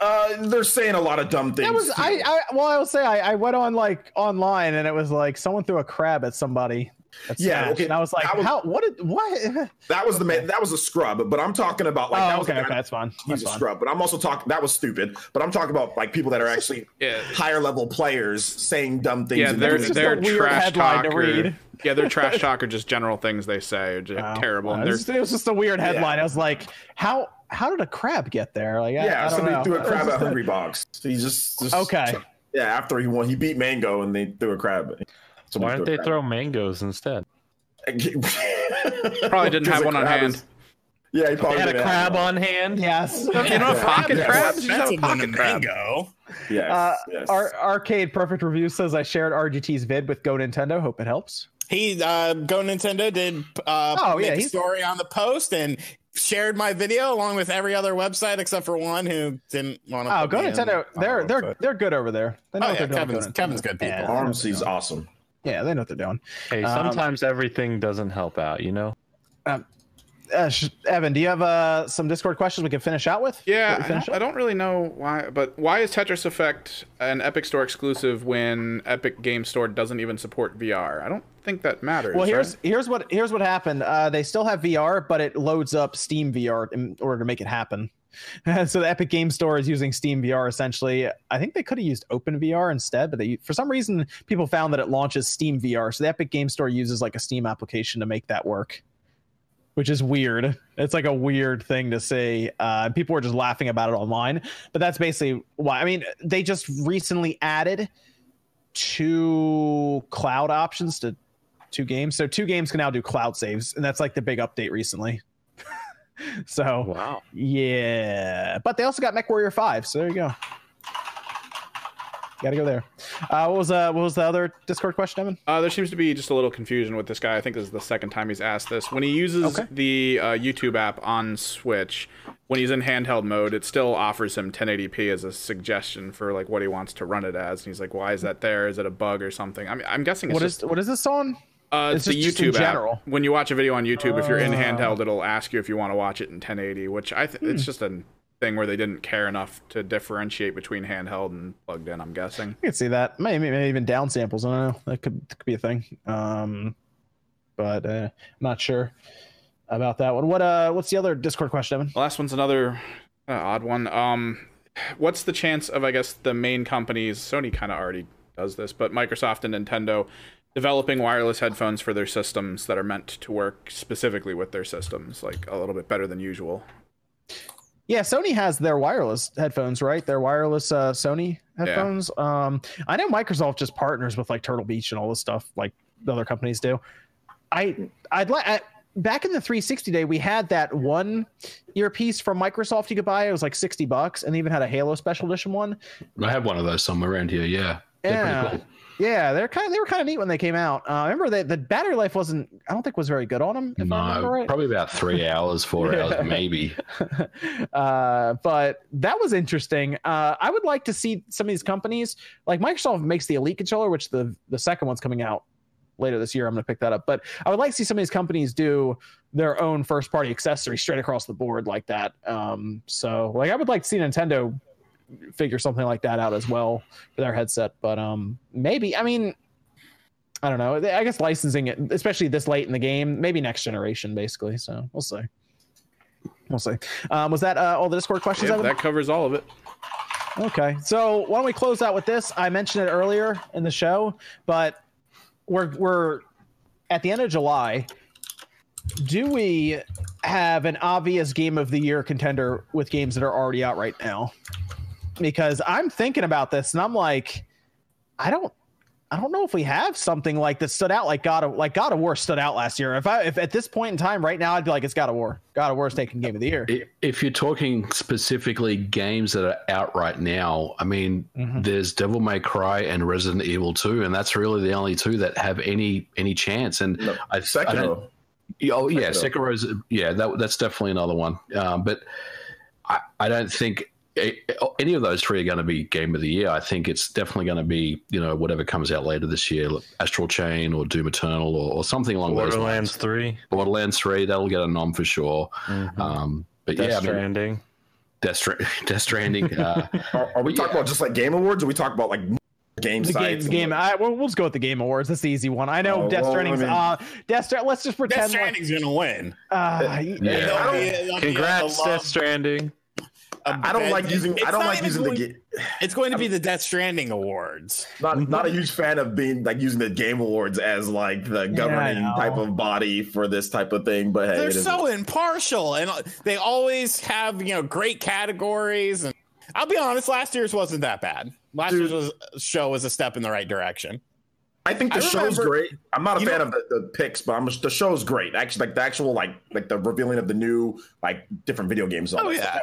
S6: Uh, they're saying a lot of dumb things.
S1: that was. I, I. Well, I will say I, I went on like online and it was like someone threw a crab at somebody. At
S6: Yeah, okay,
S1: and I was like,
S6: was-
S1: how? What? Did, what? [laughs]
S6: that was the man. That was a scrub. But I'm talking about like that
S1: oh,
S6: was
S1: okay, okay, that's fine.
S6: He's
S1: That's
S6: a
S1: fine.
S6: scrub, but I'm also talking. That was stupid. But I'm talking about like people that are actually [laughs]
S8: Yeah.
S6: higher level players saying dumb things.
S8: Yeah, they're
S1: just
S8: they're
S1: a
S8: trash
S1: headline
S8: talk. or- yeah, they're trash [laughs] talk or just general things they say are just
S1: Wow.
S8: terrible.
S1: Uh,
S8: And
S1: it, was, just, it was just a weird headline. I was like, how? How did a crab get there? Like, I-
S6: yeah,
S1: I, don't
S6: somebody
S1: know.
S6: threw a crab
S1: just
S6: at
S1: a-
S6: Hungry Box. He just, just
S1: Okay.
S6: Yeah, after he won, he beat Mango, and they threw a crab. Somebody
S4: Why don't they
S6: a
S4: throw mangoes instead? [laughs]
S8: Probably didn't have one on hand.
S6: is- Yeah, he probably
S4: They had a crab
S6: one.
S4: on hand.
S1: Yes.
S8: You know, [laughs]
S6: Yeah.
S8: pocket
S6: Yeah.
S8: crabs. You just have a
S7: Expensive than a
S8: pocket crab.
S7: mango.
S6: Yes,
S1: Uh,
S6: yes.
S1: Ar- Arcade Perfect Review says I shared RGT's vid with GoNintendo. Hope it helps.
S7: He uh, GoNintendo did uh,
S1: Oh,
S7: make
S1: yeah,
S7: a
S1: he's-
S7: story on the post and shared my video along with every other website except for one who didn't want to.
S1: Oh, GoNintendo. They're they're they're good over there. They know
S7: Oh
S1: what
S7: yeah,
S1: they're doing.
S7: Kevin's,
S1: Go
S7: Kevin's good people.
S1: Yeah, they know what
S6: Arms,
S1: they're
S6: he's
S1: doing.
S6: awesome.
S1: Yeah, they know what they're doing.
S4: Hey,
S1: Um,
S4: sometimes everything doesn't help out, you know.
S1: Uh, Evan, do you have uh, some Discord questions we can finish out with?
S8: Yeah,
S1: Before
S8: I
S1: finish
S8: don't, I don't really know why, but why is Tetris Effect an Epic Store exclusive when Epic Game Store doesn't even support VR? I don't think that matters.
S1: Well, here's
S8: right?
S1: here's what here's what happened. Uh, they still have VR, but it loads up Steam VR in order to make it happen. [laughs] so the Epic Game Store is using Steam VR essentially. I think they could have used Open VR instead, but they for some reason people found that it launches Steam VR. So the Epic Game Store uses like a Steam application to make that work, which is weird. It's like a weird thing to say. Uh, people were just laughing about it online, but that's basically why. I mean, they just recently added two cloud options to two games. So two games can now do cloud saves, and that's like the big update recently. [laughs] so
S4: Wow.
S1: yeah, but they also got MechWarrior Five. So there you go. Got to go there. Uh, what was uh, what was the other Discord question, Evan?
S8: Uh, there seems to be just a little confusion with this guy. I think this is the second time he's asked this. When he uses
S1: Okay.
S8: the uh, YouTube app on Switch, when he's in handheld mode, it still offers him 1080p as a suggestion for like what he wants to run it as. And he's like, "Why is that there? Is it a bug or something?" I'm, I'm guessing it's
S1: What
S8: just
S1: is what is this on?
S8: Uh, it's,
S1: it's
S8: the
S1: just- just in
S8: YouTube
S1: general?
S8: app. When you watch a video on YouTube, if you're in
S1: Oh.
S8: handheld, it'll ask you if you want to watch it in 1080, which I th-
S1: Hmm.
S8: it's just a thing where they didn't care enough to differentiate between handheld and plugged in. I'm guessing.
S1: I can see that. Maybe, maybe even down samples. I don't know. That could, could be a thing. Um, but uh, I'm not sure about that one. What uh, what's the other Discord question, Evan?
S8: The last one's another uh, odd one. Um, what's the chance of I guess the main companies? Sony kind of already does this, but Microsoft and Nintendo developing wireless headphones for their systems that are meant to work specifically with their systems, like a little bit better than usual.
S1: Yeah, Sony has their wireless headphones, right? Their wireless uh, Sony headphones. Um, I know Microsoft just partners with like Turtle Beach and all this stuff, like the other companies do. I I'd like back in the 360 day, we had that one earpiece from Microsoft you could buy. It was like 60 bucks, and they even had a Halo Special Edition one.
S2: I have one of those somewhere around here. Yeah, They're pretty
S1: Yeah.
S2: cool.
S1: Yeah, they're kind of they were kind of neat when they came out. Uh, I remember that the battery life wasn't I don't think was very good on them. If I
S2: No,
S1: right.
S2: probably about three hours, four
S1: Yeah.
S2: hours, maybe. [laughs]
S1: uh, but that was interesting. Uh, I would like to see some of these companies, like Microsoft makes the Elite controller, which the the second one's coming out later this year. I'm going to pick that up. But I would like to see some of these companies do their own first party accessories straight across the board like that. Um, so like I would like to see Nintendo figure something like that out as well for their headset. But um, maybe I mean. I don't know. I guess licensing it, especially this late in the game, maybe next generation, basically. So we'll see. We'll see. Um, was that uh, all the Discord questions?
S8: Yep, that covers all of it.
S1: Okay, so why don't we close out with this? I mentioned it earlier in the show, but we're we're at the end of July. Do we have an obvious game of the year contender with games that are already out right now? Because I'm thinking about this and I'm like, I don't I don't know if we have something like that stood out like God of like God of War stood out last year. If I if at this point in time right now I'd be like it's God of War. God of War is taking game of the year.
S2: If you're talking specifically games that are out right now, I mean,
S1: Mhm.
S2: there's Devil May Cry and Resident Evil 2, and that's really the only two that have any any chance. And
S6: No,
S2: I, I oh yeah,
S6: Sekiro.
S2: Sekiro's yeah, that that's definitely another one. Um, but I, I don't think a- any of those three are going to be game of the year. I think it's definitely going to be you know whatever comes out later this year, like Astral Chain or Doom Eternal or, or something along those
S4: Borderlands
S2: lines.
S4: Three,
S2: Borderlands Three that'll get a nom for sure. Um, but
S4: Death
S2: yeah, I mean,
S4: Stranding.
S2: Death, Stra- [laughs] Death Stranding. Uh, [laughs]
S6: Are, are we talking about just like game awards, or we talking about like game
S1: The game,
S6: sites?
S1: the game. I, we'll, we'll just go with the Game Awards. That's the easy one. I know
S6: Oh,
S1: Death
S6: well, I mean-
S1: uh, Death Stranding. Let's just
S7: Death
S1: pretend. like,
S7: Stranding's gonna win.
S1: uh,
S2: Yeah.
S7: They'll be-
S4: Congrats, Death Stranding.
S6: I don't like using. I don't like using the.
S7: going-
S6: Ga-
S7: It's going to be the Death Stranding Awards.
S6: not not a huge fan of being like using the game awards as like the governing
S1: know.
S6: type of body for this type of thing. But hey,
S7: They're so impartial, and uh, they always have you know great categories. And I'll be honest, last year's wasn't that bad. Last
S6: Dude.
S7: year's was, show was a step in the right direction.
S6: I think the
S7: I
S6: show's
S7: remember-
S6: great. I'm not a fan
S7: know-
S6: of the, the picks, but I'm the show's great. Actually, like the actual like like the revealing of the new like different video games.
S7: Oh, yeah.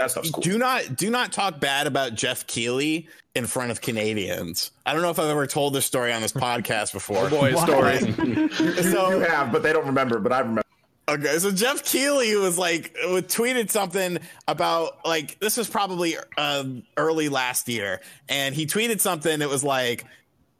S6: That's, that stuff's cool.
S7: Do not do not talk bad about Geoff Keighley in front of Canadians. I don't know if I've ever told this story on this podcast before.
S8: Boy, story. [laughs]
S6: you,
S7: So-
S6: you have, but they don't remember. But I remember.
S7: Okay, so Geoff Keighley was like tweeted something about like this was probably um, early last year, and he tweeted something that was like,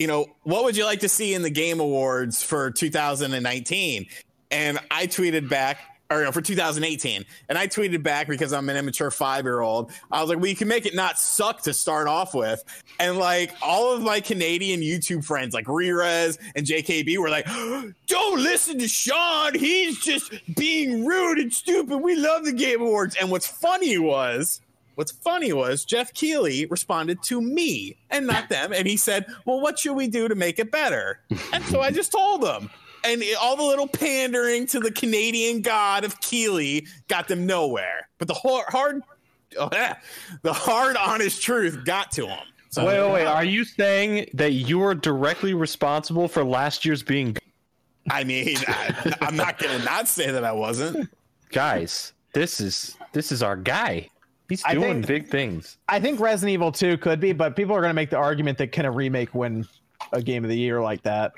S7: you know, what would you like to see in the Game Awards for 2019? And I tweeted back, or for 2018, and I tweeted back because I'm an immature five year old. I was like, you can make it not suck to start off with, and like all of my Canadian YouTube friends, like Rerez and JKB, were like, [gasps] don't listen to Sean. He's just being rude and stupid. We love the Game Awards. And what's funny was, what's funny was Geoff Keighley responded to me and not them. And he said, well, what should we do to make it better? And so I just told them. And all the little pandering to the Canadian god of Keighley got them nowhere. But the hard, hard oh, yeah, the hard, honest truth got to him. So
S4: Wait, wait, wait. Are you saying that you are directly responsible for last year's being?
S7: I mean, [laughs] I, I'm not gonna not say that I wasn't.
S4: guys? This is this is our guy. He's doing
S1: think-
S4: big things.
S1: I think Resident Evil 2 could be, but people are going to make the argument that can a remake win a game of the year like that?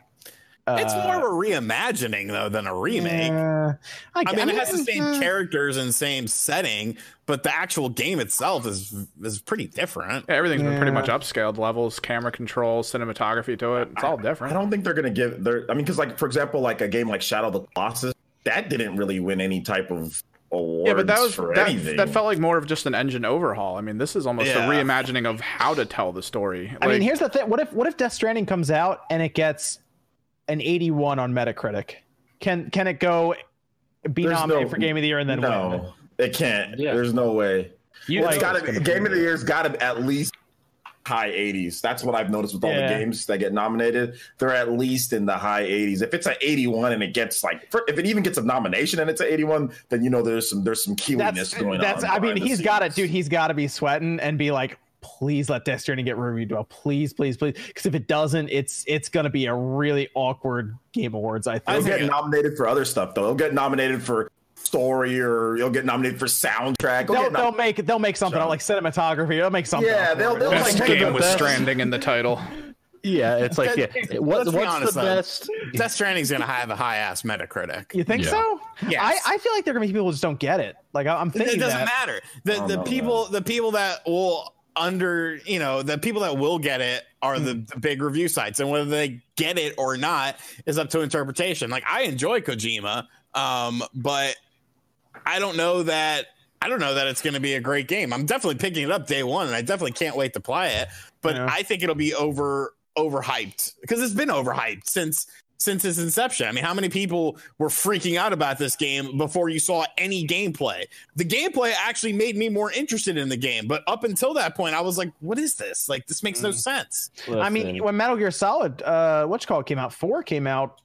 S7: It's
S1: Uh,
S7: more of a reimagining though than a remake.
S1: uh, I,
S7: I mean, it has the same
S1: uh,
S7: characters and same setting, but the actual game itself is is pretty different.
S8: Yeah, everything's been pretty much upscaled. Levels, camera control, cinematography to it. It's all different.
S6: I don't think they're gonna give. Their, I mean, because like for example, like a game like Shadow of the Colossus, that didn't really win any type of awards.
S8: Yeah, but that was
S6: for
S8: that,
S6: anything.
S8: that felt like more of just an engine overhaul. I mean, this is almost
S7: Yeah.
S8: a reimagining of how to tell the story.
S1: I mean, here's the thing. What if what if Death Stranding comes out and it gets an 81 on Metacritic? Can can it go be
S6: There's
S1: nominated
S6: no-
S1: for Game of the Year and then win?
S6: no, it can't.
S4: Yeah.
S6: There's no way.
S4: You
S6: it's
S4: know
S6: gotta
S4: gonna
S6: game of the year's got to at least high 80s. That's what I've noticed with all
S1: Yeah.
S6: the games that get nominated. They're at least in the high 80s. If it's an 81 and it gets like, for, if it even gets a nomination and it's an 81, then you know there's some there's some keeliness
S1: That's
S6: going
S1: that's.
S6: on.
S1: I mean, he's got it, dude. He's got to be sweating and be like, please let Death Stranding get reviewed well, please, please, please. Because if it doesn't, it's it's gonna be a really awkward Game Awards. I
S6: He'll get nominated for other stuff though. He'll get nominated for story or he'll get nominated for soundtrack.
S1: They'll,
S6: get nom-
S1: they'll make they'll make something out like cinematography. They'll make something.
S6: Yeah, they'll-
S1: for it.
S6: they'll
S8: best
S6: like,
S8: game with
S4: best-
S8: Stranding in the title.
S4: Yeah, it's like yeah. What,
S7: Let's be
S4: what's
S7: honest,
S4: the
S7: though.
S4: best?
S7: Death Stranding's gonna have a high ass Metacritic.
S1: You think
S2: Yeah.
S1: so?
S7: Yeah,
S1: I, I feel like there are gonna be people who just don't get it. Like I- I'm
S7: It doesn't
S1: that.
S7: matter. The the
S6: no,
S7: people the people that will under you know the people that will get it are the, the big review sites, and whether they get it or not is up to interpretation. Like I enjoy Kojima, um, but I don't know that. I don't know that it's going to be a great game. I'm definitely picking it up day one, and I definitely can't wait to play it. But
S1: Yeah.
S7: I think it'll be over overhyped because it's been overhyped since since its inception. I mean, how many people were freaking out about this game before you saw any gameplay? The gameplay actually made me more interested in the game, but up until that point, I was like, "What is this? Like, this makes no sense."
S1: I mean, when Metal Gear Solid, uh, what's called came out, four came out.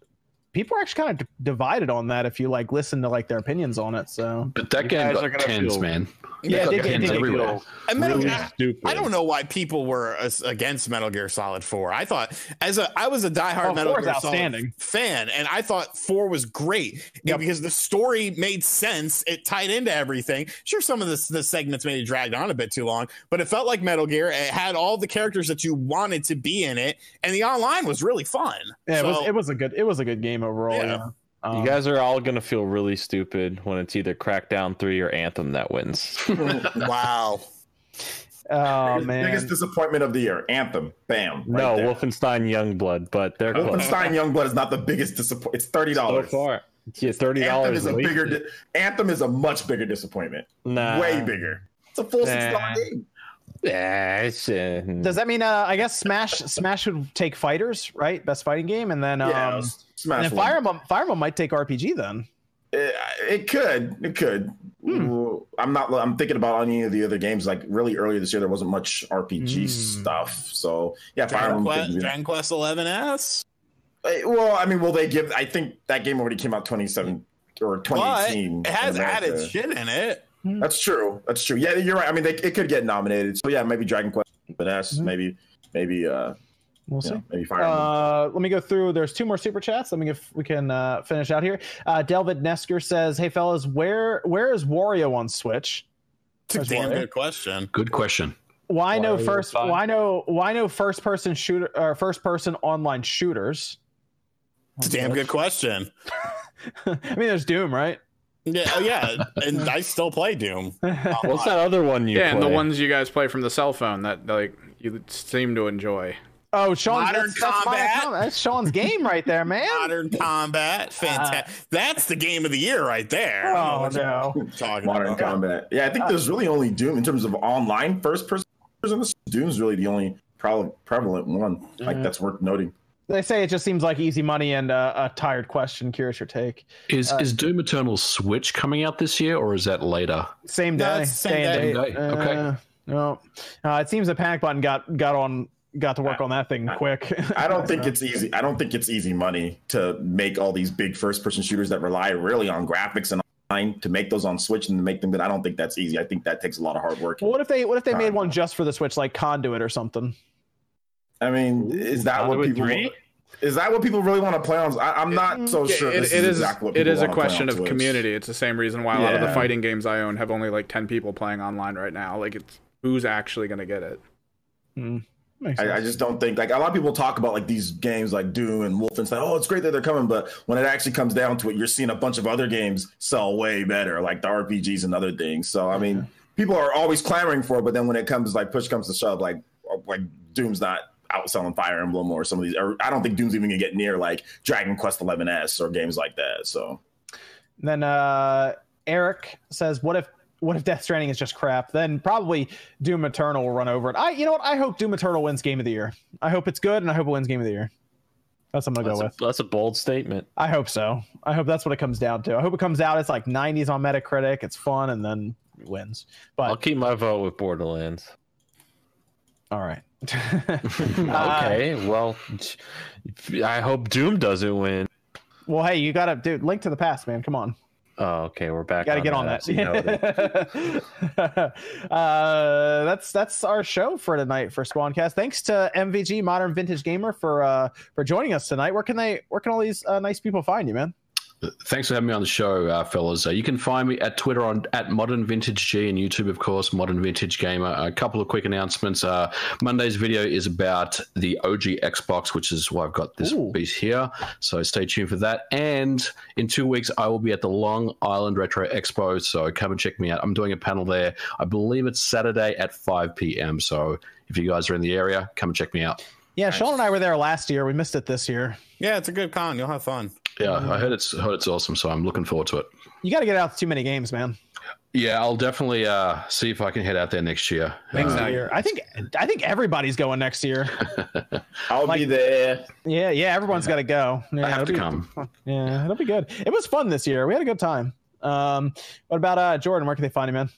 S1: People are actually kind of d- divided on that. If you like listen to like their opinions on it, so
S2: But that
S4: You
S2: game
S4: guys are
S2: got
S4: gonna
S2: tens,
S4: feel-
S2: man.
S1: Yeah,
S2: Got
S1: they did-
S2: tens
S1: they did
S2: everywhere.
S7: And Metal
S4: really
S7: Gear,
S4: stupid.
S7: I don't know why people were as- against Metal Gear Solid 4. I thought as a I was a diehard
S1: Oh,
S7: Metal
S1: 4 is
S7: Gear Solid fan and I thought 4 was great
S1: Yep.
S7: because the story made sense, it tied into everything. Sure some of the, the segments maybe dragged on a bit too long, but it felt like Metal Gear. It had all the characters that you wanted to be in it and the online was really fun.
S1: yeah, it was it was a good it was a good game overall.
S7: Yeah.
S1: Yeah. Um,
S4: You guys are all gonna feel really stupid when it's either Crackdown Three or Anthem that wins. [laughs]
S7: wow.
S1: Oh
S6: biggest,
S1: man.
S6: biggest disappointment of the year. Anthem. Bam. right
S4: no,
S6: there.
S4: Wolfenstein Youngblood, but they're close.
S6: Wolfenstein Youngblood is not the biggest disappointment. It's thirty
S4: So
S6: dollars.
S4: far, yeah, thirty
S6: Anthem
S4: dollars.
S6: is a bigger. Di- Anthem is a much bigger disappointment.
S4: nah.
S6: Way bigger. It's a full six dollar game.
S4: Yeah, it's, uh,
S1: Does that mean uh, I guess Smash Smash would take fighters, right? Best fighting game, and then um,
S6: Yeah,
S1: and
S6: Smash
S1: then. Fire Emblem Fire Emblem might take RPG then.
S6: It, it could. It could.
S1: Hmm.
S6: I'm not. I'm thinking about any of the other games. Like really earlier this year, there wasn't much RPG
S1: Hmm.
S6: stuff. So yeah, Fire
S7: Dragon
S6: Emblem.
S7: Quest,
S6: could
S7: Dragon Quest 11S.
S6: Uh, Well, I mean, will they give? I think that game already came out 27 or 2018.
S7: But
S6: 2018.
S7: it has added shit in it.
S6: That's true. That's true. Yeah, you're right. I mean, they, it could get nominated. So yeah, maybe Dragon Quest, but S,
S1: Mhm.
S6: maybe, maybe, uh,
S1: We'll
S6: yeah,
S1: see.
S6: maybe Fire
S1: Uh, let me go through. There's two more super chats. Let me if we can uh, finish out here. Uh, Delvid Nesker says, "Hey fellas, where where is Wario on Switch?
S7: It's a damn
S1: why.
S7: good question.
S2: Good question.
S1: Why no first? Why no? Why no first person shooter or first person online shooters?
S7: It's a damn good question. [laughs]
S1: I mean, there's Doom, right?
S7: Yeah, oh, yeah, and I still play Doom. [laughs]
S4: What's that other one you
S8: yeah, and the ones you guys play from the cell phone that like you seem to enjoy.
S1: Oh, Sean,
S7: Modern
S1: that's, that's, Modern
S7: Combat.
S1: Combat. that's Sean's game right there, man. [laughs]
S7: Modern Combat, fantastic. That's the game of the year right there.
S1: Oh no.
S7: Talking
S6: Modern
S7: about.
S6: Combat. Yeah, I think there's really only Doom in terms of online first person. Doom's really the only probably prevalent one. Like
S1: Mhm.
S6: that's worth noting.
S1: They say it just seems like easy money and uh, a tired question. Curious your take.
S2: Is
S1: Uh,
S2: is Doom Eternal Switch coming out this year or is that later?
S1: Same day.
S7: it's the same
S1: day
S2: day.
S1: date.
S2: Same day. Okay.
S1: Uh, no, uh, it seems the panic button got got on got to work on that thing quick.
S6: I don't think [laughs] it's easy. I don't think it's easy money to make all these big first person shooters that rely really on graphics and online to make those on Switch and to make them good. I don't think that's easy. I think that takes a lot of hard work.
S1: Well, what if they what if they made one just for the Switch, like Conduit or something?
S6: I mean, is that what people?
S4: 3?
S6: Is that what people really want to play on? I, I'm not mm, so
S8: Yeah,
S6: sure.
S8: it,
S6: this
S8: it
S6: is
S8: is
S6: exactly what
S8: it a question of
S6: Switch.
S8: community. It's the same reason why a lot of the fighting games I own have only like ten people playing online right now. Like it's who's actually gonna get it.
S1: Makes
S6: I, I just don't think like a lot of people talk about like these games like Doom and Wolfenstein. Oh, it's great that they're coming, but when it actually comes down to it, you're seeing a bunch of other games sell way better, like the RPGs and other things. So I mean, people are always clamoring for it, but then when it comes like push comes to shove, like like Doom's not outselling Fire Emblem or some of these. Or I don't think Doom's even gonna get near like Dragon Quest XI S or games like that. So
S1: Then uh, Eric says, "What if what if Death Stranding is just crap? Then probably Doom Eternal will run over it. I you know what? I hope Doom Eternal wins Game of the Year. I hope it's good, and I hope it wins Game of the Year. That's what I'm gonna
S4: That's
S1: go
S4: a,
S1: with.
S4: that's a bold statement.
S1: I hope so. I hope that's what it comes down to. I hope it comes out. It's like 90s on Metacritic. It's fun, and then it wins. But
S4: I'll keep my vote with Borderlands.
S1: all right. [laughs] [laughs]
S4: Okay, well, I hope Doom doesn't win.
S1: Well, hey, you gotta dude. Link to the past, man. Come on.
S4: Oh, okay, we're back.
S1: Got to get on that.
S4: see [laughs]
S1: uh, that's that's our show for tonight for Squancast. Thanks to MVG Modern Vintage Gamer for uh, for joining us tonight. Where can they where can all these uh, nice people find you, man?
S2: Thanks for having me on the show, uh, fellas. Uh, you can find me at Twitter on at Modern Vintage G and YouTube, of course, Modern Vintage Gamer. A couple of quick announcements. Uh, Monday's video is about the OG Xbox, which is why I've got this
S1: Ooh.
S2: piece here. So stay tuned for that. And in two weeks, I will be at the Long Island Retro Expo. So come and check me out. I'm doing a panel there. I believe it's Saturday at 5 p.m. So if you guys are in the area, come and check me out.
S1: Yeah, Sean and I were there last year. We missed it this year.
S7: Yeah, it's a good con. You'll have fun.
S2: Yeah, I heard it's heard it's awesome. So I'm looking forward to it.
S1: You got to get out to too many games, man.
S2: Yeah, I'll definitely uh, see if I can head out there next year.
S1: Next
S2: Uh,
S1: year, I think I think everybody's going next year. [laughs]
S6: I'll
S1: Like-
S6: be there.
S1: Yeah, yeah, everyone's got to go. Yeah,
S2: I have
S1: it'll
S2: to
S1: be-
S2: come. [laughs]
S1: Yeah, it'll be good. It was fun this year. We had a good time. Um, what about uh Jordan? Where can they find you, man?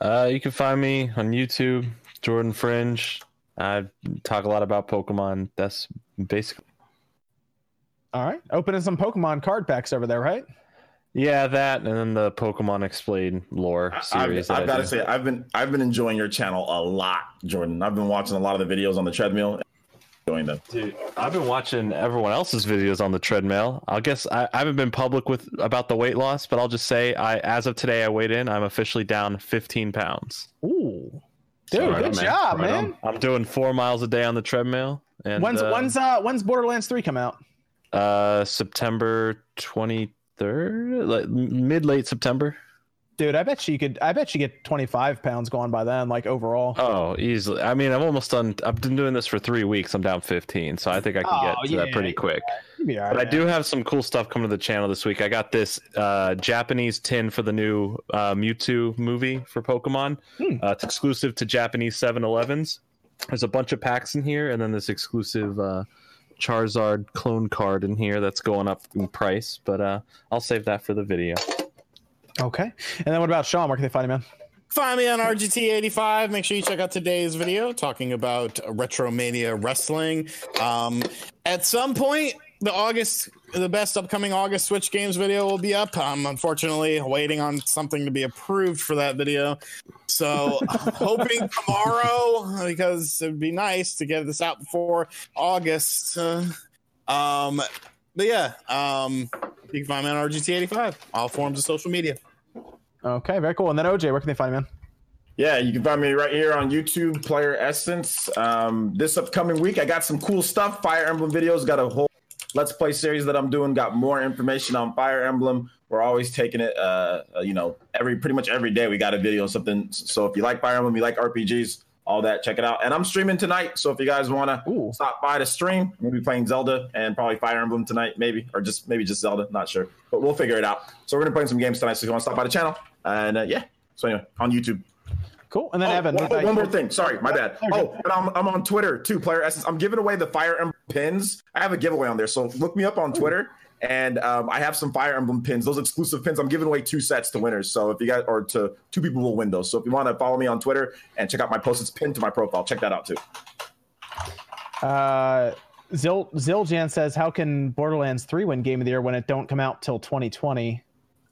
S4: Uh, you can find me on YouTube, Jordan Fringe. I talk a lot about Pokemon. That's basically
S1: All right, opening some Pokemon card packs over there, right?
S6: Yeah,
S4: yeah, that, and then the Pokemon Explained lore
S6: I've,
S4: series. I
S6: I've got to say, I've been I've been enjoying your channel a lot, Jordan. I've been watching a lot of the videos on the treadmill, enjoying them.
S4: Dude, I've been watching everyone else's videos on the treadmill. I guess I, I haven't been public with about the weight loss, but I'll just say, I as of today, I weighed in. I'm officially down 15 pounds.
S1: Ooh, dude,
S2: Right
S1: good
S2: on, man.
S1: job,
S2: Right
S1: man.
S4: I'm doing four miles a day on the treadmill. And
S1: when's
S4: uh,
S1: when's uh when's Borderlands three come out?
S4: Uh September 23rd, like mid late September.
S1: Dude, I bet you could. I bet you get 25 pounds going by then, like overall.
S4: Oh, easily. I mean, I'm almost done. I've been doing this for three weeks. I'm down 15, so I think I can
S1: Oh,
S4: get to that pretty
S1: yeah.
S4: quick.
S1: Be all
S4: But I do have some cool stuff coming to the channel this week. I got this uh, Japanese tin for the new uh, Mewtwo movie for Pokemon.
S1: Hmm.
S4: Uh, it's exclusive to Japanese 7-Elevens. There's a bunch of packs in here, and then this exclusive uh, Charizard clone card in here that's going up in price. But uh, I'll save that for the video.
S1: Okay. And then what about Sean? Where can they find you, man?
S7: Find me on RGT85. Make sure you check out today's video talking about RetroMania Wrestling. Um, at some point, the August, the best upcoming August Switch games video will be up. I'm unfortunately waiting on something to be approved for that video. So [laughs] I'm hoping tomorrow, because it'd be nice to get this out before August. Uh, um, but yeah, um, you can find me on RGT85, all forms of social media.
S1: Okay, very cool. And then OJ, where can they find you, man?
S6: Yeah, you can find me right here on YouTube, Player Essence. Um, this upcoming week, I got some cool stuff. Fire Emblem videos, got a whole Let's Play series that I'm doing. Got more information on Fire Emblem. We're always taking it, uh, uh, you know, every pretty much every day we got a video, something. So if you like Fire Emblem, you like RPGs, all that, check it out. And I'm streaming tonight, so if you guys want to stop by to stream, we'll be playing Zelda and probably Fire Emblem tonight, maybe, or just maybe just Zelda, not sure, but we'll figure it out. So we're gonna play some games tonight. So if you want to stop by the channel, and uh, yeah, so anyway, on YouTube.
S1: Cool. And then
S6: Oh,
S1: Evan,
S6: one, one
S1: you?
S6: more thing. Sorry, my bad. Oh, and I'm, I'm on Twitter too, Player Essence. I'm giving away the Fire Emblem pins. I have a giveaway on there, so look me up on Twitter. And um, I have some Fire Emblem pins, those exclusive pins. I'm giving away two sets to winners. So if you guys, or to two people will win those. So if you want to follow me on Twitter and check out my post, it's pinned to my profile. Check that out too.
S1: Uh, Zil Ziljan says, "How can Borderlands 3 win Game of the Year when it don't come out till 2020?"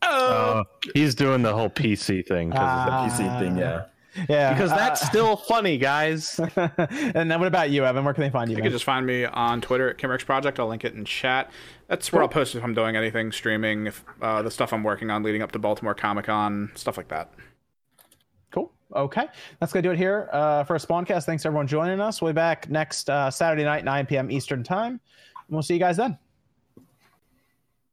S4: Uh, he's doing the whole PC thing because of the PC thing, yeah. [laughs]
S1: Yeah,
S4: Because that's
S1: uh,
S4: still [laughs] funny, guys.
S1: and then what about you, Evan? Where can they find you?
S8: You
S1: man?
S8: can just find me on Twitter at Kimrex Project. I'll link it in chat. That's where I'll post if I'm doing anything, streaming, if uh, the stuff I'm working on leading up to Baltimore Comic Con, stuff like that.
S1: Cool. Okay, that's gonna do it here uh, for a Spawncast. Thanks everyone joining us. We'll be back next uh, Saturday night, 9 p.m. Eastern time. And we'll see you guys then.